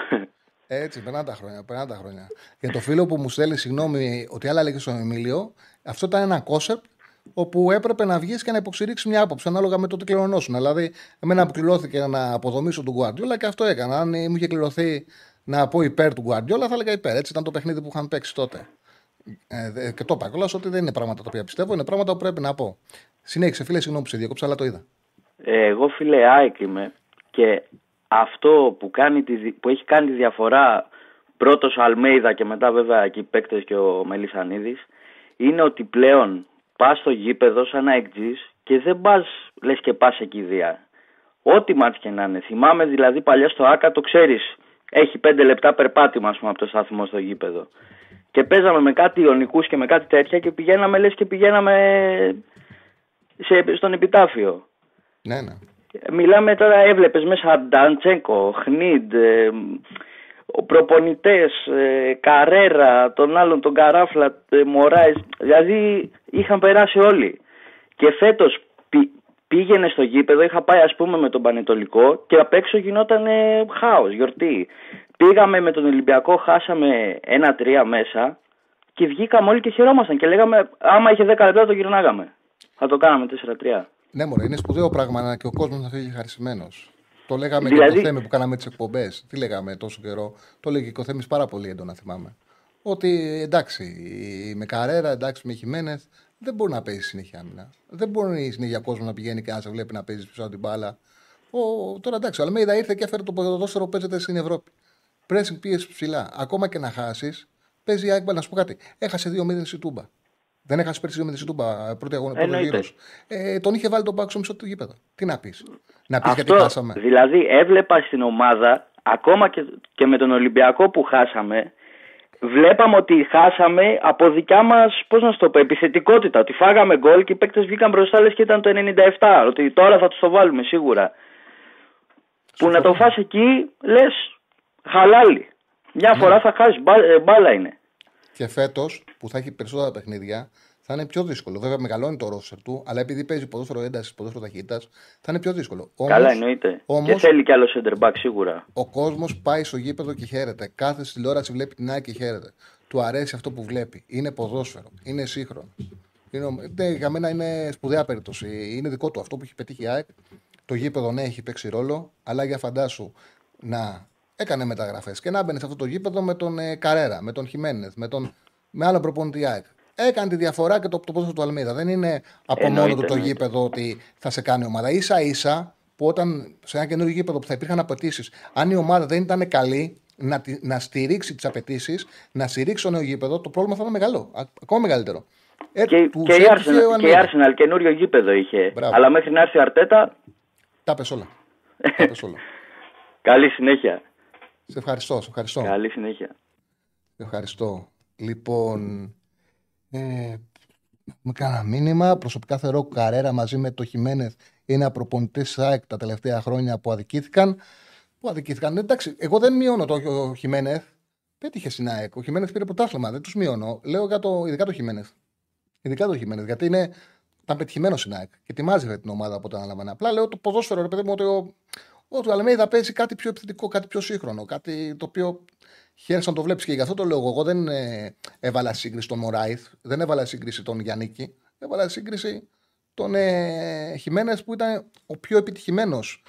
Έτσι, περνάνε τα χρόνια. Περνάνε τα χρόνια. Για το φίλο που μου στέλνει, συγγνώμη, ότι άλλα λέγε στον Εμίλιο, αυτό ήταν ένα κόσεπτ όπου έπρεπε να βγεις και να υποστηρίξεις μια άποψη ανάλογα με το τι κληρονόσουν. Δηλαδή, εμένα που κληρώθηκε να αποδομήσω τον Γκουαρδιόλα και αυτό έκανα. Αν μου είχε κληρωθεί να πω υπέρ του Γκουαρδιόλα, θα έλεγα υπέρ. Έτσι ήταν το παιχνίδι που είχαν παίξει τότε. Ε, και το είπα κιόλας ότι δεν είναι πράγματα τα οποία πιστεύω, είναι πράγματα που πρέπει να πω. Συνέχισε, φίλε, συγγνώμη που σε διακόψα, αλλά το είδα. Ε, εγώ, φίλε, ΑΕΚ είμαι και αυτό που, κάνει τη, που έχει κάνει τη διαφορά πρώτος ο Αλμέιδα και μετά βέβαια εκεί παίκτες και ο Μελισανίδης είναι ότι πλέον πας στο γήπεδο σαν να και δεν πας λες και πας εκεί δια. Ό,τι μάτς και να είναι. Θυμάμαι δηλαδή παλιά στο ΑΚΑ το ξέρεις. Έχει πέντε λεπτά περπάτημα ας πούμε, από το σταθμό στο γήπεδο. Και παίζαμε με κάτι ιονικούς και με κάτι τέτοια και πηγαίναμε λες και πηγαίναμε σε, στον επιτάφιο. Ναι, ναι. Μιλάμε τώρα, έβλεπες μέσα Νταντσέκο, Χνίντ, ε, προπονητές, ε, Καρέρα, τον άλλον τον Καράφλα, ε, Μωράης. Δηλαδή είχαν περάσει όλοι. Και φέτος πήγαινε στο γήπεδο, είχα πάει ας πούμε με τον Πανετολικό και απ' έξω γινόταν ε, χάος, γιορτή. Πήγαμε με τον Ολυμπιακό, χάσαμε ένα-τρία μέσα και βγήκαμε όλοι και χαιρόμασταν και λέγαμε άμα είχε 10 λεπτά το γυρνάγαμε. Θα το κάναμε 4-3. Ναι, μωρέ, είναι σπουδαίο πράγμα και ο κόσμος να φύγει χαρισμένος. Το λέγαμε δηλαδή... και το Θέμη που κάναμε τις εκπομπές. Τι λέγαμε τόσο καιρό. Το λέγει και ο Θέμης πάρα πολύ έντονα, θυμάμαι. Ότι εντάξει, με Καρέρα, εντάξει, με Χιμένε, δεν μπορεί να παίζει συνέχεια άμυνα. Δεν μπορεί συνέχεια κόσμος να πηγαίνει και να σε βλέπει να παίζεις πίσω από την μπάλα. Ο, τώρα εντάξει, ο Αλμέιδα ήρθε και έφερε το ποδόσφαιρο που παίζεται στην Ευρώπη. Πρέσινγκ πίεση ψηλά. Ακόμα και να χάσεις, παίζει η Να σου πω κάτι. Έχασε 2-0 η Τούμπα. Δεν έχασε πέρσι με τη Σιτούμπα πρώτη αγώνα πρώτος Ε, τον είχε βάλει τον Πάξο μισό του γήπεδο. Τι να πεις. Να πεις γιατί χάσαμε. Δηλαδή έβλεπα στην ομάδα, ακόμα και, και με τον Ολυμπιακό που χάσαμε, βλέπαμε ότι χάσαμε από δικιά μας, πώς να το πω, επιθετικότητα. Ότι φάγαμε γκολ και οι παίκτες βγήκαν μπροστά λες και ήταν το 97. Ότι τώρα θα τους το βάλουμε σίγουρα. Που να το φας εκεί, λες, χαλάλι. Μια ναι. φορά θα χάσεις, μπάλα είναι. Και φέτος που θα έχει περισσότερα παιχνίδια, θα είναι πιο δύσκολο. Βέβαια, μεγαλώνει το ρόστερ του, αλλά επειδή παίζει ποδόσφαιρο έντασης, ποδόσφαιρο ταχύτητας, θα είναι πιο δύσκολο. Όμως, Καλά, εννοείται. Όμως, και θέλει κι άλλο center back σίγουρα. Ο κόσμος πάει στο γήπεδο και χαίρεται. Κάθε τηλεόραση βλέπει την ΑΕΚ και χαίρεται. Του αρέσει αυτό που βλέπει. Είναι ποδόσφαιρο. Είναι σύγχρονο. Είναι, ναι, για μένα είναι σπουδαία περίπτωση. Είναι δικό του αυτό που έχει πετύχει η ΑΕΚ. Το γήπεδο ναι, έχει παίξει ρόλο, αλλά για φαντάσου να έκανε μεταγραφές και να μπαίνει σε αυτό το γήπεδο με τον ε, Καρέρα, με τον Χιμένεθ, με, τον, με άλλο προπονητή ΑΕΚ. Έκανε τη διαφορά και το, το πόσο του Αλμίδα. Δεν είναι από μόνο του το γήπεδο ότι θα σε κάνει ομάδα. σα ίσα που όταν σε ένα καινούργιο γήπεδο που θα υπήρχαν απαιτήσεις, αν η ομάδα δεν ήταν καλή να, να στηρίξει τις απαιτήσεις, να στηρίξει το νέο γήπεδο, το πρόβλημα θα ήταν μεγάλο. Ακόμα μεγαλύτερο. Ε, και, και, η Arsenal, και η Arsenal καινούριο γήπεδο είχε. Μπράβο. Αλλά μέχρι να έρθει η Αρτέτα. Τα πες όλα. Τα πες όλα. *laughs* Καλή συνέχεια. Σε ευχαριστώ, σε ευχαριστώ. Καλή συνέχεια. Σε ευχαριστώ. Λοιπόν, ε, με κάνα μήνυμα. Προσωπικά θεωρώ ότι Καρέρα μαζί με το Χιμένεθ είναι απροπονητής ΣΑΕΚ τα τελευταία χρόνια που αδικήθηκαν. Που αδικήθηκαν. Εντάξει, εγώ δεν μειώνω το Χιμένεθ. Πέτυχε στην ΑΕΚ. Ο Χιμένεθ πήρε πρωτάθλημα. Δεν τους μειώνω. Λέω για το, ειδικά το Χιμένεθ. Ειδικά το Χιμένεθ. Γιατί είναι, ήταν πετυχημένο στην ΑΕΚ και ετοιμάζεται την ομάδα από όταν αναλαμβάνει. Απλά λέω το ποδόσφαιρο, ρε παιδί μου, ότι ο, ο του Αλμέιδα παίζει κάτι πιο επιθετικό, κάτι πιο σύγχρονο. Κάτι το οποίο χαίρεσαι να το βλέπεις και γι' αυτό το λέω. Εγώ δεν ε, έβαλα σύγκριση τον Μωράιθ, δεν έβαλα σύγκριση τον Γιάννικη. Έβαλα σύγκριση τον ε, που ήταν ο πιο επιτυχημένος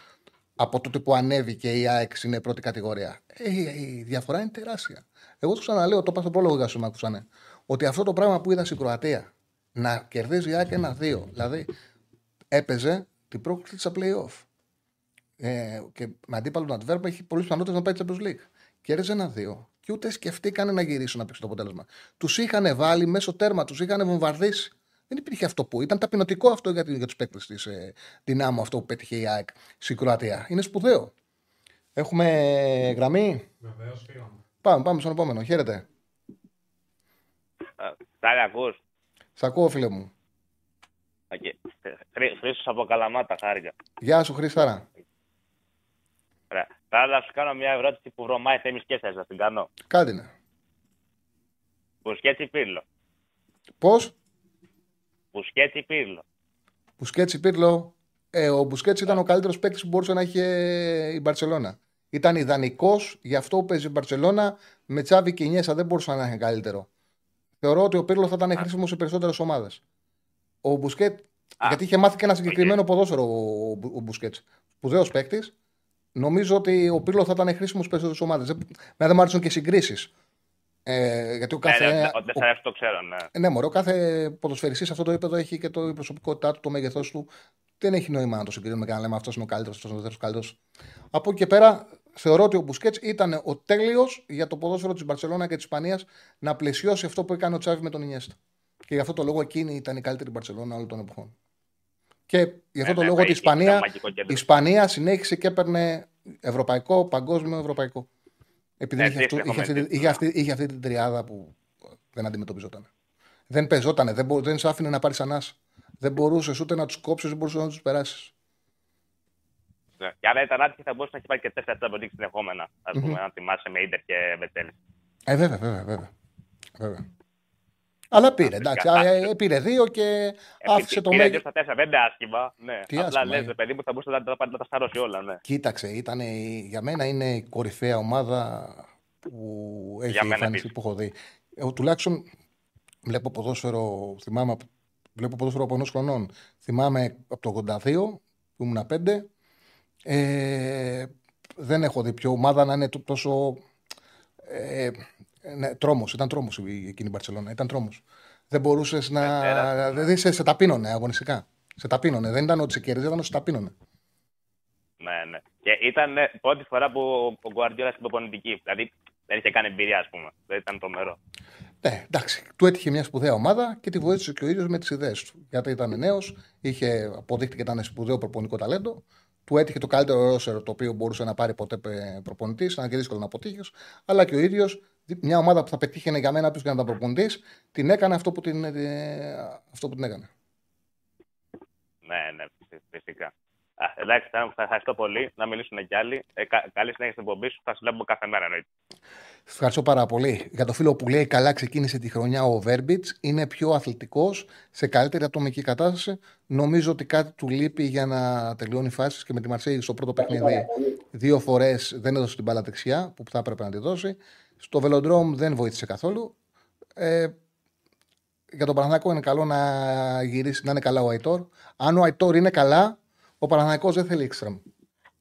από τότε που ανέβηκε η ΑΕΚ στην πρώτη κατηγορία. Ε, η διαφορά είναι τεράστια. Εγώ του ξαναλέω, το είπα στο πρόλογο για με ακούσανε, ότι αυτό το πράγμα που είδα στην Κροατία να κερδίζει η ΑΕΚ ένα-δύο, δηλαδή έπαιζε την πρόκληση στα playoff. Ε, και με αντίπαλο τον Αντβέρπ έχει πολλέ πιθανότητες να πάει Champions League. Κέρδιζε ένα-δύο και ούτε σκεφτήκανε να γυρίσουν να παίξουν το αποτέλεσμα. Τους είχαν βάλει μέσω τέρμα, τους είχαν βομβαρδίσει. Δεν υπήρχε αυτό που ήταν ταπεινωτικό αυτό για, για τους παίκτες της ε, δυνάμου αυτό που πέτυχε η ΑΕΚ στην Κροατία. Είναι σπουδαίο. Έχουμε γραμμή; Βεβαίως, Πάμε, πάμε στον επόμενο. Χαίρετε. Τάλια, ακούς; Σ' ακούω, φίλε μου. Okay. Χρήστος από Καλαμάτα, χάρηκα. Γεια σου, Χρήσταρα. Ωραία. Θα να σου κάνω μια ερώτηση που βρωμάει θέμεις και θες να την κάνω; Κάντε ναι. Πουσκέτσι Πύρλο. Πώς; Πουσκέτσι Πύρλο. Πουσκέτσι Πύρλο. Ε, ο Μπουσκέτς ήταν ο καλύτερος παίκτης που μπορούσε να έχει η Μπαρσελόνα. Ήταν ιδανικός για αυτό που παίζει η Μπαρσελόνα με τσάβη και Νιέσα. Δεν μπορούσε να είναι καλύτερο. Θεωρώ ότι ο Πύρλος θα ήταν χρήσιμος σε περισσότερες ομάδες. Ο Μπουσκέτ. Γιατί είχε μάθει και ένα συγκεκριμένο okay. ποδόσφαιρο ο, ο Μπουσκέτς. Σπουδαίος παίκτης. Νομίζω ότι ο Πύρλο θα ήταν χρήσιμος σε περισσότερε ομάδε. Δεν, δεν μου άρεσαν και συγκρίσεις. Ε, γιατί ο ναι, κάθε. Ναι, ναι, δεν το ξέρω, ναι. Ε, ναι, μωρό, κάθε ποδοσφαιριστής σε αυτό το επίπεδο έχει και το, η προσωπικότητά του, το μέγεθός του. Δεν έχει νόημα να το συγκρίνουμε και να λέμε αυτός είναι ο καλύτερος, αυτός είναι ο δεύτερος καλύτερος. Από εκεί και πέρα, θεωρώ ότι ο Μπουσκέτς ήταν ο τέλειος για το ποδόσφαιρο της Μπαρσελόνα και της Ισπανίας να πλαισιώσει αυτό που έκανε ο Τσάβη με τον Ινιέστα. Και γι' αυτό το λόγο εκείνη ήταν η καλύτερη Μπαρσελόνα όλων των εποχών. Και γι' αυτό ε, το ναι, λόγο ότι η Ισπανία, η Ισπανία συνέχισε και έπαιρνε ευρωπαϊκό, παγκόσμιο, ευρωπαϊκό. Επειδή ε, είχε, αυτού, είχε, αυτή, είχε, αυτή, είχε αυτή την τριάδα που δεν αντιμετωπιζόταν. Δεν πεζότανε, δεν, μπο, δεν σου άφηνε να πάρεις ανάσα. Δεν μπορούσες ούτε να τους κόψεις, δεν μπορούσες να τους περάσεις. Ναι. Και αν ήταν άτυχη θα μπορούσε να έχει πάρει και τέσσερα Champions συνεχόμενα. Α πούμε, mm-hmm. αν θυμάσαι με Ιντερ και Βετέλ. Ε, βέβαια, βέβαια. βέβαια. βέβαια. Αλλά πήρε, εντάξει. Ε, πήρε δύο και ε, άφησε το μέγεθο. Πήρε στα τέσσερα, δεν είναι άσχημα. Ναι. Τι Απλά λες, παιδί μου, θα μπορούσε να, να, να τα σταρώσει όλα. Ναι. Κοίταξε, ήταν, για μένα είναι η κορυφαία ομάδα που έχει εμφανιστεί που έχω δει. Εγώ, τουλάχιστον βλέπω ποδόσφαιρο, θυμάμαι, βλέπω ποδόσφαιρο από ενός χρονών. Θυμάμαι από το 82 που ήμουν πέντε. Ε, δεν έχω δει πιο ομάδα να είναι τόσο ε, ναι, τρόμος, ήταν τρόμος εκείνη η Μπαρσελόνα. Ήταν τρόμος. Δεν μπορούσες να. Ε, δηλαδή σε, σε ταπείνωνε αγωνιστικά. Σε ταπείνωνε. Δεν ήταν ότι σε κέρδιζε, ήταν ότι σε ταπείνωνε. Ναι, ναι. Και ήταν ε, πρώτη φορά που ο Γκουαρδιόλα στην προπονητική. Δηλαδή δεν είχε κάνει εμπειρία, ας πούμε. Δεν ήταν το μέρο. Ναι, εντάξει. Του έτυχε μια σπουδαία ομάδα και τη βοήθησε και ο ίδιος με τις ιδέες του. Γιατί ήταν νέος, είχε αποδείχτηκε ήταν σπουδαίο προπονητικό ταλέντο. Του έτυχε το καλύτερο ρόσερ το οποίο μπορούσε να πάρει ποτέ προπονητής. Ήταν και δύσκολο να αποτύχεις. Αλλά και ο ίδιος μια ομάδα που θα πετύχαινε για μένα ποιος και να τα προπονητής, την έκανε αυτό που την, ε, αυτό που την έκανε. Ναι, ναι, φυσικά. Α, εντάξει, θα ευχαριστώ πολύ. Να μιλήσουν κι άλλοι. Ε, κα, καλή συνέχεια στην εκπομπή σου. Θα σου βλέπουμε κάθε μέρα εννοείται. Ευχαριστώ πάρα πολύ. Για το φίλο που λέει καλά ξεκίνησε τη χρονιά ο Βέρμπιτς. Είναι πιο αθλητικός, σε καλύτερη ατομική κατάσταση. Νομίζω ότι κάτι του λείπει για να τελειώνει φάσει και με τη Μαρσέη στο πρώτο παιχνίδι. Δύο φορές δεν έδωσε την μπάλα δεξιά που θα έπρεπε να τη δώσει. Στο Βελοντρόμ δεν βοήθησε καθόλου. Ε, για τον Παναθηναϊκό είναι καλό να γυρίσει, να είναι καλά ο Αϊτόρ. Αν ο Αϊτόρ είναι καλά, ο Παναθηναϊκός δεν θέλει εξτρεμ.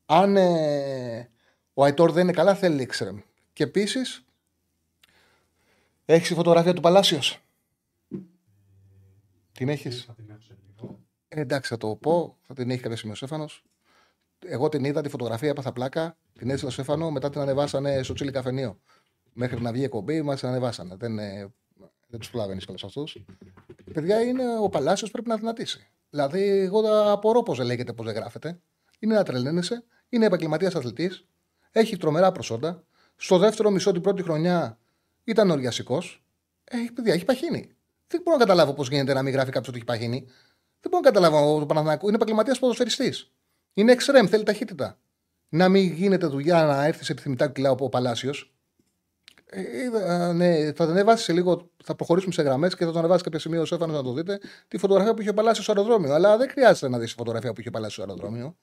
Αν ε, ο Αϊτόρ δεν είναι καλά, θέλει εξτρεμ. Και επίσης, έχεις τη φωτογραφία του Παλάσιος; Την έχεις; Ε, εντάξει, θα το πω. Θα την έχει κάποια σημείο Σέφανος. Εγώ την είδα τη φωτογραφία, έπαθα πλάκα. Την έστειλα στο Σέφανο, μετά την ανεβάσανε στο τσίλι καφενείο. Μέχρι να βγει η εκπομπή, μας την ανεβάσανε. Δεν, ε, δεν τους προλαβαίνεις κιόλας αυτούς. Παιδιά, είναι ο Παλάσιος πρέπει να δυνατήσει. Δηλαδή, εγώ απορώ πώς δεν λέγεται, πώς δεν γράφεται. Είναι να τρελαίνεσαι, είναι επαγγελματίας αθλητής, έχει τρομερά προσόντα. Στο δεύτερο μισό την πρώτη χρονιά ήταν οριασικό. Ε, παιδιά, έχει παχύνει. Δεν μπορώ να καταλάβω πώς γίνεται να μην γράφει κάποιος ότι έχει παχύνει. Δεν μπορώ να καταλάβω το Παναθηναϊκός. Είναι επαγγελματίας ποδοσφαιριστής. Είναι εξτρέμ, θέλει ταχύτητα. Να μην γίνεται δουλειά να έρθεις σε επιθυμητά κιλά ο Παλάσιος. Ε, ναι, θα τον ανεβάσει σε λίγο, θα προχωρήσουμε σε γραμμές και θα τον ανεβάσει κάποια σημείο ο Σέφανος να το δείτε. Τη φωτογραφία που είχε παλάσει στο αεροδρόμιο. Αλλά δεν χρειάζεται να δεις τη φωτογραφία που είχε παλάσει στο αεροδρόμιο.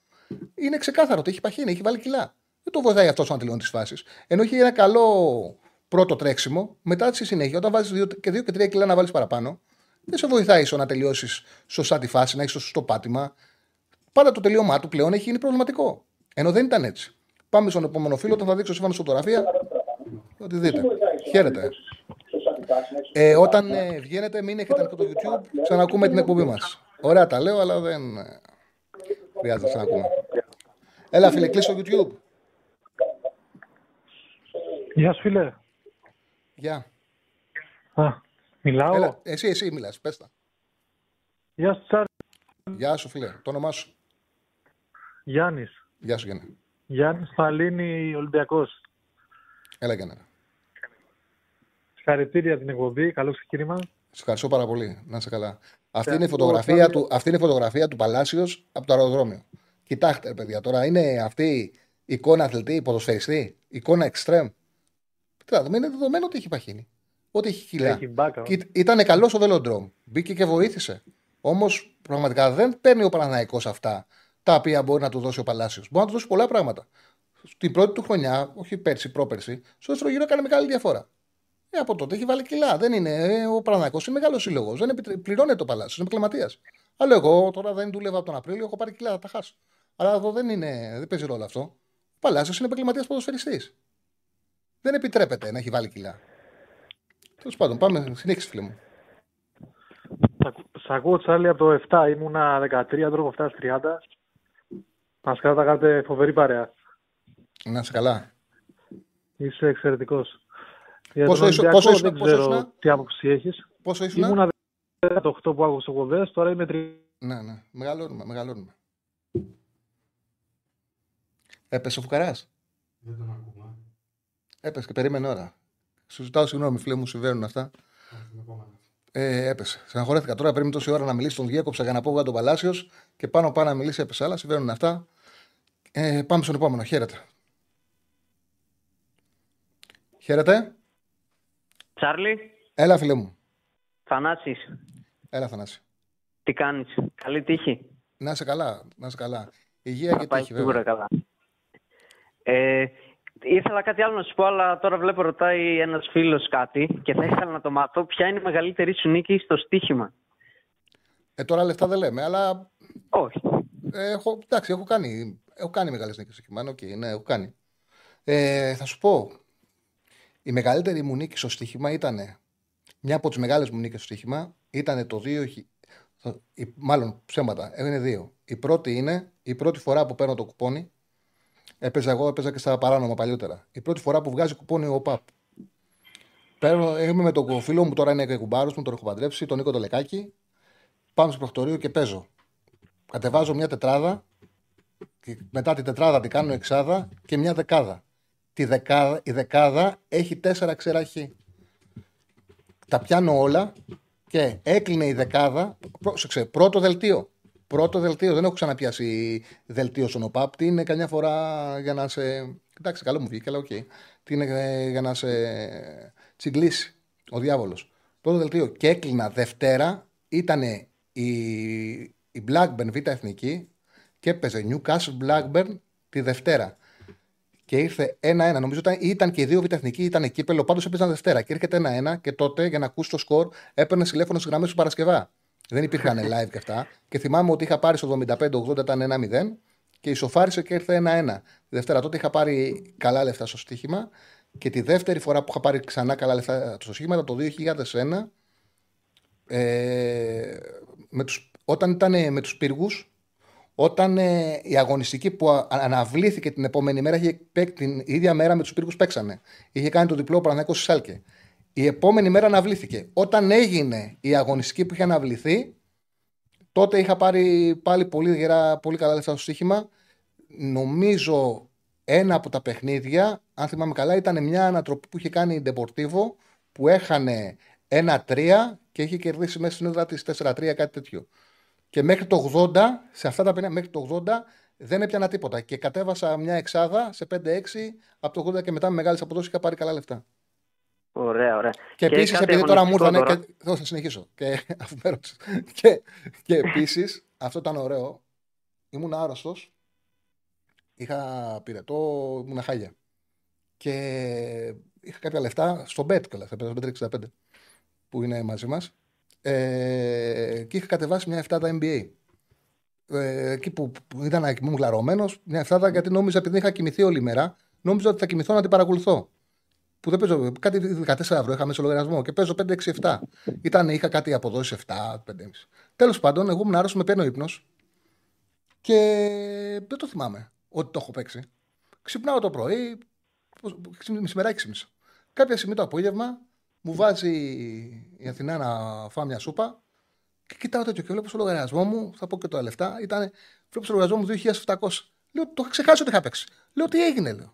Είναι ξεκάθαρο ότι έχει παχύνει, έχει βάλει κιλά. Δεν το βοηθάει αυτός να τελειώνει τι φάσει. Ενώ έχει ένα καλό πρώτο τρέξιμο, μετά στη συνέχεια, όταν βάζεις και δύο και τρία κιλά να βάλεις παραπάνω, δεν σε βοηθάει στο να τελειώσεις σωστά τη φάση, να έχεις το σωστό πάτημα. Πάντα το τελείωμά του πλέον έχει γίνει προβληματικό. Ενώ δεν ήταν έτσι. Πάμε στον επόμενο φίλο, όταν θα δείξω σύμφωνα φωτογραφία, ότι δείτε. Χαίρετε. Ε, όταν ε, βγαίνετε, μην έχετε ανοιχτό το YouTube, ξανακούμε την εκπομπή μας. Ωραία τα λέω, αλλά δεν ε, χρειάζεται να ξανακούμε. Έλα, φίλε, κλείσω το YouTube. Γεια σου, φίλε. Γεια. Α, μιλάω; Έλα, εσύ, εσύ μιλάς, πες τα. Γεια σου, Τσάρλ. Γεια σου, φίλε. Το όνομά σου. Γιάννης. Γεια σου, Γιάννη. Γιάννης Φαλίνη, Ολυμπιακός. Έλα, Γιάννη. Συγχαρητήρια την εκπομπή. Καλό ξεκίνημα. Σε ευχαριστώ πάρα πολύ. Να είσαι καλά. Αυτή είναι, η φωτογραφία του, αυτή είναι η φωτογραφία του Παλάσιος από το αεροδρόμιο. Κοιτάξτε, παιδιά, τώρα είναι αυτή η εικόνα αθλητή, ποδοσφαιριστή, εικόνα extreme. Κοιτάξτε, είναι δεδομένο ότι έχει παχύνει. Ότι έχει χιλιά. Ήταν καλός στο βελοντρόμ. Μπήκε και βοήθησε. Όμως πραγματικά δεν παίρνει ο Παναναναϊκό αυτά τα οποία μπορεί να του δώσει ο Παλάσιος. Μπορεί να του δώσει πολλά πράγματα. Στην πρώτη του χρονιά, όχι πέρσι, πρόπερσι, στο δεύτερο γύρο έκανε μεγάλη διαφορά. Ε, από τότε έχει βάλει κιλά. Δεν είναι, ε, ο Παναναναϊκό είναι μεγάλος σύλλογος. Δεν επιτρέ... πληρώνεται το Παλάσιο. Είναι κλιματία. Αλλά εγώ τώρα δεν δούλευα από τον Απρίλιο, έχω πάρει κιλά, θα τα χάσω. Αλλά εδώ δεν, είναι, δεν παίζει ρόλο αυτό. Ο Παλάσιος είναι επαγγελματίας ποδοσφαιριστής δεν επιτρέπεται να έχει βάλει κιλά. Τέλος πάντων, πάμε. Συνέχισε, φίλε μου. Σ' ακούω, Τσάρλι, από το 7. Ήμουνα 13, τώρα έχω φτάσει 30. Μας κάνατε φοβερή παρέα. Να είσαι καλά. Είσαι εξαιρετικός. Πόσο ήσουν, πόσο δεν ξέρω τι άποψη έχεις. Πόσο ήσουν. Ήμουνα 18 που άκουσα κοβέ, τώρα είμαι 3. Ναι, ναι. Μεγαλώνουμε, μεγαλώνουμε. Έπεσε ο Φουκαράς; Δεν τον ακούμε. Έπεσε και περίμενε ώρα. Σου ζητάω συγγνώμη, φίλε μου, συμβαίνουν αυτά. Ε, έπεσε. Στεναχωρέθηκα τώρα. Πρέπει τόση ώρα να μιλήσει τον διέκοψα για να πω για τον Παλάσιος και πάνω πάνω να μιλήσει έπεσε. Αλλά συμβαίνουν αυτά. Ε, πάμε στον επόμενο. Χαίρετε. Χαίρετε. Τσάρλι. Έλα, φίλε μου. Θανάσης. Έλα, Θανάση. Τι κάνεις. Καλή τύχη. Να είσαι καλά. Να είσαι καλά. Υγεία και τύχη, βέβαια. καλά. Ε, Ήθελα κάτι άλλο να σου πω, αλλά τώρα βλέπω ρωτάει ένας φίλος κάτι και θα ήθελα να το μάθω. Ποια είναι η μεγαλύτερη σου νίκη στο στοίχημα. Ε, τώρα λεφτά δεν λέμε, αλλά. Όχι. Ε, έχω, εντάξει, έχω κάνει, έχω κάνει μεγάλες νίκες στο στοίχημα. Okay, ναι, έχω κάνει. Ε, θα σου πω. Η μεγαλύτερη μου νίκη στο στοίχημα ήταν. Μια από τις μεγάλες μου νίκες στο στοίχημα ήταν το 2000. Μάλλον ψέματα, είναι δύο. Η πρώτη είναι η πρώτη φορά που παίρνω το κουπόνι Έπαιζα εγώ, έπαιζα και στα παράνομα παλιότερα. Η πρώτη φορά που βγάζει κουπόνι ο ΠΑΠ. Παίρνω, είμαι με τον φίλο μου, τώρα είναι και κουμπάρος μου, τον έχω παντρέψει, τον Νίκο Τολεκάκη. Πάμε στο προχτορείο και παίζω. Κατεβάζω μια τετράδα. Και μετά τη τετράδα την κάνω εξάδα και μια δεκάδα. Τη δεκάδα, η δεκάδα έχει τέσσερα ξεραχή. Τα πιάνω όλα και έκλεινε η δεκάδα. Πρόσεξε, πρώτο δελτίο. πρώτο δελτίο. Δεν έχω ξαναπιάσει δελτίο στον ΟΠΑΠ. Τι είναι καμιά φορά για να σε. Εντάξει, καλό μου βγήκε, αλλά ok. Okay. Τι είναι ε, για να σε τσιγκλίσει ο διάβολος. Πρώτο δελτίο. Και έκλεινα Δευτέρα. Ήταν η, η Blackburn Β' Εθνική και έπαιζε Newcastle Blackburn τη Δευτέρα. Και ήρθε 1-1. Νομίζω ήταν, ήταν και οι δύο Β' Εθνικοί, ήταν κύπελο. Πάντως έπαιζαν Δευτέρα. Και έρχεται 1-1 και τότε για να ακούσει το σκορ έπαιρνε τηλέφωνο στις γραμμές του Παρασκευά. Δεν υπήρχαν *laughs* live και αυτά. Και θυμάμαι ότι είχα πάρει στο 75-80 ήταν 1-0 και ισοφάρισε και ήρθε 1-1. Τη Δευτέρα τότε είχα πάρει καλά λεφτά στο στοίχημα και τη δεύτερη φορά που είχα πάρει ξανά καλά λεφτά στο στοίχημα ήταν το 2001 ε, με τους, όταν ήταν με τους πύργους όταν ε, η αγωνιστική που αναβλήθηκε την επόμενη μέρα είχε, την ίδια μέρα με τους πύργους παίξανε. Είχε κάνει το διπλό Παναθηναϊκός Σάλκε η επόμενη μέρα αναβλήθηκε. Όταν έγινε η αγωνιστική που είχε αναβληθεί, τότε είχα πάρει πάλι πολύ, γερά, πολύ καλά λεφτά στο στοίχημα. Νομίζω ένα από τα παιχνίδια, αν θυμάμαι καλά, ήταν μια ανατροπή που είχε κάνει η Deportivo που έχανε ένα-τρία και είχε κερδίσει μέσα στην έδρα της 4-3, κάτι τέτοιο. Και μέχρι το 80, σε αυτά τα παιχνίδια, μέχρι το 80 δεν έπιανα τίποτα. Και κατέβασα μια εξάδα σε 5-6 από το 80 και μετά με μεγάλες αποδόσεις είχα πάρει καλά λεφτά. Ωραία, ωραία. Και, και επίσης, επειδή τώρα μου ήρθαν. Και... Θα συνεχίσω. Και, *laughs* αφού και, και επίσης, αυτό ήταν ωραίο. Ήμουν άρρωστος. Είχα πυρετό, ήμουν χάλια. Και είχα κάποια λεφτά στο Bet καλά, θα πέτω 65 που είναι μαζί μας. Ε, και είχα κατεβάσει μια εφτάδα NBA. Ε, εκεί που, που ήταν ήμουν γλαρωμένο, μια εφτάδα γιατί νόμιζα επειδή είχα κοιμηθεί όλη μέρα, νόμιζα ότι θα κοιμηθώ να την παρακολουθώ που δεν παίζω. Κάτι 14 ευρώ είχα μέσω λογαριασμό και παίζω 5-6-7. Ήταν, είχα κάτι αποδόσεις 7, 5,5. Τέλος πάντων, εγώ ήμουν άρρωστος με παίρνω ύπνος και δεν το θυμάμαι ότι το έχω παίξει. Ξυπνάω το πρωί, μεσημεράκι ξύπνησα. Κάποια στιγμή το απόγευμα μου βάζει η Αθηνά να φάω μια σούπα και κοιτάω τέτοιο και βλέπω στο λογαριασμό μου, θα πω και τα λεφτά, ήταν, βλέπω στο λογαριασμό μου 2.700. Λέω, το είχα ξεχάσει ότι είχα παίξει. Λέω, τι έγινε, λέω.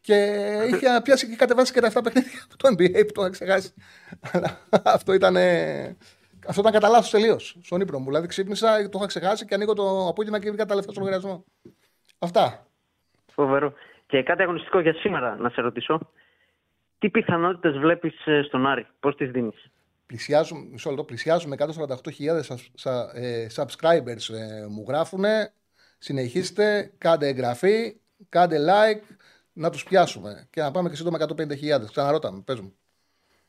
Και είχε *laughs* πιάσει και κατεβάσει και τα 7 παιχνίδια από το NBA που το είχα ξεχάσει. Αλλά αυτό ήταν. Αυτό ήταν κατά λάθος τελείως στον ύπνο μου. Δηλαδή ξύπνησα, το είχα ξεχάσει και ανοίγω το απόγευμα και βρήκα τα λεφτά στον λογαριασμό. Αυτά. Φοβερό. Και κάτι αγωνιστικό για σήμερα να σε ρωτήσω. Τι πιθανότητες βλέπεις ε, στον Άρη, πώς τις δίνεις; Πλησιάζουμε, μισό λεπτό, πλησιάζουμε 148.000 ε, subscribers ε, μου γράφουν. Συνεχίστε, κάντε εγγραφή, κάντε like, να τους πιάσουμε και να πάμε και σύντομα 150.000. Ξαναρώταμε, πες μου.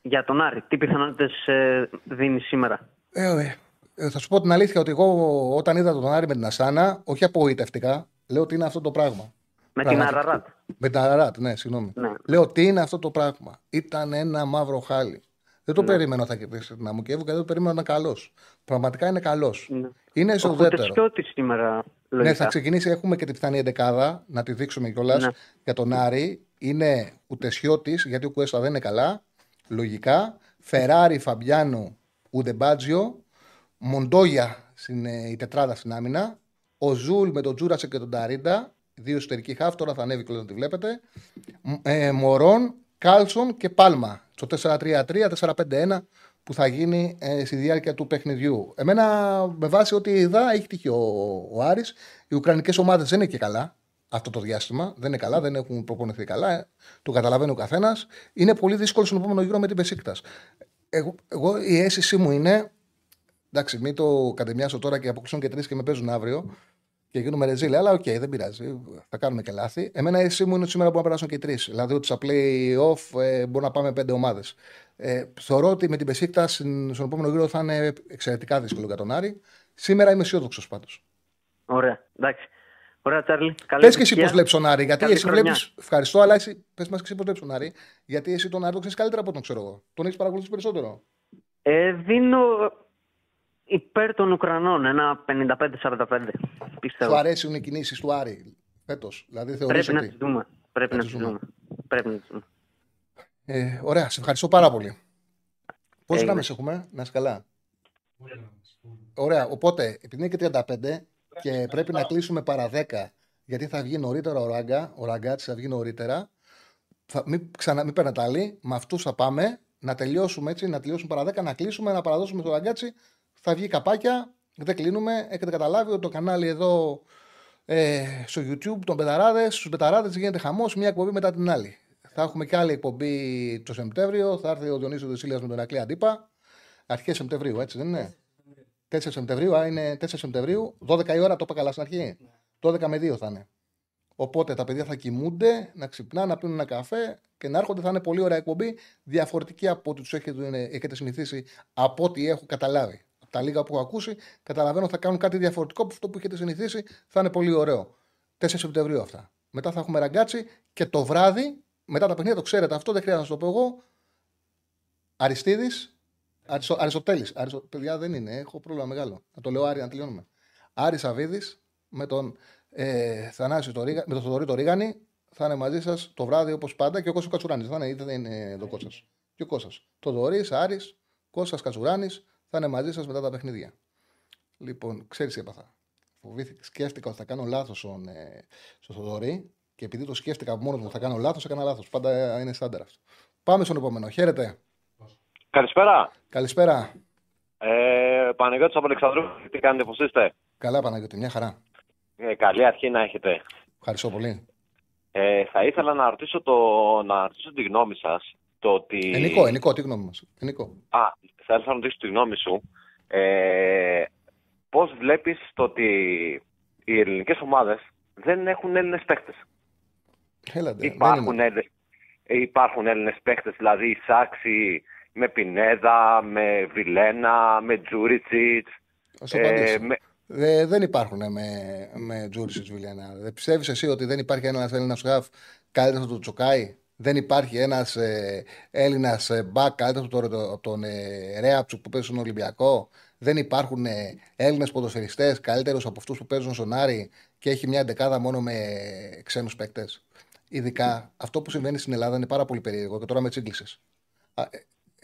Για τον Άρη, τι πιθανότητες ε, δίνεις σήμερα; Ε, ε, ε, θα σου πω την αλήθεια ότι εγώ όταν είδα τον Άρη με την Ασάνα, όχι απογοητευτικά, λέω ότι είναι αυτό το πράγμα. Με την Αραράτ. Με την Αραράτ, ναι, συγγνώμη. Ναι. Λέω ότι είναι αυτό το πράγμα; Ήταν ένα μαύρο χάλι. Δεν το ναι. περίμενα ότι θα κερδίσει την Αμουκέβου και δεν το περίμενα να είναι καλός. Πραγματικά είναι καλός. Ναι. Είναι ισοδέτερο. Ο σήμερα ναι, θα ξεκινήσει. Έχουμε και την πιθανή εντεκάδα να τη δείξουμε κιόλας ναι. για τον Άρη. Είναι Ουτεσιώτη, γιατί ο Κουέστα δεν είναι καλά. Λογικά. Φεράρι, Φαμπιάνο, Ουδεμπάτζιο. Μοντόγια στην, ε, η τετράδα στην άμυνα. Ο Ζουλ με τον Τζούρασε και τον Ταρίντα. Δύο εσωτερικοί χάφ, τώρα θα ανέβει κιόλα να τη βλέπετε. Ε, Μωρόν, Κάλσον και Πάλμα. Στο 4-3-3, 4-5-1 που θα γίνει ε, στη διάρκεια του παιχνιδιού. Εμένα, με βάση ό,τι είδα, έχει τύχει ο, ο Άρης. Οι Ουκρανικές ομάδες δεν είναι και καλά αυτό το διάστημα. Δεν είναι καλά, δεν έχουν προπονηθεί καλά. Ε, το καταλαβαίνει ο καθένας. Είναι πολύ δύσκολο στον επόμενο γύρο με την Πεσίκτας. Εγώ, εγώ, η αίσθησή μου είναι. Εντάξει, μην το κατεμιάσω τώρα και αποκλείσουν και τρεις και με παίζουν αύριο και γίνουμε ρεζίλ. Αλλά ok, okay, δεν πειράζει. Θα κάνουμε και λάθη. Εμένα η αίσθησή μου είναι ότι σήμερα μπορούν να περάσουν και τρεις. Δηλαδή ότι στα play-off ε, μπορούν να πάμε πέντε ομάδες. Ε, θεωρώ ότι με την Μπεσίκτας στον επόμενο γύρο θα είναι εξαιρετικά δύσκολο για τον Άρη. Σήμερα είμαι αισιόδοξος πάντως. Ωραία, εντάξει. Ωραία, Τσάρλι. Πες και εσύ πώς βλέπεις τον Άρη. Γιατί εσύ βλέπει. Ευχαριστώ, αλλά εσύ πες μας και εσύ πώς βλέπεις τον Άρη. Γιατί εσύ τον Άρη το ξέρεις καλύτερα από τον ξέρω εγώ. Τον έχεις παρακολουθήσει περισσότερο. Ε, δίνω υπέρ των Ουκρανών ένα 55-45. Πιστεύω. Σου αρέσουν οι κινήσεις του Άρη φέτος. Δηλαδή Πρέπει ότι... να τις δούμε. Πρέπει να τις δούμε. Πρέπει να τις δούμε. Ε, ωραία, σε ευχαριστώ πάρα πολύ. Πόσες γράμμες έχουμε, να είσαι καλά; Ωραία, οπότε επειδή είναι και 35 και πρέπει να κλείσουμε παρά 10 γιατί θα βγει νωρίτερα ο Ράγκα, ο Ραγκάτση θα βγει νωρίτερα. Θα, μην, ξανα, μην παίρνετε άλλοι, με αυτούς θα πάμε να τελειώσουμε έτσι, να τελειώσουμε παρά 10, να κλείσουμε, να παραδώσουμε το Ραγκάτσι. Θα βγει καπάκια Δεν κλείνουμε. Έχετε καταλάβει ότι το κανάλι εδώ ε, στο YouTube των Πεταράδες, στους Πεταράδες γίνεται χαμός μια εκπομπή μετά την άλλη. Θα έχουμε και άλλη εκπομπή το Σεπτέμβριο. Θα έρθει ο Διονύσιο Δεσίλια με τον Ακλή Αντίπα. Αρχές Σεπτεμβρίου, έτσι δεν είναι; 4 Σεπτεμβρίου, α, είναι 4 Σεπτεμβρίου, 12 η ώρα, το είπα καλά στην αρχή. 12 με 2 θα είναι. Οπότε τα παιδιά θα κοιμούνται, να ξυπνάνε, να πίνουν ένα καφέ και να έρχονται. Θα είναι πολύ ωραία εκπομπή. Διαφορετική από ό,τι τους έχετε, έχετε συνηθίσει, από ό,τι έχω καταλάβει. Από τα λίγα που έχω ακούσει, καταλαβαίνω θα κάνουν κάτι διαφορετικό από αυτό που έχετε συνηθίσει. Θα είναι πολύ ωραίο. 4 Σεπτεμβρίου αυτά. Μετά θα έχουμε ραγκάτσι και το βράδυ, μετά τα παιχνίδια, το ξέρετε αυτό, δεν χρειάζεται να το πω εγώ. Αριστίδης, Αριστοτέλης. Αριστο... Παιδιά δεν είναι, έχω πρόβλημα μεγάλο. Να το λέω Άρη, να τελειώνουμε. Άρης Αβίδης με τον ε, Θανάσιο το Ρίγα, με τον Θοδωρή το Ρίγανη θα είναι μαζί σας το βράδυ όπως πάντα και ο Κώστας Κατσουράνης. Θα είναι, δεν είναι εδώ Κώστας. Και ο Κώστας. Το Δωρή, Άρης, Κώστας Κατσουράνης θα είναι μαζί σας μετά τα παιχνίδια. Λοιπόν, ξέρεις τι έπαθα. Φοβήθηκα, σκέφτηκα ότι θα κάνω λάθος στον, ε, στο Θοδωρή και επειδή το σκέφτηκα από μόνος μου θα κάνω λάθος, έκανα λάθος. Πάντα είναι στάνταρ αυτό. Πάμε στον επόμενο. Χαίρετε. Καλησπέρα. Καλησπέρα. Ε, Παναγιώτης από Αλεξανδρού, τι κάνετε, πώς είστε; Καλά Παναγιώτη, μια χαρά. Ε, καλή αρχή να έχετε. Ευχαριστώ πολύ. Ε, θα ήθελα να ρωτήσω, το, να ρωτήσω τη γνώμη σας. Το ότι... Ενικό, ενικό, τι γνώμη μας. Ενικό. Α, θα ήθελα να ρωτήσω τη γνώμη σου. Ε, πώς βλέπεις το ότι οι ελληνικές ομάδες δεν έχουν Έλληνες παίχτες. Έλατε, υπάρχουν, Έλληνες, υπάρχουν Έλληνες παίχτες, δηλαδή η Σάξη, με Πινέδα, με Βιλένα, με Τζούριτσιτς. Ε, με... δεν υπάρχουν με, με Τζούριτσιτς Βιλένα. Δεν πιστεύεις εσύ ότι δεν υπάρχει ένα Έλληνα χαφ καλύτερος από τον Τσοκάη. Δεν υπάρχει ένας ε, Έλληνας ε, μπακ καλύτερος από τον ε, Ρέαψου που παίζει στον Ολυμπιακό. Δεν υπάρχουν ε, Έλληνες ποδοσφαιριστές καλύτερους από αυτούς που παίζουν στον Άρη και έχει μια δεκάδα μόνο με ξένους παίκτες. Ειδικά αυτό που συμβαίνει στην Ελλάδα είναι πάρα πολύ περίεργο και τώρα με τσίγκλισε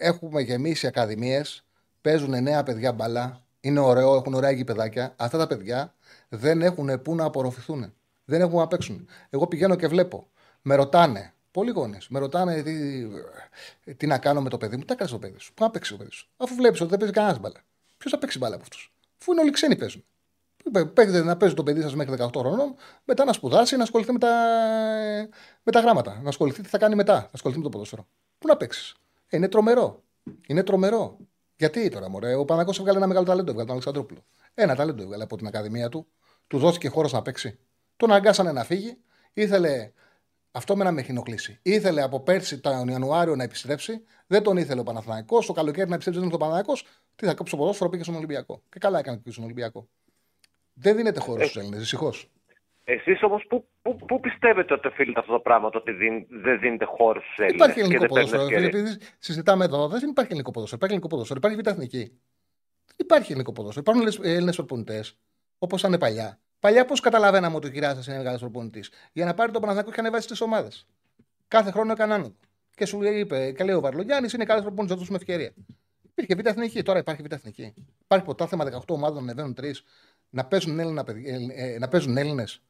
έχουμε γεμίσει ακαδημίες, παίζουν νέα παιδιά μπαλά, είναι ωραίο, έχουν ωραία γηπεδάκια. Αυτά τα παιδιά δεν έχουν πού να απορροφηθούν. Δεν έχουν να παίξουν. Εγώ πηγαίνω και βλέπω. Με ρωτάνε, πολλοί γονείς, με ρωτάνε τι, τι να κάνω με το παιδί μου. Τι κάνει το παιδί σου. Πού να παίξει το παιδί σου. Αφού βλέπεις ότι δεν παίζει κανένας μπαλά. Ποιος θα παίξει μπαλά από αυτούς; Φού είναι όλοι ξένοι παίζουν. Παίξτε να παίζει το παιδί σας μέχρι 18 χρονών, μετά να σπουδάσει, να ασχοληθεί με τα, με τα γράμματα. Να ασχοληθεί τι θα κάνει μετά. Να ασχοληθεί με το ποδόσφαιρο. Πού να παίξεις; Είναι τρομερό. Είναι τρομερό. Γιατί τώρα, μωρέ, ο Παναγό έβγαλε ένα μεγάλο ταλέντο, έβγαλε τον Αλεξανδρόπουλο. Ένα ταλέντο έβγαλε από την Ακαδημία του. Του δόθηκε χώρος να παίξει. Τον αγκάσανε να φύγει. Ήθελε. Αυτό με να με έχει ενοχλήσει. Ήθελε από πέρσι τον Ιανουάριο να επιστρέψει. Δεν τον ήθελε ο Παναθηναϊκός. Το καλοκαίρι να επιστρέψει τον Παναθηναϊκός. Τι θα κόψει το ποδόσφαιρο, πήγε στον Ολυμπιακό. Και καλά έκανε που πήγε στον Ολυμπιακό. Δεν δίνεται χώρο ε, στου Έλληνες, δυστυχώς. Εσείς όμως πού, πού, πού, πιστεύετε ότι οφείλεται αυτό το πράγμα, το ότι δίν, δεν δίνεται χώρο στους Έλληνες. Υπάρχει ελληνικό ποδόσφαιρο. Επειδή συζητάμε εδώ, δεν υπάρχει ελληνικό ποδόσφαιρο. Υπάρχει ελληνικό ποδόσφαιρο. Υπάρχει β' εθνική. Δεν υπάρχει ελληνικό ποδόσφαιρο. Υπάρχουν Έλληνες προπονητέ, όπως ήταν παλιά. Παλιά πώς καταλαβαίναμε ότι ο Κυριά είναι μεγάλο προπονητή. Για να πάρει το Παναθηναϊκό και ανεβάσει τις ομάδες. Κάθε χρόνο έκανε άνοδο. Και σου είπε, και λέει ο Βαρλογιάννης είναι καλό προπονητής, θα δώσουμε ευκαιρία. Υπήρχε β' εθνική, τώρα υπάρχει β' εθνική. Υπάρχει πρωτάθλημα 18 ομάδων να ανεβαίνουν τρεις, να παίζουν Έλληνες.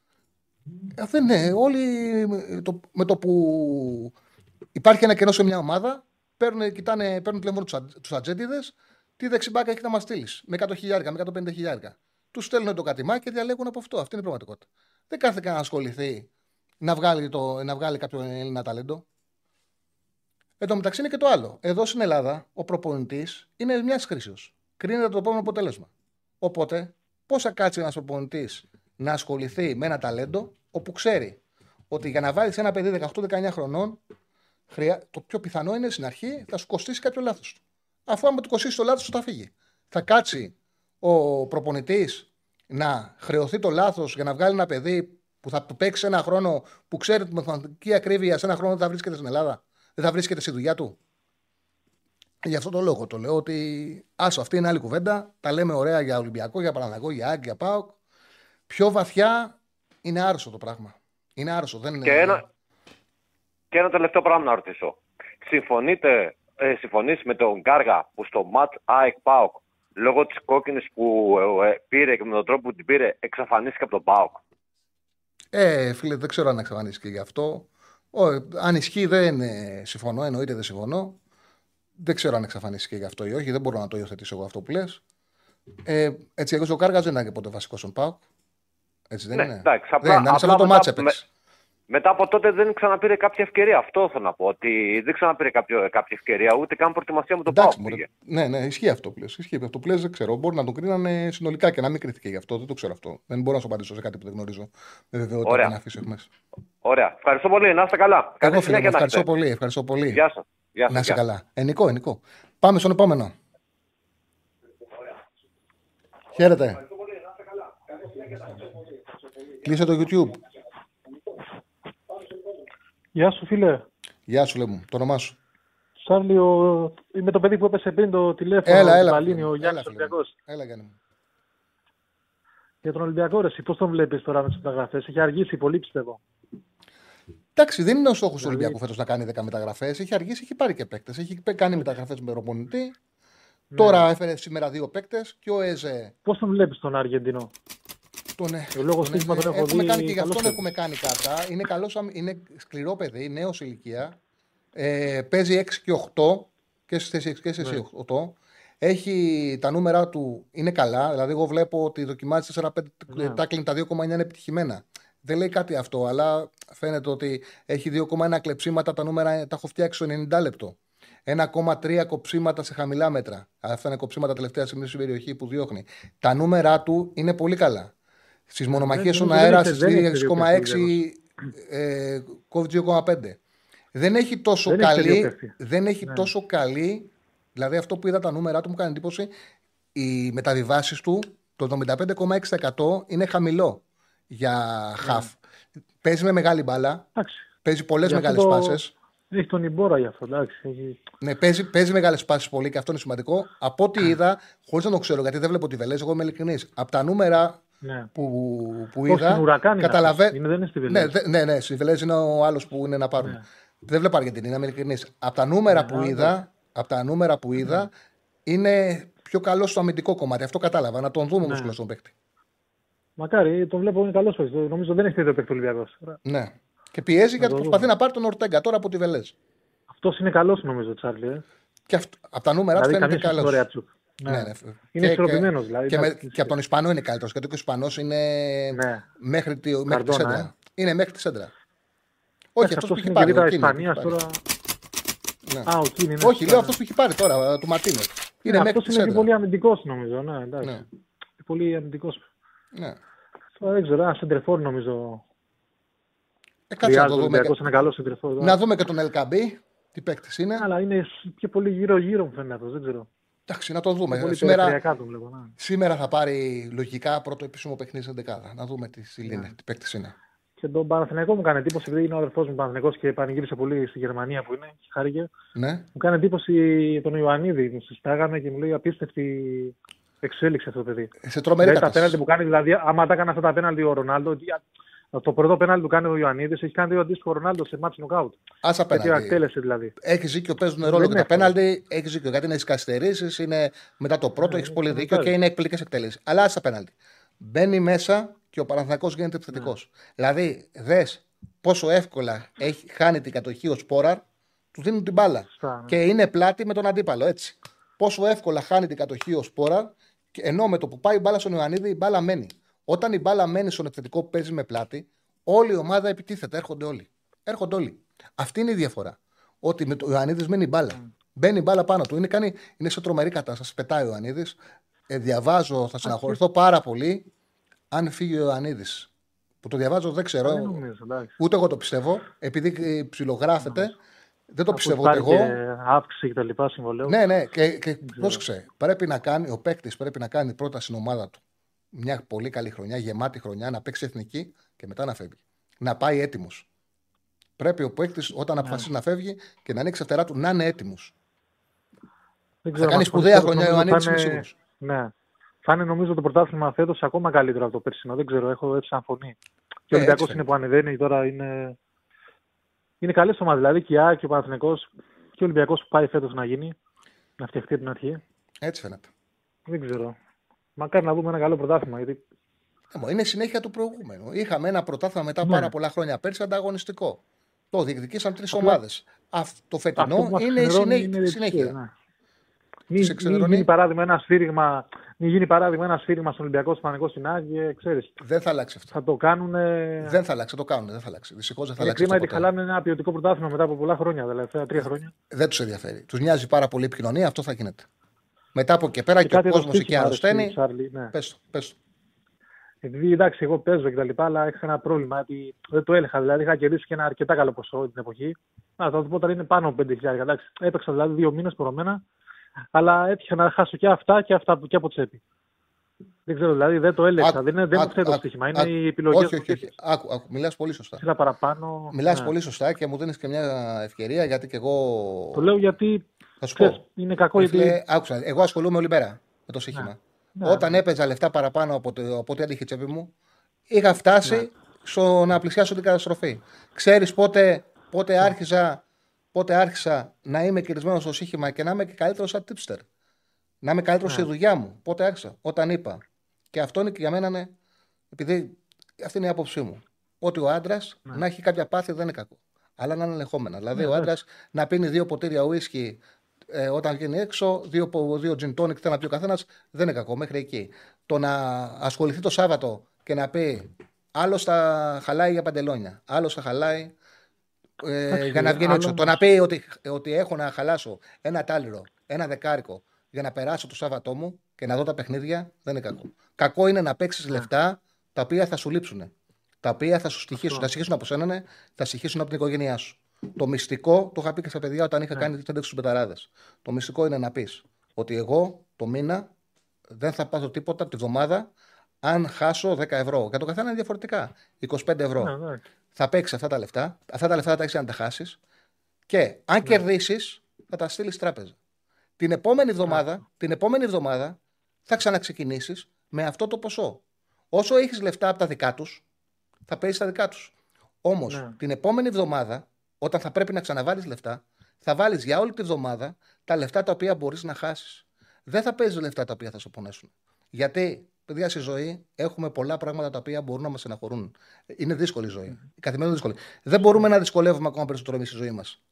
Ε, δεν είναι. Όλοι το, με το που υπάρχει ένα κενό σε μια ομάδα, παίρνουν, κοιτάνε, παίρνουν τηλέφωνο τους ατζέντιδες, τι δεξιμπάκα έχει να μας στείλεις. Με 100 χιλιάρικα, με 150 χιλιάρικα. Τους στέλνουν το κατημά και διαλέγουν από αυτό. Αυτή είναι η πραγματικότητα. Δεν κάθεται να ασχοληθεί να βγάλει, το, να βγάλει κάποιο Έλληνα ταλέντο. Εν τω μεταξύ είναι και το άλλο. Εδώ στην Ελλάδα ο προπονητής είναι μιας χρήσεως. Κρίνεται το επόμενο αποτέλεσμα. Οπότε, πώ θα κάτσει ένας προπονητής να ασχοληθεί με ένα ταλέντο όπου ξέρει ότι για να βάλεις ένα παιδί 18-19 χρονών, το πιο πιθανό είναι στην αρχή θα σου κοστίσει κάποιο λάθος του. Αφού άμα του κοστίσει το λάθος του, θα φύγει. Θα κάτσει ο προπονητής να χρεωθεί το λάθος για να βγάλει ένα παιδί που θα του παίξει ένα χρόνο που ξέρει ότι με μαθηματική ακρίβεια σε ένα χρόνο δεν θα βρίσκεται στην Ελλάδα, δεν θα βρίσκεται στη δουλειά του. Γι' αυτό το λόγο το λέω ότι άσο αυτή είναι άλλη κουβέντα. Τα λέμε ωραία για Ολυμπιακό, για Παναγό, για Άγκη, για Πάοκ πιο βαθιά είναι άρρωστο το πράγμα. Είναι άρρωστο. Δεν είναι... Και, ένα, και ένα τελευταίο πράγμα να ρωτήσω. Συμφωνείτε, ε, συμφωνείς με τον Γκάργα που στο ματ ΑΕΚ ΠΑΟΚ λόγω της κόκκινης που ε, πήρε και με τον τρόπο που την πήρε εξαφανίστηκε από τον ΠΑΟΚ. Ε, φίλε, δεν ξέρω αν εξαφανίστηκε γι' αυτό. Ο, αν ισχύει δεν ε, συμφωνώ, εννοείται δεν συμφωνώ. Δεν ξέρω αν εξαφανίστηκε γι' αυτό ή όχι. Δεν μπορώ να το υιοθετήσω εγώ αυτό που λες. Ε, έτσι, εγώ ο Κάργα δεν ήταν και ποτέ βασικός στον Πάουκ. Έτσι δεν ναι, είναι. Εντάξει, απλά, δεν, απλά, το μάτσε έπαιξε. Μετά από τότε δεν ξαναπήρε κάποια ευκαιρία. Αυτό θέλω να πω. Ότι δεν ξαναπήρε κάποιο, κάποια ευκαιρία, ούτε καν προετοιμασία με τον Πάο. Ναι, ναι, ισχύει αυτό πλέον. Ισχύει αυτό πλέον δεν ξέρω. Μπορεί να το κρίνανε συνολικά και να μην κρίθηκε γι' αυτό. Δεν το ξέρω αυτό. Δεν μπορώ να σου απαντήσω σε κάτι που δεν γνωρίζω. Με βεβαιότητα Ωραία. να αφήσω μέσα. Ωραία. Ευχαριστώ πολύ. Να είστε καλά. Εγώ φίλε, ευχαριστώ πολύ. Ευχαριστώ πολύ. Γεια σας. Γεια να είστε καλά. Ενικό, ενικό. Πάμε στον επόμενο. Χαίρετε. Κλείσε το YouTube. Γεια σου, φίλε. Γεια σου, λέμε. Το όνομά σου. Σάρλι, ο... είμαι το παιδί που έπεσε πριν το τηλέφωνο. Έλα, έλα. Παλίνη, ο Γιάννης Ολυμπιακός. Έλα, Γιάννη μου. Για τον Ολυμπιακό, ρε, πώς τον βλέπεις τώρα με τις μεταγραφές; Έχει αργήσει πολύ, πιστεύω. Εντάξει, δεν είναι ο στόχος του δηλαδή- Ολυμπιακού φέτος να κάνει 10 μεταγραφές. Έχει αργήσει, έχει πάρει και παίκτες. Έχει κάνει μεταγραφές με ροπονητή. Ναι. Τώρα έφερε σήμερα δύο παίκτες και ο Εζε. Πώς τον βλέπεις τον Αργεντινό; Τον, ο λόγος τον, τον έχω έχουμε δει. Κάνει και γι' αυτόν έχουμε κάνει κατά. Είναι, καλός, είναι σκληρό παιδί, νέος ηλικία. Ε, παίζει 6 και 8 και στις θέσεις 6 και στις ναι. 8. Έχει τα νούμερα του είναι καλά. Δηλαδή, εγώ βλέπω ότι δοκιμάζει 4-5 ναι. τάκλινγκ τα 2,9 είναι επιτυχημένα. Δεν λέει κάτι αυτό, αλλά φαίνεται ότι έχει 2,1 κλεψίματα. Τα νούμερα τα έχω φτιάξει στο 90 λεπτό. 1,3 κοψίματα σε χαμηλά μέτρα. Αυτά είναι κοψίματα τελευταία στιγμή στην περιοχή που διώχνει. Τα νούμερα του είναι πολύ καλά. Στις μονομαχίες στον αέρα, στις 2,6 κόβει 2,5. Δεν έχει τόσο δεν καλή. Δεν έχει ναι. τόσο καλή. Δηλαδή αυτό που είδα τα νούμερα του μου κάνει εντύπωση. Οι μεταβιβάσεις του, το 75,6% είναι χαμηλό για χαφ. Ναι. Παίζει με μεγάλη μπάλα. Παίζει πολλές μεγάλες το... πάσες. Έχει τον Ιμπόρα γι' αυτό, εντάξει. Έχει... Ναι, παίζει, παίζει μεγάλες πάσει πολύ και αυτό είναι σημαντικό. Από ό,τι είδα, χωρίς να το ξέρω, γιατί δεν βλέπω τη Βελέζ, εγώ είμαι ειλικρινής. Από τα νούμερα ναι. που, που είδα. Καταλαβαίνω. Είναι, δεν είναι στη Βελέζ. Ναι, ναι, ναι, στη Βελέζ είναι ο άλλος που είναι να πάρουν. Ναι. Δεν βλέπω Αργεντινή, είμαι ειλικρινής. Από τα νούμερα, ναι, που, ναι. είδα, από τα νούμερα που είδα, είναι πιο καλό στο αμυντικό κομμάτι. Αυτό κατάλαβα. Να τον δούμε όμως ναι. στον παίκτη. Μακάρι, τον βλέπω είναι καλός παίκτης. Νομίζω δεν έχει τέτοιο παίκτη Ολυμπιακός. Ναι. Και πιέζει γιατί προσπαθεί να πάρει τον Ορτέγκα τώρα από τη Βελέζ. Αυτός είναι καλός νομίζω, Τσάρλι. Ε. Και αυτ... από τα νούμερα δηλαδή, του φαίνεται καλός. Ναι. Ναι, ναι. Είναι ισορροπημένος δηλαδή. Και, με... και από τον Ισπανό είναι καλύτερος. Γιατί ο Ισπανός είναι ναι. μέχρι, τη... μέχρι τη σέντρα. Ε. Είναι μέχρι τη σέντρα. Όχι, αυτός που έχει πάρει. Τώρα Ισπανίας τώρα. Ναι. Α, ο είναι, Όχι, λέω αυτός που έχει πάρει τώρα, του Μαρτίνες. Είναι ναι, αυτός είναι και πολύ αμυντικός νομίζω. Ναι, εντάξει. Ναι. Πολύ αμυντικός. Ναι. Τώρα δεν ξέρω, ένα σεντρεφόρ νομίζω ε, κάτσε να το δούμε. Και... Να δούμε και τον LKB, τι παίκτης είναι. Αλλά είναι πιο πολύ γύρω-γύρω μου φαίνεται αυτός, δεν ξέρω. Εντάξει, να το δούμε. Σήμερα, βλέπω, ναι. σήμερα θα πάρει λογικά πρώτο επίσημο παιχνίδι στην δεκάδα. Να δούμε τι, ναι. τι παίκτη είναι. Και τον Παναθηναϊκό μου κάνει εντύπωση, επειδή είναι ο αδερφός μου Παναθηναϊκός και πανηγύρισε πολύ στη Γερμανία που είναι και χάρηκε. Ναι. Μου κάνει εντύπωση τον Ιωαννίδη. Μου συστάγαμε και μου λέει απίστευτη εξέλιξη αυτό το παιδί. Σε τρομερή δηλαδή, τα πέναλτι που κάνει, δηλαδή, άμα τα έκανε αυτά τα πέναλτι ο Ρονάλντο, το πρώτο πέναλτι που κάνει ο Ιωαννίδης έχει κάνει δύο αντίστοιχο Ρονάλντος σε μάτς νοκάουτ. Άσα πέναλτι. εκτέλεσε δηλαδή. Έχει ζήκιο, παίζουν ρόλο και τα πέναλτι. Έχει ζήκιο γιατί είναι καθυστερήσεις, είναι μετά το πρώτο, ναι, έχεις πολύ δίκιο και είναι εκπληκτικέ εκτέλεσεις. Αλλά άσα πέναλτι. Μπαίνει μέσα και ο Παναθανικό γίνεται επιθετικός. Ναι. Δηλαδή, δες πόσο εύκολα έχει, χάνει την κατοχή ο Σπόραρ, του δίνουν την μπάλα. Στα, και είναι πλάτη με τον αντίπαλο, έτσι. Πόσο εύκολα χάνει την κατοχή ο Σπόραρ, ενώ με το που πάει η μπάλα στον Ιωαννίδη, η μπάλα μένει. Όταν η μπάλα μένει στον επιθετικό που παίζει με πλάτη, όλη η ομάδα επιτίθεται. Έρχονται όλοι. Έρχονται όλοι. Αυτή είναι η διαφορά. Ότι με το Ιωαννίδης μένει μπάλα. Mm. Μπαίνει μπάλα πάνω του. Είναι, κάνει, είναι σε τρομερή κατάσταση. Πετάει ο Ιωαννίδης. Ε, διαβάζω, θα συναχωρηθώ πάρα πολύ αν φύγει ο Ιωαννίδης. Που το διαβάζω δεν ξέρω. ούτε εγώ το πιστεύω. Επειδή ψιλογράφεται. Δεν το πιστεύω ούτε εγώ. Αύξηση και τα λοιπά συμβολέου. Ναι, ναι. Και, και πρόσεξε. Πρέπει να κάνει, ο παίκτης πρέπει να κάνει πρώτα στην ομάδα του μια πολύ καλή χρονιά, γεμάτη χρονιά, να παίξει εθνική και μετά να φεύγει. Να πάει έτοιμος. Πρέπει ο παίκτης όταν ναι. αποφασίσει να φεύγει και να ανοίξει φτερά του να είναι έτοιμος. Θα κάνει σπουδαία χρονιά ο Ανίτη, είμαι σίγουρος. Ναι. Θα είναι νομίζω το πρωτάθλημα φέτος ακόμα καλύτερο από το περσινό. Δεν ξέρω, έχω έτσι σαν φωνή. Και ο ε, Ολυμπιακός είναι που ανεβαίνει τώρα. Είναι, είναι καλέ ομάδε. Δηλαδή και η ΑΕΚ και ο Παναθυνικό και ο Ολυμπιακός που πάει φέτος να γίνει. Να φτιαχτεί από την αρχή. Έτσι φαίνεται. Δεν ξέρω. Μακάρι να δούμε ένα καλό πρωτάθλημα. Γιατί... Ε, είναι συνέχεια του προηγούμενου. Είχαμε ένα πρωτάθλημα μετά ναι. πάρα πολλά χρόνια πέρσι ανταγωνιστικό. Το διεκδικήσαν τρεις ομάδες. Το φετινό είναι η συνέχεια. Είναι συνέχεια. Ναι. μην, μην γίνει παράδειγμα ένα σφύριγμα, μην γίνει παράδειγμα ένα σφύριγμα στον Ολυμπιακό Σπανικό στην Άγια, ξέρεις. Δεν θα αλλάξει αυτό. Θα το κάνουν. Δεν θα αλλάξει, θα το κάνουν. Δεν θα αλλάξει. Δυστυχώς δεν θα αλλάξει. Είναι κρίμα γιατί χαλάνε ένα ποιοτικό πρωτάθλημα μετά από πολλά χρόνια, τελευταία τρία χρόνια. Δεν τους ενδιαφέρει. Τους νοιάζει πάρα πολύ η επικοινωνία, αυτό θα γίνεται. Μετά από εκεί πέρα και, και ο κόσμος εκεί αρρωσταίνει. Ναι. Πες, πες. Επειδή εντάξει, εγώ παίζω και τα λοιπά, αλλά έχει ένα πρόβλημα ότι δεν το έλεγα. Δηλαδή είχα κερδίσει και ένα αρκετά καλό ποσό την εποχή. Να, θα το πω τώρα είναι πάνω από 5.000. Εντάξει, έπαιξα δηλαδή δύο μήνες προρωμένα, αλλά έτυχε να χάσω και αυτά και αυτά και από τσέπη. Δεν ξέρω, δηλαδή δεν το έλεγα. δεν είναι, δεν άκου, το στοίχημα. Είναι οι επιλογές. Όχι, όχι, όχι. Άκου, άκου. Μιλάς πολύ σωστά. Σίλα παραπάνω. Μιλάς ναι. πολύ σωστά και μου δίνεις και μια ευκαιρία γιατί και εγώ. Το λέω γιατί. Θα σου πω. Είναι κακό γιατί. Άκουσα. Εγώ ασχολούμαι όλη μέρα με το σύγχυμα. Ναι. Ναι, Όταν ναι. έπαιζα λεφτά παραπάνω από, το, από ό,τι άντυχε η τσέπη μου, είχα φτάσει ναι. στο να πλησιάσω την καταστροφή. Ξέρεις πότε, πότε, άρχισα, πότε άρχισα να είμαι κερδισμένος στο σύγχυμα και να είμαι και καλύτερος σαν tipster. Να είμαι καλύτερος στη δουλειά μου. Πότε άρχισα, όταν είπα. Και αυτό είναι και για μένα, ναι, επειδή αυτή είναι η άποψή μου. Ότι ο άντρας να έχει κάποια πάθη δεν είναι κακό. Αλλά να είναι ελεγχόμενα. Δηλαδή, ο άντρας να πίνει δύο ποτήρια ουίσκι ε, όταν βγαίνει έξω, δύο, δύο gin tonic θέλει να πει ο καθένας, δεν είναι κακό μέχρι εκεί. Το να ασχοληθεί το Σάββατο και να πει άλλο θα χαλάει για παντελόνια, άλλο θα χαλάει ε, για να βγαίνει έξω. Το να πει ότι, ότι έχω να χαλάσω ένα τάλιρο, ένα δεκάρικο για να περάσω το Σάββατό μου και να δω τα παιχνίδια, δεν είναι κακό. Κακό είναι να παίξεις λεφτά τα οποία θα σου λείψουν. Τα οποία θα σου στοιχήσουν, θα στοιχήσουν από σένα, ναι, θα στοιχήσουν από την οικογένειά σου. Το μυστικό, το είχα πει και στα παιδιά όταν είχα ναι. κάνει τη στους πεταράδες. Το μυστικό είναι να πεις ότι εγώ το μήνα δεν θα πάθω τίποτα τη βδομάδα αν χάσω 10 ευρώ. Για το καθένα είναι διαφορετικά. 25 ευρώ. Ναι, ναι. Θα παίξεις αυτά τα λεφτά. Αυτά τα λεφτά θα τα έχεις αν τα χάσεις. Και αν ναι. κερδίσεις, θα τα στείλεις τράπεζα. Την επόμενη εβδομάδα, ναι. την επόμενη εβδομάδα θα ξαναξεκινήσεις με αυτό το ποσό. Όσο έχεις λεφτά από τα δικά τους, θα παίζεις τα δικά τους. Όμως την επόμενη εβδομάδα όταν θα πρέπει να ξαναβάλεις λεφτά, θα βάλεις για όλη τη βδομάδα τα λεφτά τα οποία μπορείς να χάσεις. Δεν θα παίζει λεφτά τα οποία θα σου πονέσουν. Γιατί, παιδιά, στη ζωή έχουμε πολλά πράγματα τα οποία μπορούν να μας εναχωρούν. Είναι δύσκολη η ζωή. Η καθημερινή δύσκολη. Δεν μπορούμε να δυσκολεύουμε ακόμα περισσότερο εμείς στη ζωή μας.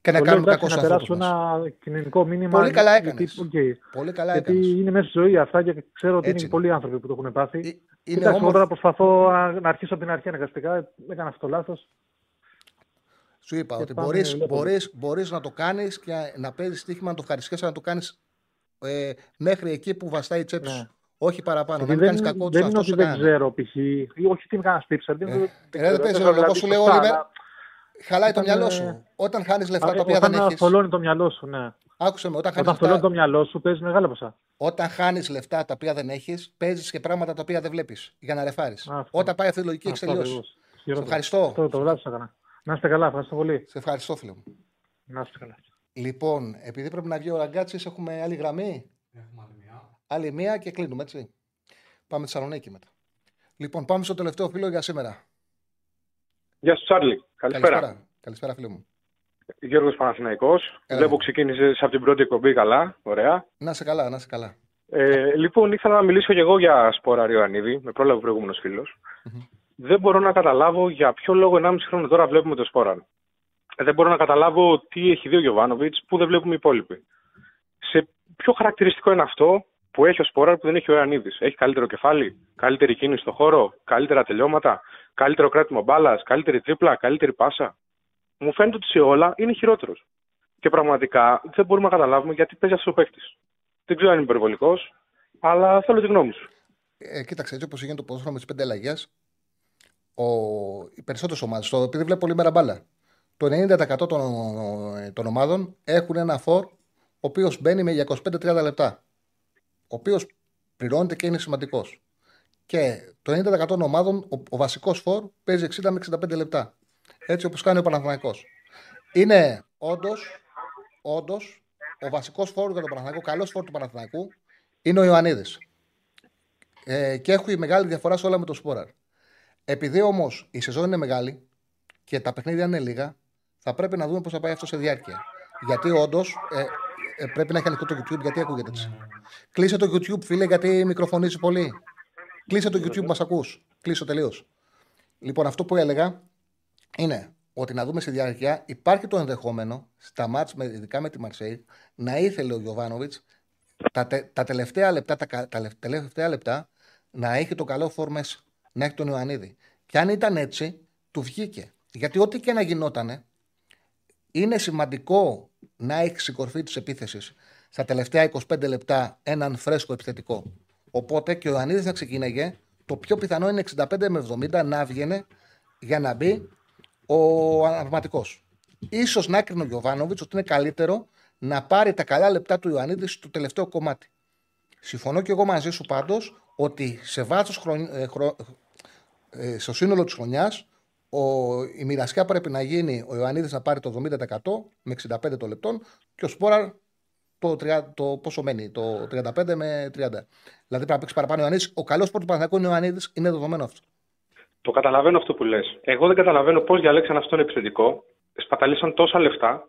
Και να κάνουμε κακό σε Να ένα κοινωνικό μήνυμα. Πολύ καλά έκανες. Okay. Πολύ καλά γιατί έκανες. είναι μέσα στη ζωή αυτά και ξέρω ότι Έτσι. είναι πολλοί άνθρωποι που το έχουν πάθει. Ε, είναι Κοιτάξτε, όμως... τώρα προσπαθώ να αρχίσω από την αρχή αναγκαστικά. Έκανα αυτό το λάθος. Σου είπα ότι μπορείς, μπορείς, μπορείς να το κάνεις και να παίζεις στοίχημα να το ευχαριστήσεις να το κάνεις ε, μέχρι εκεί που βαστάει η τσέπη ναι. Όχι παραπάνω. Δεν, κάνεις κακό Δεν είναι ότι δεν ξέρω π.χ. Όχι τι να στύψα. Δεν, ε, δεν ξέρω. Εγώ σου λέω όλοι Χαλάει το μυαλό σου. Όταν χάνεις λεφτά τα οποία δεν έχεις. Όταν θολώνει το μυαλό σου, ναι. Άκουσε με, όταν, όταν θολώνει το μυαλό σου, παίζεις μεγάλα ποσά. Όταν χάνεις λεφτά τα οποία δεν έχεις, παίζεις και πράγματα τα οποία δεν βλέπεις για να ρεφάρεις. Όταν πάει αυτή η λογική, έχει τελειώσει. Ευχαριστώ. Το, το να είστε καλά, ευχαριστώ πολύ. Σε ευχαριστώ, φίλε μου. Να είστε καλά. Λοιπόν, επειδή πρέπει να βγει ο Ραγκάτσης, έχουμε άλλη γραμμή; Έχουμε άλλη μία. Άλλη μία και κλείνουμε, έτσι. Πάμε Θεσσαλονίκη μετά. Λοιπόν, πάμε στο τελευταίο φίλο για σήμερα. Γεια σου, Τσάρλι. Καλησπέρα. Καλησπέρα, Καλησπέρα φίλε μου. Γιώργος Παναθηναϊκός. Βλέπω ξεκίνησες από την πρώτη εκπομπή καλά. Ωραία. Να σε καλά, να σε καλά. Ε, λοιπόν, ήθελα να μιλήσω και εγώ για σπόρα Ριωαννίδη. Με πρόλαβε ο προηγούμενος δεν μπορώ να καταλάβω για ποιο λόγο 1,5 χρόνο τώρα βλέπουμε το Σπόραν. Δεν μπορώ να καταλάβω τι έχει δει ο Γιωβάνοβιτς που δεν βλέπουμε οι υπόλοιποι. Σε ποιο χαρακτηριστικό είναι αυτό που έχει ο Σπόραν που δεν έχει ο Ιωαννίδης; Έχει καλύτερο κεφάλι, καλύτερη κίνηση στο χώρο, καλύτερα τελειώματα, καλύτερο κράτημα μπάλας, καλύτερη τρίπλα, καλύτερη πάσα; Μου φαίνεται ότι σε όλα είναι χειρότερος. Και πραγματικά δεν μπορούμε να καταλάβουμε γιατί παίζει αυτός ο παίκτης. Δεν ξέρω αν είναι υπερβολικός, αλλά θέλω τη γνώμη σου. Ε, κοίταξε, έτσι όπως γίνεται το ποδόσφαιρο με τις πέντε αλλαγές, ο, οι περισσότερες ομάδες, το επειδή βλέπω πολύ μέρα μπάλα, το 90% των, των ομάδων έχουν ένα φορ ο οποίος μπαίνει με 25-30 λεπτά. Ο οποίος πληρώνεται και είναι σημαντικός. Και το 90% των ομάδων, ο, ο βασικός φορ παίζει 60 με 65 λεπτά. Έτσι όπως κάνει ο Παναθηναϊκός. Είναι όντως όντως, ο βασικός φόρ για τον Παναθηναϊκό, ο καλός φόρ του Παναθηναϊκού είναι ο Ιωαννίδης. Ε, και έχει μεγάλη διαφορά σε όλα με το Σπόραρ. Επειδή όμως η σεζόν είναι μεγάλη και τα παιχνίδια είναι λίγα, θα πρέπει να δούμε πώς θα πάει αυτό σε διάρκεια. Γιατί όντως ε, ε, πρέπει να έχει ανοιχτό το YouTube, γιατί ακούγεται έτσι. Κλείσε το YouTube, φίλε, γιατί μικροφωνίζει πολύ. Κλείσε το YouTube, μας ακούς. Κλείσε τελείως. Λοιπόν, αυτό που έλεγα είναι ότι να δούμε στη διάρκεια υπάρχει το ενδεχόμενο στα μάτς, ειδικά με τη Μαρσέη, να ήθελε ο Γιωβάνοβιτς τα, τα, τελευταία λεπτά, τα, τα τελευταία λεπτά να έχει το καλό φόρ μέσα, να έχει τον Ιωαννίδη. Και αν ήταν έτσι, του βγήκε. Γιατί ό,τι και να γινότανε, είναι σημαντικό να έχει στην κορφή της επίθεσης στα τελευταία 25 λεπτά έναν φρέσκο επιθετικό. Οπότε και ο Ιωαννίδης να ξεκίναγε, το πιο πιθανό είναι 65 με 70 να βγαίνει για να μπει ο αναπληρωματικό. σω να έκρινε ο Γιωβάνοβιτς ότι είναι καλύτερο να πάρει τα καλά λεπτά του Ιωαννίδη στο τελευταίο κομμάτι. Συμφωνώ και εγώ μαζί σου πάντως ότι σε βάθος χρον... ε, χρο... ε, στο σύνολο της χρονιάς η μοιρασιά πρέπει να γίνει ο Ιωαννίδης να πάρει το 70% με 65 το λεπτών και ο Σπόραρ το, 30, το πόσο μένει, το 35 με 30. Δηλαδή πρέπει να παίξει παραπάνω ο Ιωαννίδης. Ο καλός πρώτος Παναθηναϊκού είναι ο Ιωαννίδης, είναι δεδομένο αυτό. Το καταλαβαίνω αυτό που λες. Εγώ δεν καταλαβαίνω πώς διαλέξαν αυτόν επιθετικό. Σπαταλήσαν τόσα λεφτά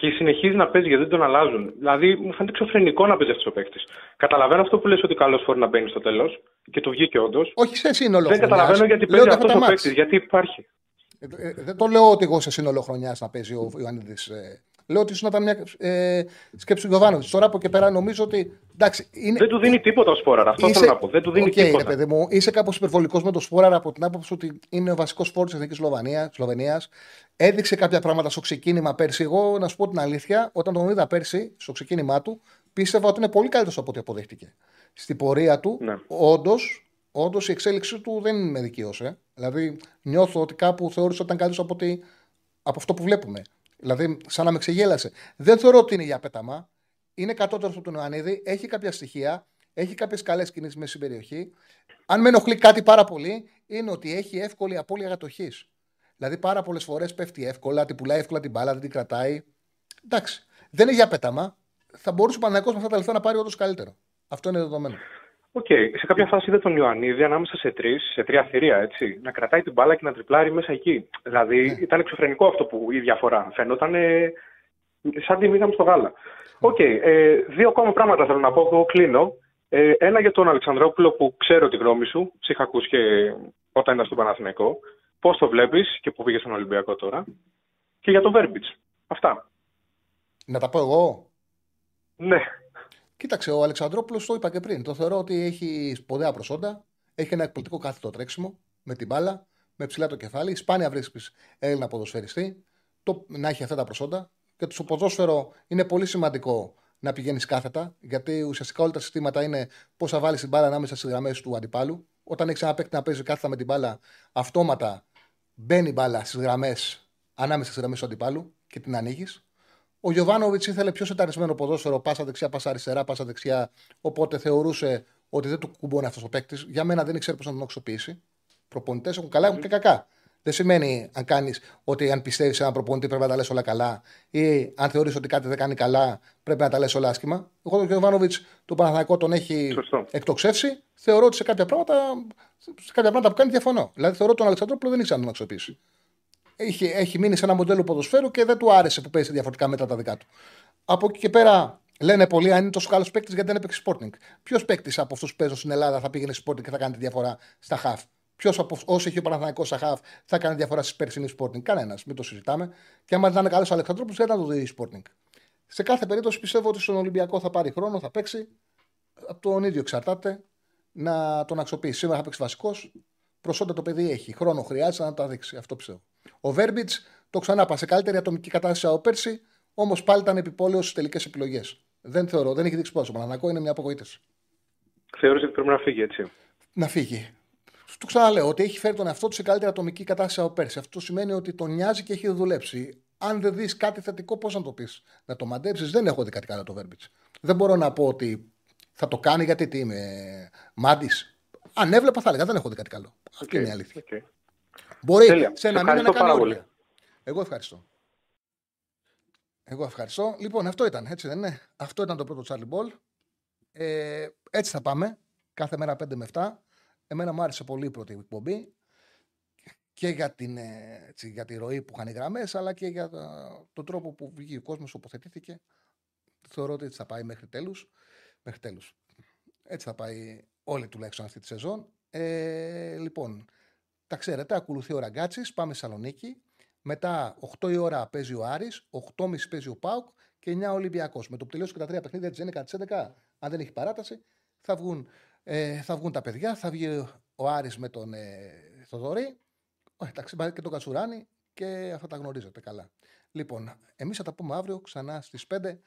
και συνεχίζει να παίζει γιατί δεν τον αλλάζουν. Δηλαδή μου φαίνεται εξωφρενικό να παίζει αυτός ο παίκτης. Καταλαβαίνω αυτό που λες ότι καλός φορεί να μπαίνει στο τέλος και του βγήκε όντως. Όχι σε σύνολο Δεν καταλαβαίνω γιατί παίζει αυτός ο παίκτης, γιατί υπάρχει. Ε, ε, δεν το λέω ότι εγώ σε σύνολο χρονιάς να παίζει ο Ιωαννίδης ε, Λέω ότι ίσω να ήταν μια ε, σκέψη του Γιωβάνοβιτς. Τώρα από και πέρα νομίζω ότι. Εντάξει, είναι... Δεν του δίνει τίποτα ο Σπόραρα. Αυτό είσαι... θέλω να πω. Δεν του δίνει okay, τίποτα. Ρε, παιδί μου, είσαι κάπως υπερβολικός με τον Σπόραρα από την άποψη ότι είναι ο βασικός φόρο της Εθνικής Σλοβενίας. Έδειξε κάποια πράγματα στο ξεκίνημα πέρσι. Εγώ να σου πω την αλήθεια, όταν τον είδα πέρσι στο ξεκίνημά του, πίστευα ότι είναι πολύ καλύτερος από ό,τι αποδέχτηκε. Στην πορεία του, ναι. όντως, όντως η εξέλιξή του δεν με δικαίωσε. Δηλαδή, νιώθω ότι κάπου θεώρησε ότι ήταν καλύτερος από, από αυτό που βλέπουμε. Δηλαδή, σαν να με ξεγέλασε. Δεν θεωρώ ότι είναι για πέταμα. Είναι κατώτερος από τον Ιωαννίδη, έχει κάποια στοιχεία, έχει κάποιες καλές κινήσεις μέσα στην περιοχή. Αν με ενοχλεί κάτι πάρα πολύ, είναι ότι έχει εύκολη απώλεια κατοχής. Δηλαδή, πάρα πολλές φορές πέφτει εύκολα, την πουλάει εύκολα την μπάλα, δεν την κρατάει. Εντάξει. Δεν είναι για πέταμα. Θα μπορούσε ο Παναγιώ με αυτά τα λεφτά να πάρει όντως καλύτερο. Αυτό είναι δεδομένο. Ok. Okay. Σε κάποια φάση είδε τον Ιωαννίδη ανάμεσα σε τρεις, σε τρία θηρία, έτσι. Να κρατάει την μπάλα και να τριπλάρει μέσα εκεί. Δηλαδή ναι. ήταν εξωφρενικό αυτό που η διαφορά. Φαίνονταν ε, σαν τη μύγα στο γάλα. Ok. Okay. Ε, δύο ακόμα πράγματα θέλω να πω. Εγώ κλείνω. Ε, ένα για τον Αλεξανδρόπουλο που ξέρω τη γνώμη σου. Σε είχα ακούσει και όταν ήταν στο Παναθηναϊκό. Πώς το βλέπεις και που πήγε στον Ολυμπιακό τώρα. Και για τον Βέρμπιτς. Αυτά. Να τα πω εγώ; Ναι. Κοίταξε, ο Αλεξανδρόπουλος το είπα και πριν. Το θεωρώ ότι έχει σπουδαία προσόντα. Έχει ένα εκπληκτικό κάθετο τρέξιμο με την μπάλα, με ψηλά το κεφάλι. Σπάνια βρίσκεις Έλληνα ποδοσφαιριστή. Το, να έχει αυτά τα προσόντα. Και το ποδόσφαιρο είναι πολύ σημαντικό να πηγαίνεις κάθετα, γιατί ουσιαστικά όλα τα συστήματα είναι πώς θα βάλεις την μπάλα ανάμεσα στις γραμμές του αντιπάλου. Όταν έχεις ένα παίκτη να παίζει κάθετα με την μπάλα, αυτόματα μπαίνει η μπάλα στις γραμμές ανάμεσα στις γραμμές του αντιπάλου και την ανοίγεις. Ο Γιωβάνοβιτς ήθελε πιο σεταρισμένο ποδόσφαιρο, πάσα δεξιά, πάσα αριστερά, πάσα δεξιά. Οπότε θεωρούσε ότι δεν του κουμπώνει αυτός ο παίκτης. Για μένα δεν ήξερε πώς να τον αξιοποιήσει. Προπονητές έχουν καλά, έχουν και κακά. Δεν σημαίνει αν κάνεις ότι αν πιστεύεις σε έναν προπονητή πρέπει να τα λες όλα καλά ή αν θεωρείς ότι κάτι δεν κάνει καλά πρέπει να τα λες όλα άσχημα. Εγώ τον Γιωβάνοβιτς του Παναθανικό τον έχει Σωστό. εκτοξεύσει. Θεωρώ ότι σε κάποια πράγματα, σε κάποια πράγματα που κάνει διαφωνώ. Δηλαδή θεωρώ ότι τον Αλεξανδρόπουλο δεν ήξερε να τον αξιοποιήσει έχει, έχει μείνει σε ένα μοντέλο ποδοσφαίρου και δεν του άρεσε που παίζει διαφορετικά μετά τα δικά του. Από εκεί και πέρα λένε πολλοί αν είναι τόσο καλός παίκτης γιατί δεν έπαιξε Sporting. Ποιος παίκτης από αυτούς που παίζουν στην Ελλάδα θα πήγαινε Sporting και θα κάνει τη διαφορά στα χαφ. Ποιος από όσοι έχει ο Παναθανικό στα χαφ θα κάνει διαφορά στη περσινή Sporting; Κανένας, μην το συζητάμε. Και άμα δεν είναι καλός Αλεξανδρόπουλος, δεν θα το δει η Sporting. Σε κάθε περίπτωση πιστεύω ότι στον Ολυμπιακό θα πάρει χρόνο, θα παίξει. Από τον ίδιο εξαρτάται να τον αξιοποιήσει. Σήμερα θα παίξει βασικός. Προσόντα το παιδί έχει. Χρόνο χρειάζεται να τα δείξει. Αυτό πιστεύω. Ο Βέρμπιτς το ξανά σε καλύτερη ατομική κατάσταση από πέρσι, όμως πάλι ήταν επιπόλαιος στις τελικές επιλογές. Δεν θεωρώ, δεν έχει δείξει πόσο. Πανανακό είναι μια απογοήτευση. Θεωρείς ότι πρέπει να φύγει έτσι; Να φύγει. Του ξαναλέω ότι έχει φέρει τον εαυτό του σε καλύτερη ατομική κατάσταση από πέρσι. Αυτό σημαίνει ότι τον νοιάζει και έχει δουλέψει. Αν δεν δεις κάτι θετικό, πώς να το πεις; Να το μαντέψεις, δεν έχω δει κάτι καλό το Βέρμπιτς. Δεν μπορώ να πω ότι θα το κάνει γιατί τι είμαι. Μάντης. Αν έβλεπα, θα έλεγα δεν έχω δει κάτι καλό. Okay. Αυτή είναι η αλήθεια. Okay. Μπορεί Τέλεια. σε ένα μήνα να κάνει πολύ. Εγώ ευχαριστώ. Εγώ ευχαριστώ. Λοιπόν, αυτό ήταν, έτσι δεν είναι. Αυτό ήταν το πρώτο Charlie Ball. Ε, έτσι θα πάμε. Κάθε μέρα 5 με 7. Εμένα μου άρεσε πολύ η πρώτη εκπομπή. Και για, την, ε, έτσι, για τη ροή που είχαν οι γραμμές, αλλά και για τον τρόπο που βγήκε ο κόσμος, οποθετήθηκε. Θεωρώ ότι έτσι θα πάει μέχρι τέλους. Μέχρι τέλους. Έτσι θα πάει όλη τουλάχιστον αυτή τη σεζόν. Ε, λοιπόν, τα ξέρετε, ακολουθεί ο Ραγκάτσης. Πάμε Σαλονίκη. Μετά 8 η ώρα παίζει ο Άρης, 8.30 παίζει ο Πάουκ και 9 ο Ολυμπιακός. Με το που τελειώσει και τα τρία παιχνίδια τη 11, αν δεν έχει παράταση, θα βγουν, ε, θα βγουν τα παιδιά, θα βγει ο Άρης με τον ε, Θοδωρή, εντάξει, και τον Κατσουράνη και αυτά τα γνωρίζετε καλά. Λοιπόν, εμείς θα τα πούμε αύριο ξανά στις 5